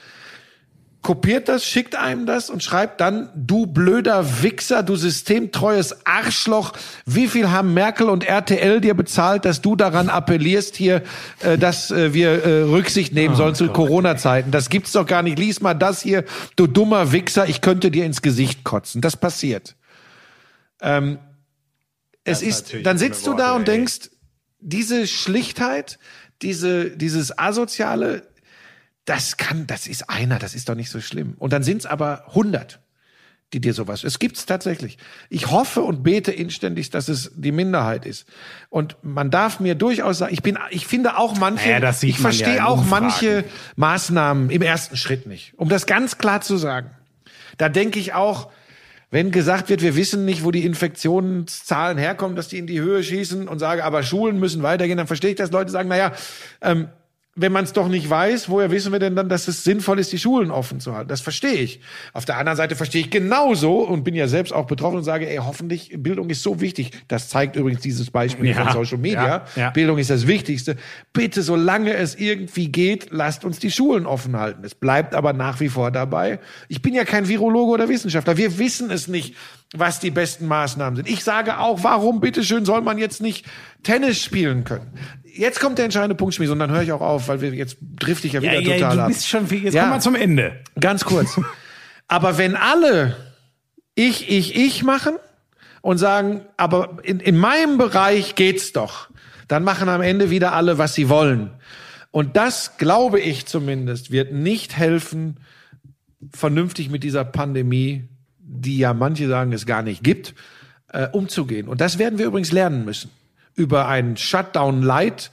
kopiert das, schickt einem das und schreibt dann, du blöder Wichser, du systemtreues Arschloch, wie viel haben Merkel und RTL dir bezahlt, dass du daran appellierst hier, äh, dass äh, wir äh, Rücksicht nehmen sollen zu Corona-Zeiten. Das gibt's doch gar nicht. Lies mal das hier, du dummer Wichser, ich könnte dir ins Gesicht kotzen. Das passiert. Ähm, es ist ist, dann sitzt du da und ey. denkst, diese Schlichtheit, diese, dieses Asoziale, das kann, das ist einer, das ist doch nicht so schlimm. Und dann sind es aber 100, die dir sowas. Es gibt's tatsächlich. Ich hoffe und bete inständig, dass es die Minderheit ist. Und man darf mir durchaus sagen, ich bin, ich finde auch manche, Naja, ich ja verstehe in auch Umfragen. manche Maßnahmen im ersten Schritt nicht. Um das ganz klar zu sagen. Da denke ich auch, Wenn gesagt wird, wir wissen nicht, wo die Infektionszahlen herkommen, dass die in die Höhe schießen und sage, aber Schulen müssen weitergehen, dann verstehe ich, dass Leute sagen, naja, ähm, wenn man es doch nicht weiß, woher wissen wir denn dann, dass es sinnvoll ist, die Schulen offen zu halten? Das verstehe ich. Auf der anderen Seite verstehe ich genauso und bin ja selbst auch betroffen und sage, ey, hoffentlich, Bildung ist so wichtig. Das zeigt übrigens dieses Beispiel Ja, von Social Media. ja, ja. Bildung ist das Wichtigste. Bitte, solange es irgendwie geht, lasst uns die Schulen offen halten. Es bleibt aber nach wie vor dabei. Ich bin ja kein Virologe oder Wissenschaftler. Wir wissen es nicht, was die besten Maßnahmen sind. Ich sage auch, warum bitteschön soll man jetzt nicht Tennis spielen können? Jetzt kommt der entscheidende Punkt, Schmies, und dann höre ich auch auf, weil wir jetzt drifte ich ja wieder Ja, ja, total du ab. bist schon viel. Jetzt Ja. kommen wir zum Ende. Ganz kurz. [LAUGHS] aber wenn alle ich, ich, ich machen und sagen, aber in, in meinem Bereich geht's doch, dann machen am Ende wieder alle, was sie wollen. Und das, glaube ich zumindest, wird nicht helfen, vernünftig mit dieser Pandemie, die ja manche sagen, es gar nicht gibt, äh, umzugehen. Und das werden wir übrigens lernen müssen. Über einen Shutdown Light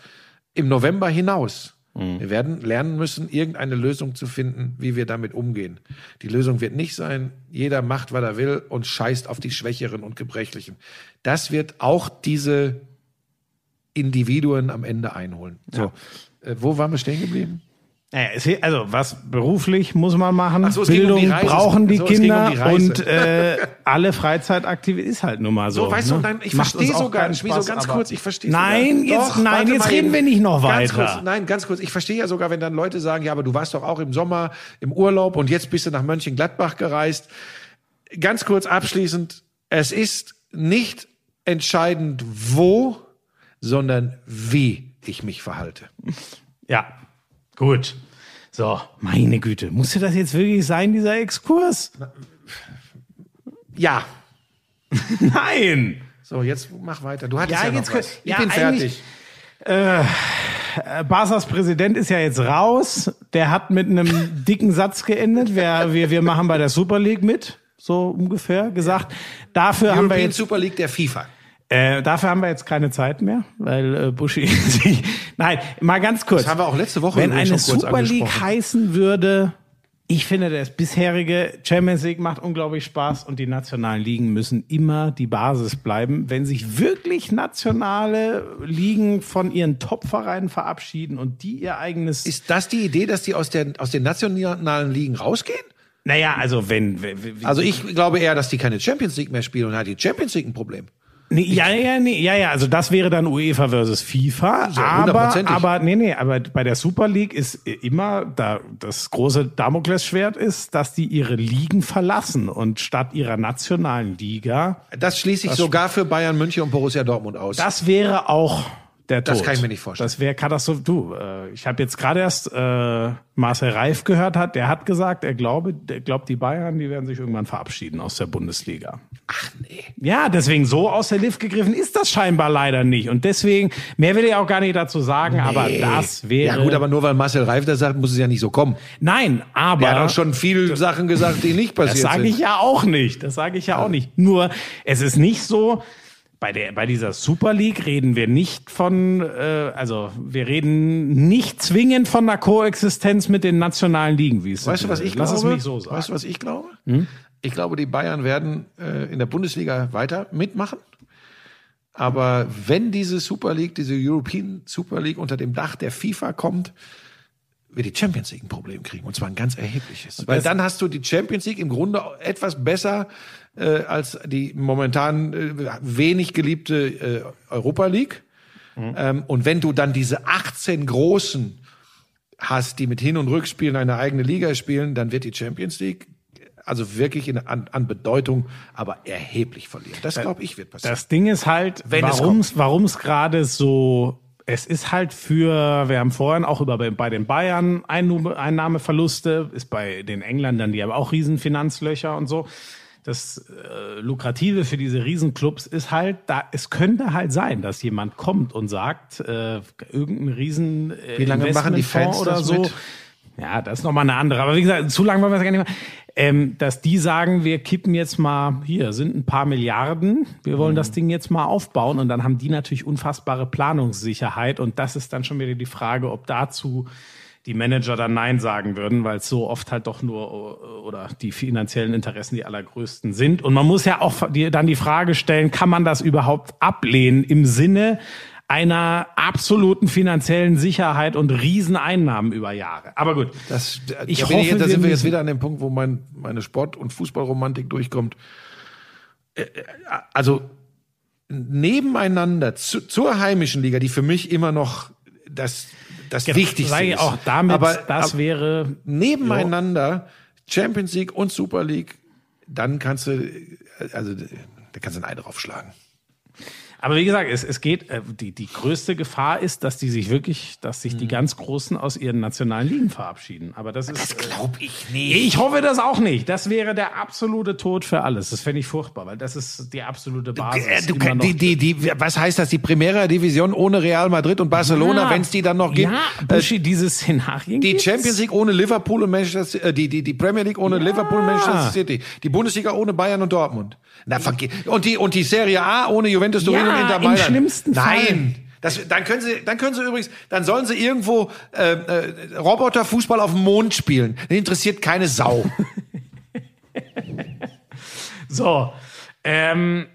im November hinaus. Wir werden lernen müssen, irgendeine Lösung zu finden, wie wir damit umgehen. Die Lösung wird nicht sein, jeder macht, was er will und scheißt auf die Schwächeren und Gebrechlichen. Das wird auch diese Individuen am Ende einholen. So, äh, wo waren wir stehen geblieben? Es, also was beruflich muss man machen. Ach so, ging um Bildung die brauchen die So, ging um Kinder die und äh, [LAUGHS] alle Freizeitaktivität ist halt nun mal so. So, weißt ne? du, nein, ich verstehe uns auch sogar, keinen Schmi, so Spaß, ganz kurz, ich verstehe Nein, sogar. jetzt, Doch, nein, jetzt mal reden wir nicht noch Ganz weiter. kurz, nein, ganz kurz. Ich verstehe ja sogar, wenn dann Leute sagen, ja, aber du warst doch auch im Sommer im Urlaub und jetzt bist du nach Mönchengladbach gereist. Ganz kurz abschließend, es ist nicht entscheidend, wo, sondern wie ich mich verhalte. Ja, gut. So, meine Güte, musste das jetzt wirklich sein, dieser Exkurs? Ja. [LAUGHS] Nein! So, jetzt mach weiter. Du hattest Ja, ja, noch jetzt was. könnt- Ich ja, bin fertig. Äh, Barsas Präsident ist ja jetzt raus. Der hat mit einem [LAUGHS] dicken Satz geendet. Wir, wir, wir machen bei der Super League mit, so ungefähr gesagt. Dafür haben wir European jetzt Super League der FIFA. Äh, dafür haben wir jetzt keine Zeit mehr, weil äh, Buschi [LAUGHS] sich. Nein, mal ganz kurz. Das haben wir auch letzte Woche Wenn eine Super League heißen würde, ich finde, das bisherige Champions League macht unglaublich Spaß und die nationalen Ligen müssen immer die Basis bleiben. Wenn sich wirklich nationale Ligen von ihren Top-Vereinen verabschieden und die ihr eigenes. Ist das die Idee, dass die aus, der, aus den nationalen Ligen rausgehen? naja, also wenn. Also ich glaube eher, dass die keine Champions League mehr spielen und hat die Champions League ein Problem. Nee, ja, ja, nee, ja, ja, also das wäre dann UEFA versus FIFA, Ja, aber, aber, nee, nee, aber bei der Super League ist immer, da das große Damoklesschwert ist, dass die ihre Ligen verlassen und statt ihrer nationalen Liga, Das schließe ich sogar für Bayern München und Borussia Dortmund aus. das wäre auch der Tod. Das kann ich mir nicht vorstellen. Das wäre Katastrophe. Du, äh, ich habe jetzt gerade erst äh, Marcel Reif gehört hat, der hat gesagt, er glaube, der glaubt, die Bayern, die werden sich irgendwann verabschieden aus der Bundesliga. Ach nee. Ja, deswegen so aus der Lift gegriffen ist das scheinbar leider nicht. Und deswegen, mehr will ich auch gar nicht dazu sagen, aber das wäre. Ja gut, aber nur weil Marcel Reif das sagt, muss es ja nicht so kommen. Nein, aber. Er hat auch schon viele Sachen gesagt, die nicht passiert Das sage sind. ich ja auch nicht. Das sage ich ja auch nicht. Nur, es ist nicht so. Bei, der, bei dieser Super League reden wir nicht von, äh, also wir reden nicht zwingend von einer Koexistenz mit den nationalen Ligen, wie es Weißt du, was ich Lass glaube? es mich so sagen. Weißt du, was ich glaube? Ich glaube, die Bayern werden äh, in der Bundesliga weiter mitmachen. Aber wenn diese Super League, diese European Super League unter dem Dach der FIFA kommt, wird die Champions League ein Problem kriegen. Und zwar ein ganz erhebliches. Weil dann hast du die Champions League im Grunde etwas besser äh, als die momentan äh, wenig geliebte äh, Europa League. Ähm, und wenn du dann diese 18 großen hast, die mit Hin- und Rückspielen eine eigene Liga spielen, dann wird die Champions League also wirklich in, an, an Bedeutung aber erheblich verlieren. Das glaube ich wird passieren. Das Ding ist halt, warum es gerade so es ist halt für, wir haben vorhin auch über bei den Bayern Einnahme- Einnahmeverluste, ist bei den Engländern, die haben auch riesen Finanzlöcher und so. Das äh, Lukrative für diese Riesenclubs ist halt, da es könnte halt sein, dass jemand kommt und sagt, äh, irgendein Riesen äh, Wie lange machen die Fans oder das so. mit? Ja, das ist nochmal eine andere. Aber wie gesagt, zu lange wollen wir es gar nicht mehr. Ähm, dass die sagen, wir kippen jetzt mal, hier sind ein paar Milliarden, wir wollen Mhm. das Ding jetzt mal aufbauen und dann haben die natürlich unfassbare Planungssicherheit und das ist dann schon wieder die Frage, ob dazu die Manager dann Nein sagen würden, weil es so oft halt doch nur äh, oder die finanziellen Interessen die allergrößten sind. Und man muss ja auch die, dann die Frage stellen, kann man das überhaupt ablehnen im Sinne einer absoluten finanziellen Sicherheit und Rieseneinnahmen über Jahre. Aber gut, Das, Ich da, ich hoffe, jetzt, da sind wir jetzt wieder an dem Punkt, wo mein, meine Sport- und Fußballromantik durchkommt. Äh, äh, Also nebeneinander zu, zur heimischen Liga, die für mich immer noch das, das Wichtigste Sag ich ist. auch damit, aber, das aber wäre nebeneinander Champions League und Super League, dann kannst du, also da kannst du ein Ei draufschlagen. Aber wie gesagt, es, es geht, äh, die, die größte Gefahr ist, dass die sich wirklich, dass sich Mhm. die ganz Großen aus ihren nationalen Ligen verabschieden. Aber das ist. Das Glaub ich nicht. ich hoffe das auch nicht. Das wäre der absolute Tod für alles. Das fände ich furchtbar, weil das ist die absolute Basis. Äh, du, immer kann- noch- die, die, die, was heißt das? Die Primera Division ohne Real Madrid und Barcelona, Ja. wenn es die dann noch gibt? Ja, Äh, Buschi, diese Szenarien. die gibt's. Champions League ohne Liverpool und Manchester äh, die, die, die Premier League ohne Liverpool und Manchester City. Die Bundesliga ohne Bayern und Dortmund. Na, verge und die, und die Serie A ohne Juventus Turin Ja, und Inter im schlimmsten Fall. Nein. Das, dann können sie, dann können sie übrigens, dann sollen sie irgendwo äh, äh, Roboterfußball auf dem Mond spielen. Den interessiert keine Sau. [LAUGHS] So, ähm,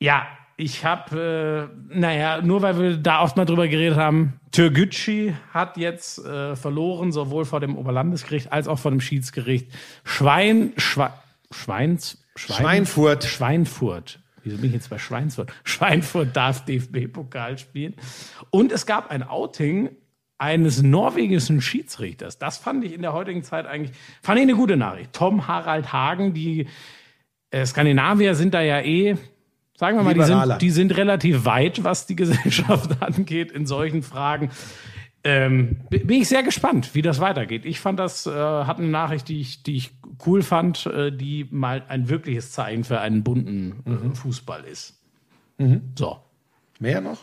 ja, ich habe, äh, naja, nur weil wir da oft mal drüber geredet haben, Türgücü hat jetzt äh, verloren, sowohl vor dem Oberlandesgericht als auch vor dem Schiedsgericht. Schwein, Schwe Schweins, Schwein, Schweinfurt. Schweinfurt. Wieso bin ich jetzt bei Schweinfurt? [LAUGHS] Schweinfurt darf DFB-Pokal spielen. Und es gab ein Outing eines norwegischen Schiedsrichters. Das fand ich in der heutigen Zeit eigentlich, fand ich eine gute Nachricht. Tom Harald Hagen, die äh, Skandinavier sind da ja eh, sagen wir mal, die sind, die sind relativ weit, was die [LAUGHS] Gesellschaft angeht in solchen Fragen. Ähm, bin ich sehr gespannt, wie das weitergeht. Ich fand das, äh, hat eine Nachricht, die ich, die ich cool fand, äh, die mal ein wirkliches Zeichen für einen bunten Mhm. äh, Fußball ist. So. Mehr noch?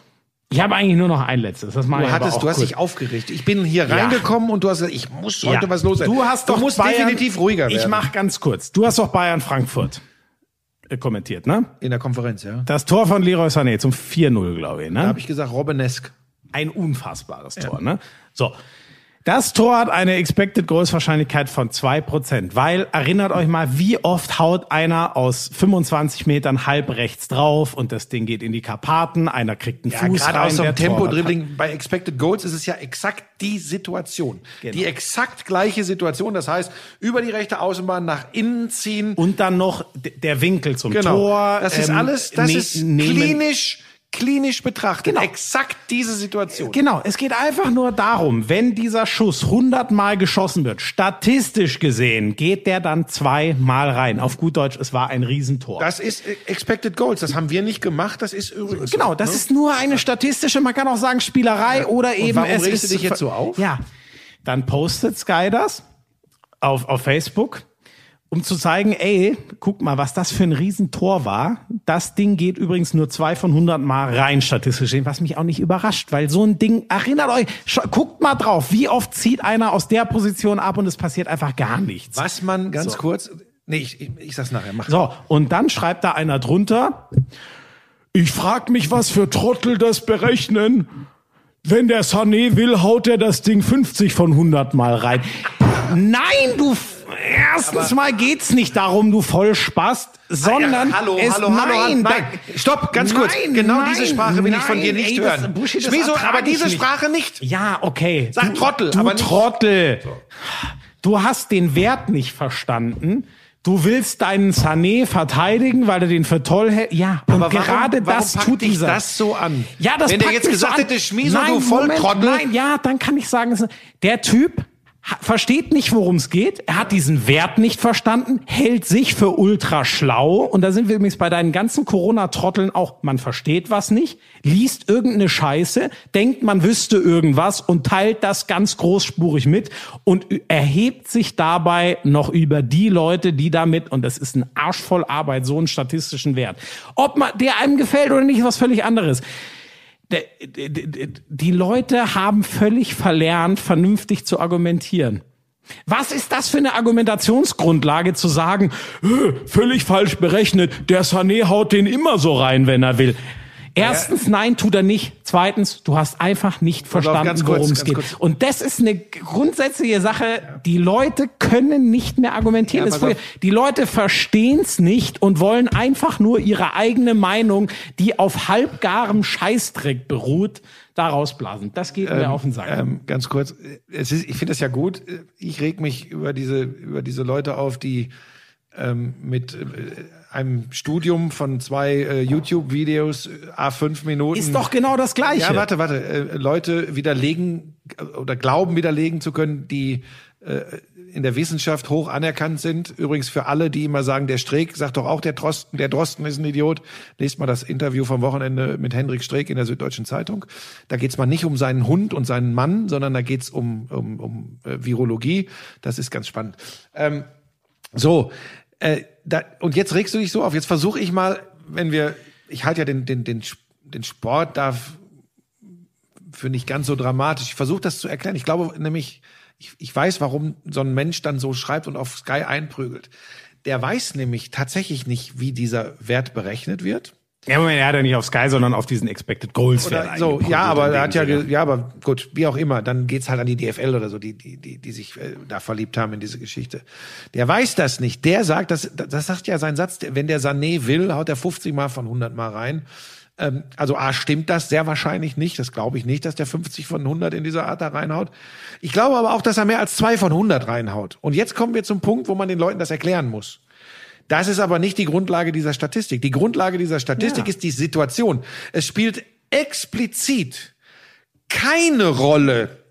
Ich habe eigentlich nur noch ein letztes. Das Du hattest, du hast dich aufgeregt. Ich bin hier reingekommen und du hast gesagt, ich muss heute Ja. was los sein. Du hast doch musst Bayern, definitiv ruhiger werden. Ich mache ganz kurz. Du hast doch Bayern Frankfurt äh, kommentiert, ne? in der Konferenz, ja. Das Tor von Leroy Sané zum 4-0, glaube ich, ne? Da habe ich gesagt, Robbenesk. Ein unfassbares Tor, ne? So. Das Tor hat eine Expected Goals Wahrscheinlichkeit von 2%, weil erinnert euch mal, wie oft haut einer aus 25 Metern halb rechts drauf und das Ding geht in die Karpaten, einer kriegt einen Ja, Fuß gerade rein, aus Torwart hat- Tempo-Dribbling bei Expected Goals ist es ja exakt die Situation. Genau. Die exakt gleiche Situation. Das heißt, über die rechte Außenbahn nach innen ziehen. Und dann noch der Winkel zum Genau. Tor. das ist ähm, alles, das ne- ist klinisch, klinisch betrachtet. Genau. Exakt diese Situation. Genau, es geht einfach nur darum, wenn dieser Schuss 100 Mal geschossen wird, statistisch gesehen, geht der dann zweimal rein. Auf gut Deutsch, es war ein Riesentor. Das ist äh, Expected Goals. Das haben wir nicht gemacht. Das ist übrigens. Genau, so, das ne? ist nur eine statistische, man kann auch sagen Spielerei oder eben warum es regst ist du dich jetzt so auf? Ja, dann postet Sky das auf, auf Facebook, um zu zeigen, ey, guck mal, was das für ein Riesentor war. Das Ding geht übrigens nur zwei von 100 Mal rein statistisch gesehen, was mich auch nicht überrascht, weil so ein Ding, erinnert euch, guckt mal drauf, wie oft zieht einer aus der Position ab und es passiert einfach gar nichts. Was man ganz So. kurz. Nee, ich, ich, ich sag's nachher. Mach. So, und dann schreibt da einer drunter, ich frag mich, was für Trottel das berechnen. Wenn der Sané will, haut er das Ding 50 von 100 Mal rein. Nein, du, erstens mal geht's nicht darum, du Vollspast, sondern Ja, hallo, es, hallo, nein, hallo, nein, stopp, ganz kurz. Nein, genau nein, diese Sprache will ich von dir nein, nicht ey, das- hören. Buschi, das ertrag aber diese nicht. Sprache nicht. Ja, okay. Sag Trottel, du aber nicht- Trottel. Du hast den Wert nicht verstanden. Du willst deinen Sané verteidigen, weil du den für toll hältst. Ja, und Aber warum- gerade warum das tut dich dieser. das so an? Ja, das Wenn der jetzt gesagt so hätte, Schmieso, nein, du Volltrottel. Nein, ja, dann kann ich sagen, der Typ versteht nicht, worum es geht. Er hat diesen Wert nicht verstanden, hält sich für ultra schlau. Und da sind wir übrigens bei deinen ganzen Corona-Trotteln auch. Man versteht was nicht, liest irgendeine Scheiße, denkt, man wüsste irgendwas und teilt das ganz großspurig mit und erhebt sich dabei noch über die Leute, die damit, und das ist ein Arsch voll Arbeit, so einen statistischen Wert. Ob man, der einem gefällt oder nicht, ist was völlig anderes. Die Leute haben völlig verlernt, vernünftig zu argumentieren. Was ist das für eine Argumentationsgrundlage zu sagen, "Äh, völlig falsch berechnet, der Sané haut den immer so rein, wenn er will. Erstens, nein, tut er nicht. Zweitens, du hast einfach nicht verstanden, worum es geht. kurz. Und das ist eine grundsätzliche Sache. Die Leute können nicht mehr argumentieren. Ja, die Leute verstehen es nicht und wollen einfach nur ihre eigene Meinung, die auf halbgarem Scheißdreck beruht, da rausblasen. Das geht mir auf den Sack. Ähm, ganz kurz, es ist, ich finde das ja gut. Ich reg mich über diese, über diese Leute auf, die ähm, mit äh, einem Studium von zwei äh, YouTube-Videos, äh, A5 Minuten. ist doch genau das Gleiche. Ja, warte, warte. Äh, Leute widerlegen äh, oder glauben widerlegen zu können, die äh, in der Wissenschaft hoch anerkannt sind. Übrigens für alle, die immer sagen, der Streeck sagt doch auch, der Drosten, der Drosten ist ein Idiot. Lest mal das Interview vom Wochenende mit Hendrik Streeck in der Süddeutschen Zeitung. Da geht's mal nicht um seinen Hund und seinen Mann, sondern da geht's um, um, um äh, Virologie. Das ist ganz spannend. Ähm, so, äh, da, und jetzt regst du dich so auf. Jetzt versuche ich mal, wenn wir, ich halte ja den, den, den, den Sport da für nicht ganz so dramatisch. Ich versuche das zu erklären. Ich glaube nämlich, ich, ich weiß, warum so ein Mensch dann so schreibt und auf Sky einprügelt. Der weiß nämlich tatsächlich nicht, wie dieser Wert berechnet wird. Ja, Moment, er hat ja nicht auf Sky, sondern auf diesen Expected Goals Oder so, ja, aber er hat ja, ja, aber gut, wie auch immer, dann geht's halt an die DFL oder so, die, die, die, die sich äh, da verliebt haben in diese Geschichte. Der weiß das nicht. Der sagt, das, das sagt ja sein Satz, wenn der Sané will, haut er 50 mal von 100 mal rein. Ähm, also A, stimmt das sehr wahrscheinlich nicht. Das glaube ich nicht, dass der 50 von 100 in dieser Art da reinhaut. Ich glaube aber auch, dass er mehr als zwei von 100 reinhaut. Und jetzt kommen wir zum Punkt, wo man den Leuten das erklären muss. Das ist aber nicht die Grundlage dieser Statistik. Die Grundlage dieser Statistik Ja. ist die Situation. Es spielt explizit keine Rolle,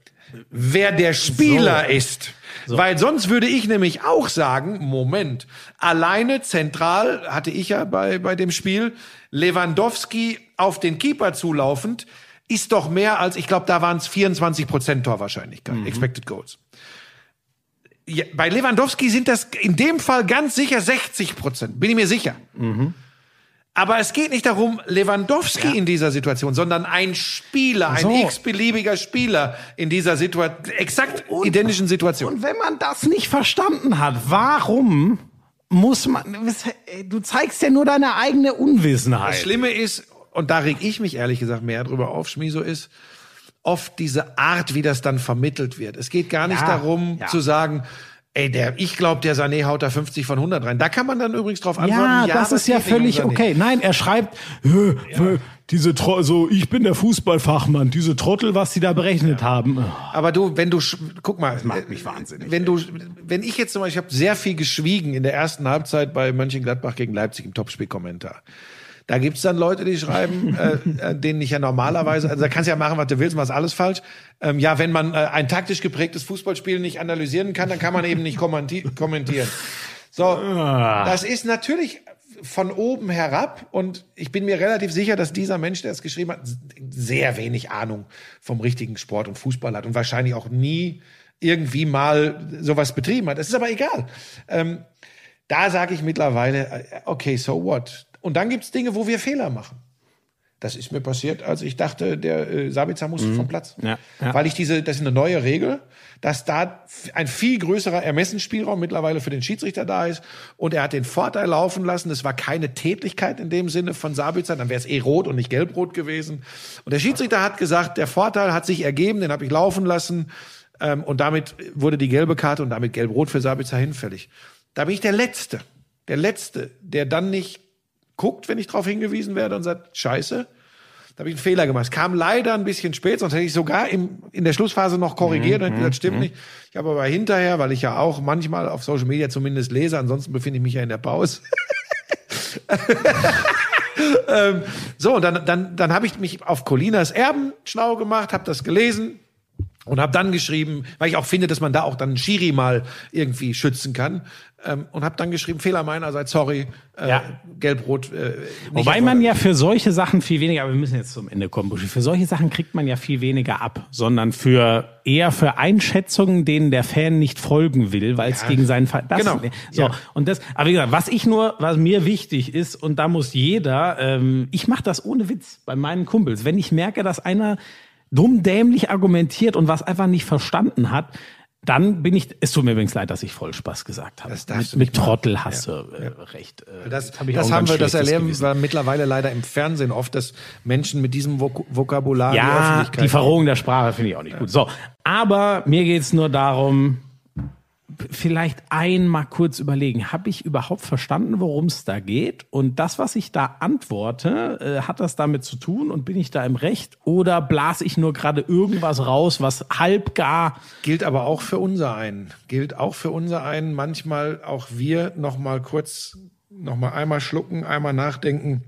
wer der Spieler ist. Weil sonst würde ich nämlich auch sagen, Moment, alleine zentral hatte ich ja bei, bei dem Spiel Lewandowski auf den Keeper zulaufend, ist doch mehr als, ich glaube, da waren es 24 Prozent Torwahrscheinlichkeit, Expected Goals. Ja, bei Lewandowski sind das in dem Fall ganz sicher 60 Prozent, bin ich mir sicher. Aber es geht nicht darum, Lewandowski in dieser Situation, sondern ein Spieler, ein So. x-beliebiger Spieler in dieser Situation, exakt identischen Situation. Und wenn man das nicht verstanden hat, warum muss man, du zeigst ja nur deine eigene Das Unwissenheit. Schlimme ist, und da reg ich mich ehrlich gesagt mehr drüber auf, Schmiso, ist oft diese Art, wie das dann vermittelt wird. Es geht gar nicht Ja, darum ja. zu sagen, ey, der, ich glaube, der Sané haut da 50 von 100 rein. Da kann man dann übrigens drauf Ja, antworten. das aber ist ja völlig okay. Nein, er schreibt, "Hö, hö, diese Tro so, ich bin der Fußballfachmann, diese Trottel, was sie da berechnet haben. Aber du, wenn du, guck mal, das macht mich wahnsinnig, Wenn du, wenn ich jetzt zum Beispiel, ich habe sehr viel geschwiegen in der ersten Halbzeit bei Mönchengladbach gegen Leipzig im Topspielkommentar. Da gibt's dann Leute, die schreiben, [LAUGHS] äh, äh, denen ich ja normalerweise, also da kannst du ja machen, was du willst, machst alles falsch. Ähm, ja, wenn man äh, ein taktisch geprägtes Fußballspiel nicht analysieren kann, dann kann man eben nicht kommenti [LAUGHS] kommentieren. So, das ist natürlich von oben herab und ich bin mir relativ sicher, dass dieser Mensch, der es geschrieben hat, sehr wenig Ahnung vom richtigen Sport und Fußball hat und wahrscheinlich auch nie irgendwie mal sowas betrieben hat. Das ist aber egal. Ähm, da sage ich mittlerweile, äh, okay, so what? Und dann gibt's Dinge, wo wir Fehler machen. Das ist mir passiert, als ich dachte, der äh, Sabitzer muss vom Platz. Ja, ja. Weil ich diese, das ist eine neue Regel, dass da ein viel größerer Ermessensspielraum mittlerweile für den Schiedsrichter da ist. Und er hat den Vorteil laufen lassen. Es war keine Tätlichkeit in dem Sinne von Sabitzer, dann wäre es eh rot und nicht gelbrot gewesen. Und der Schiedsrichter hat gesagt, der Vorteil hat sich ergeben, den habe ich laufen lassen. Ähm, und damit wurde die gelbe Karte und damit gelb-rot für Sabitzer hinfällig. Da bin ich der Letzte. Der Letzte, der dann nicht guckt, wenn ich darauf hingewiesen werde und sagt, scheiße, da habe ich einen Fehler gemacht. Es kam leider ein bisschen spät, sonst hätte ich sogar im, in der Schlussphase noch korrigiert und hätte gesagt, stimmt nicht. Ich habe aber hinterher, weil ich ja auch manchmal auf Social Media zumindest lese, ansonsten befinde ich mich ja in der Pause. [LAUGHS] ähm, so, und dann, dann, dann habe ich mich auf Colinas Erben schlau gemacht, habe das gelesen, und habe dann geschrieben, weil ich auch finde, dass man da auch dann Schiri mal irgendwie schützen kann. Ähm, und habe dann geschrieben, Fehler meinerseits, sorry, äh, Ja. gelb-rot. Äh, Wobei man ja für solche Sachen viel weniger, aber wir müssen jetzt zum Ende kommen, Buschi. Für solche Sachen kriegt man ja viel weniger ab, sondern für eher für Einschätzungen, denen der Fan nicht folgen will, weil es gegen seinen Fall. Das, Genau. So Ja. und das. Aber wie gesagt, was ich nur, was mir wichtig ist und da muss jeder, ähm, ich mache das ohne Witz bei meinen Kumpels, wenn ich merke, dass einer dumm dämlich argumentiert und was einfach nicht verstanden hat. Dann bin ich, es tut mir übrigens leid, dass ich Vollspaß gesagt habe. Das darfst mit, du mit. Trottel hast du äh, recht. Äh, Das, hab ich das haben wir, das erleben Gewissen. wir mittlerweile leider im Fernsehen oft, dass Menschen mit diesem Vok Vokabular die Ja, Öffentlichkeit. die Verrohung der Sprache finde ich auch nicht gut. So, aber mir geht's nur darum, vielleicht einmal kurz überlegen, habe ich überhaupt verstanden, worum es da geht? Und das, was ich da antworte, äh, hat das damit zu tun und bin ich da im Recht? Oder blase ich nur gerade irgendwas raus, was halb gar gilt aber auch für unser einen. Gilt auch für unser einen. Manchmal auch wir noch mal kurz, noch mal einmal schlucken, einmal nachdenken.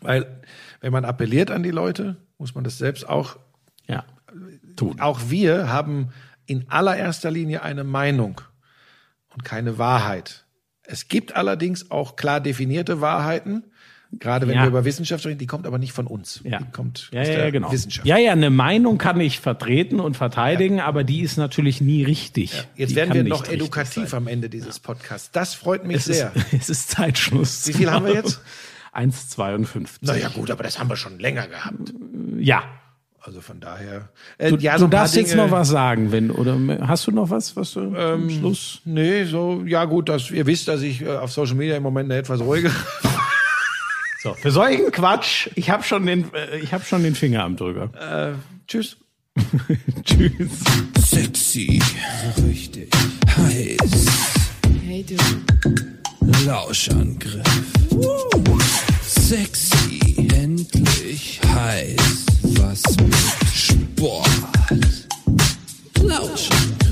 Weil, wenn man appelliert an die Leute, muss man das selbst auch ja, tun? auch wir haben in allererster Linie eine Meinung und keine Wahrheit. Es gibt allerdings auch klar definierte Wahrheiten, gerade wenn Ja. wir über Wissenschaft reden, die kommt aber nicht von uns. Ja. Die kommt ja, aus ja, der genau. Wissenschaft. Ja, ja, eine Meinung kann ich vertreten und verteidigen, aber die ist natürlich nie richtig. Jetzt die werden wir noch edukativ am Ende dieses Podcasts. Das freut mich Es sehr. ist, [LAUGHS] es ist Zeitschluss. Wie viel haben wir jetzt? 1,52. Naja gut, aber das haben wir schon länger gehabt. Ja. Also von daher. Äh, Du, ja, du ein paar darfst jetzt Dinge- noch was sagen, wenn, oder hast du noch was, was du Ähm, am Schluss? Nee, so, ja gut, dass ihr wisst, dass ich äh, auf Social Media im Moment eine etwas ruhige. [LAUGHS] So, für solchen Quatsch, ich habe schon den, äh, ich habe schon den Finger am Drücker. äh, tschüss. [LAUGHS] Tschüss. Sexy, so richtig heiß. Hey du, Lauschangriff. Sexy, endlich heiß. Was mit Sport. Lauschangriff.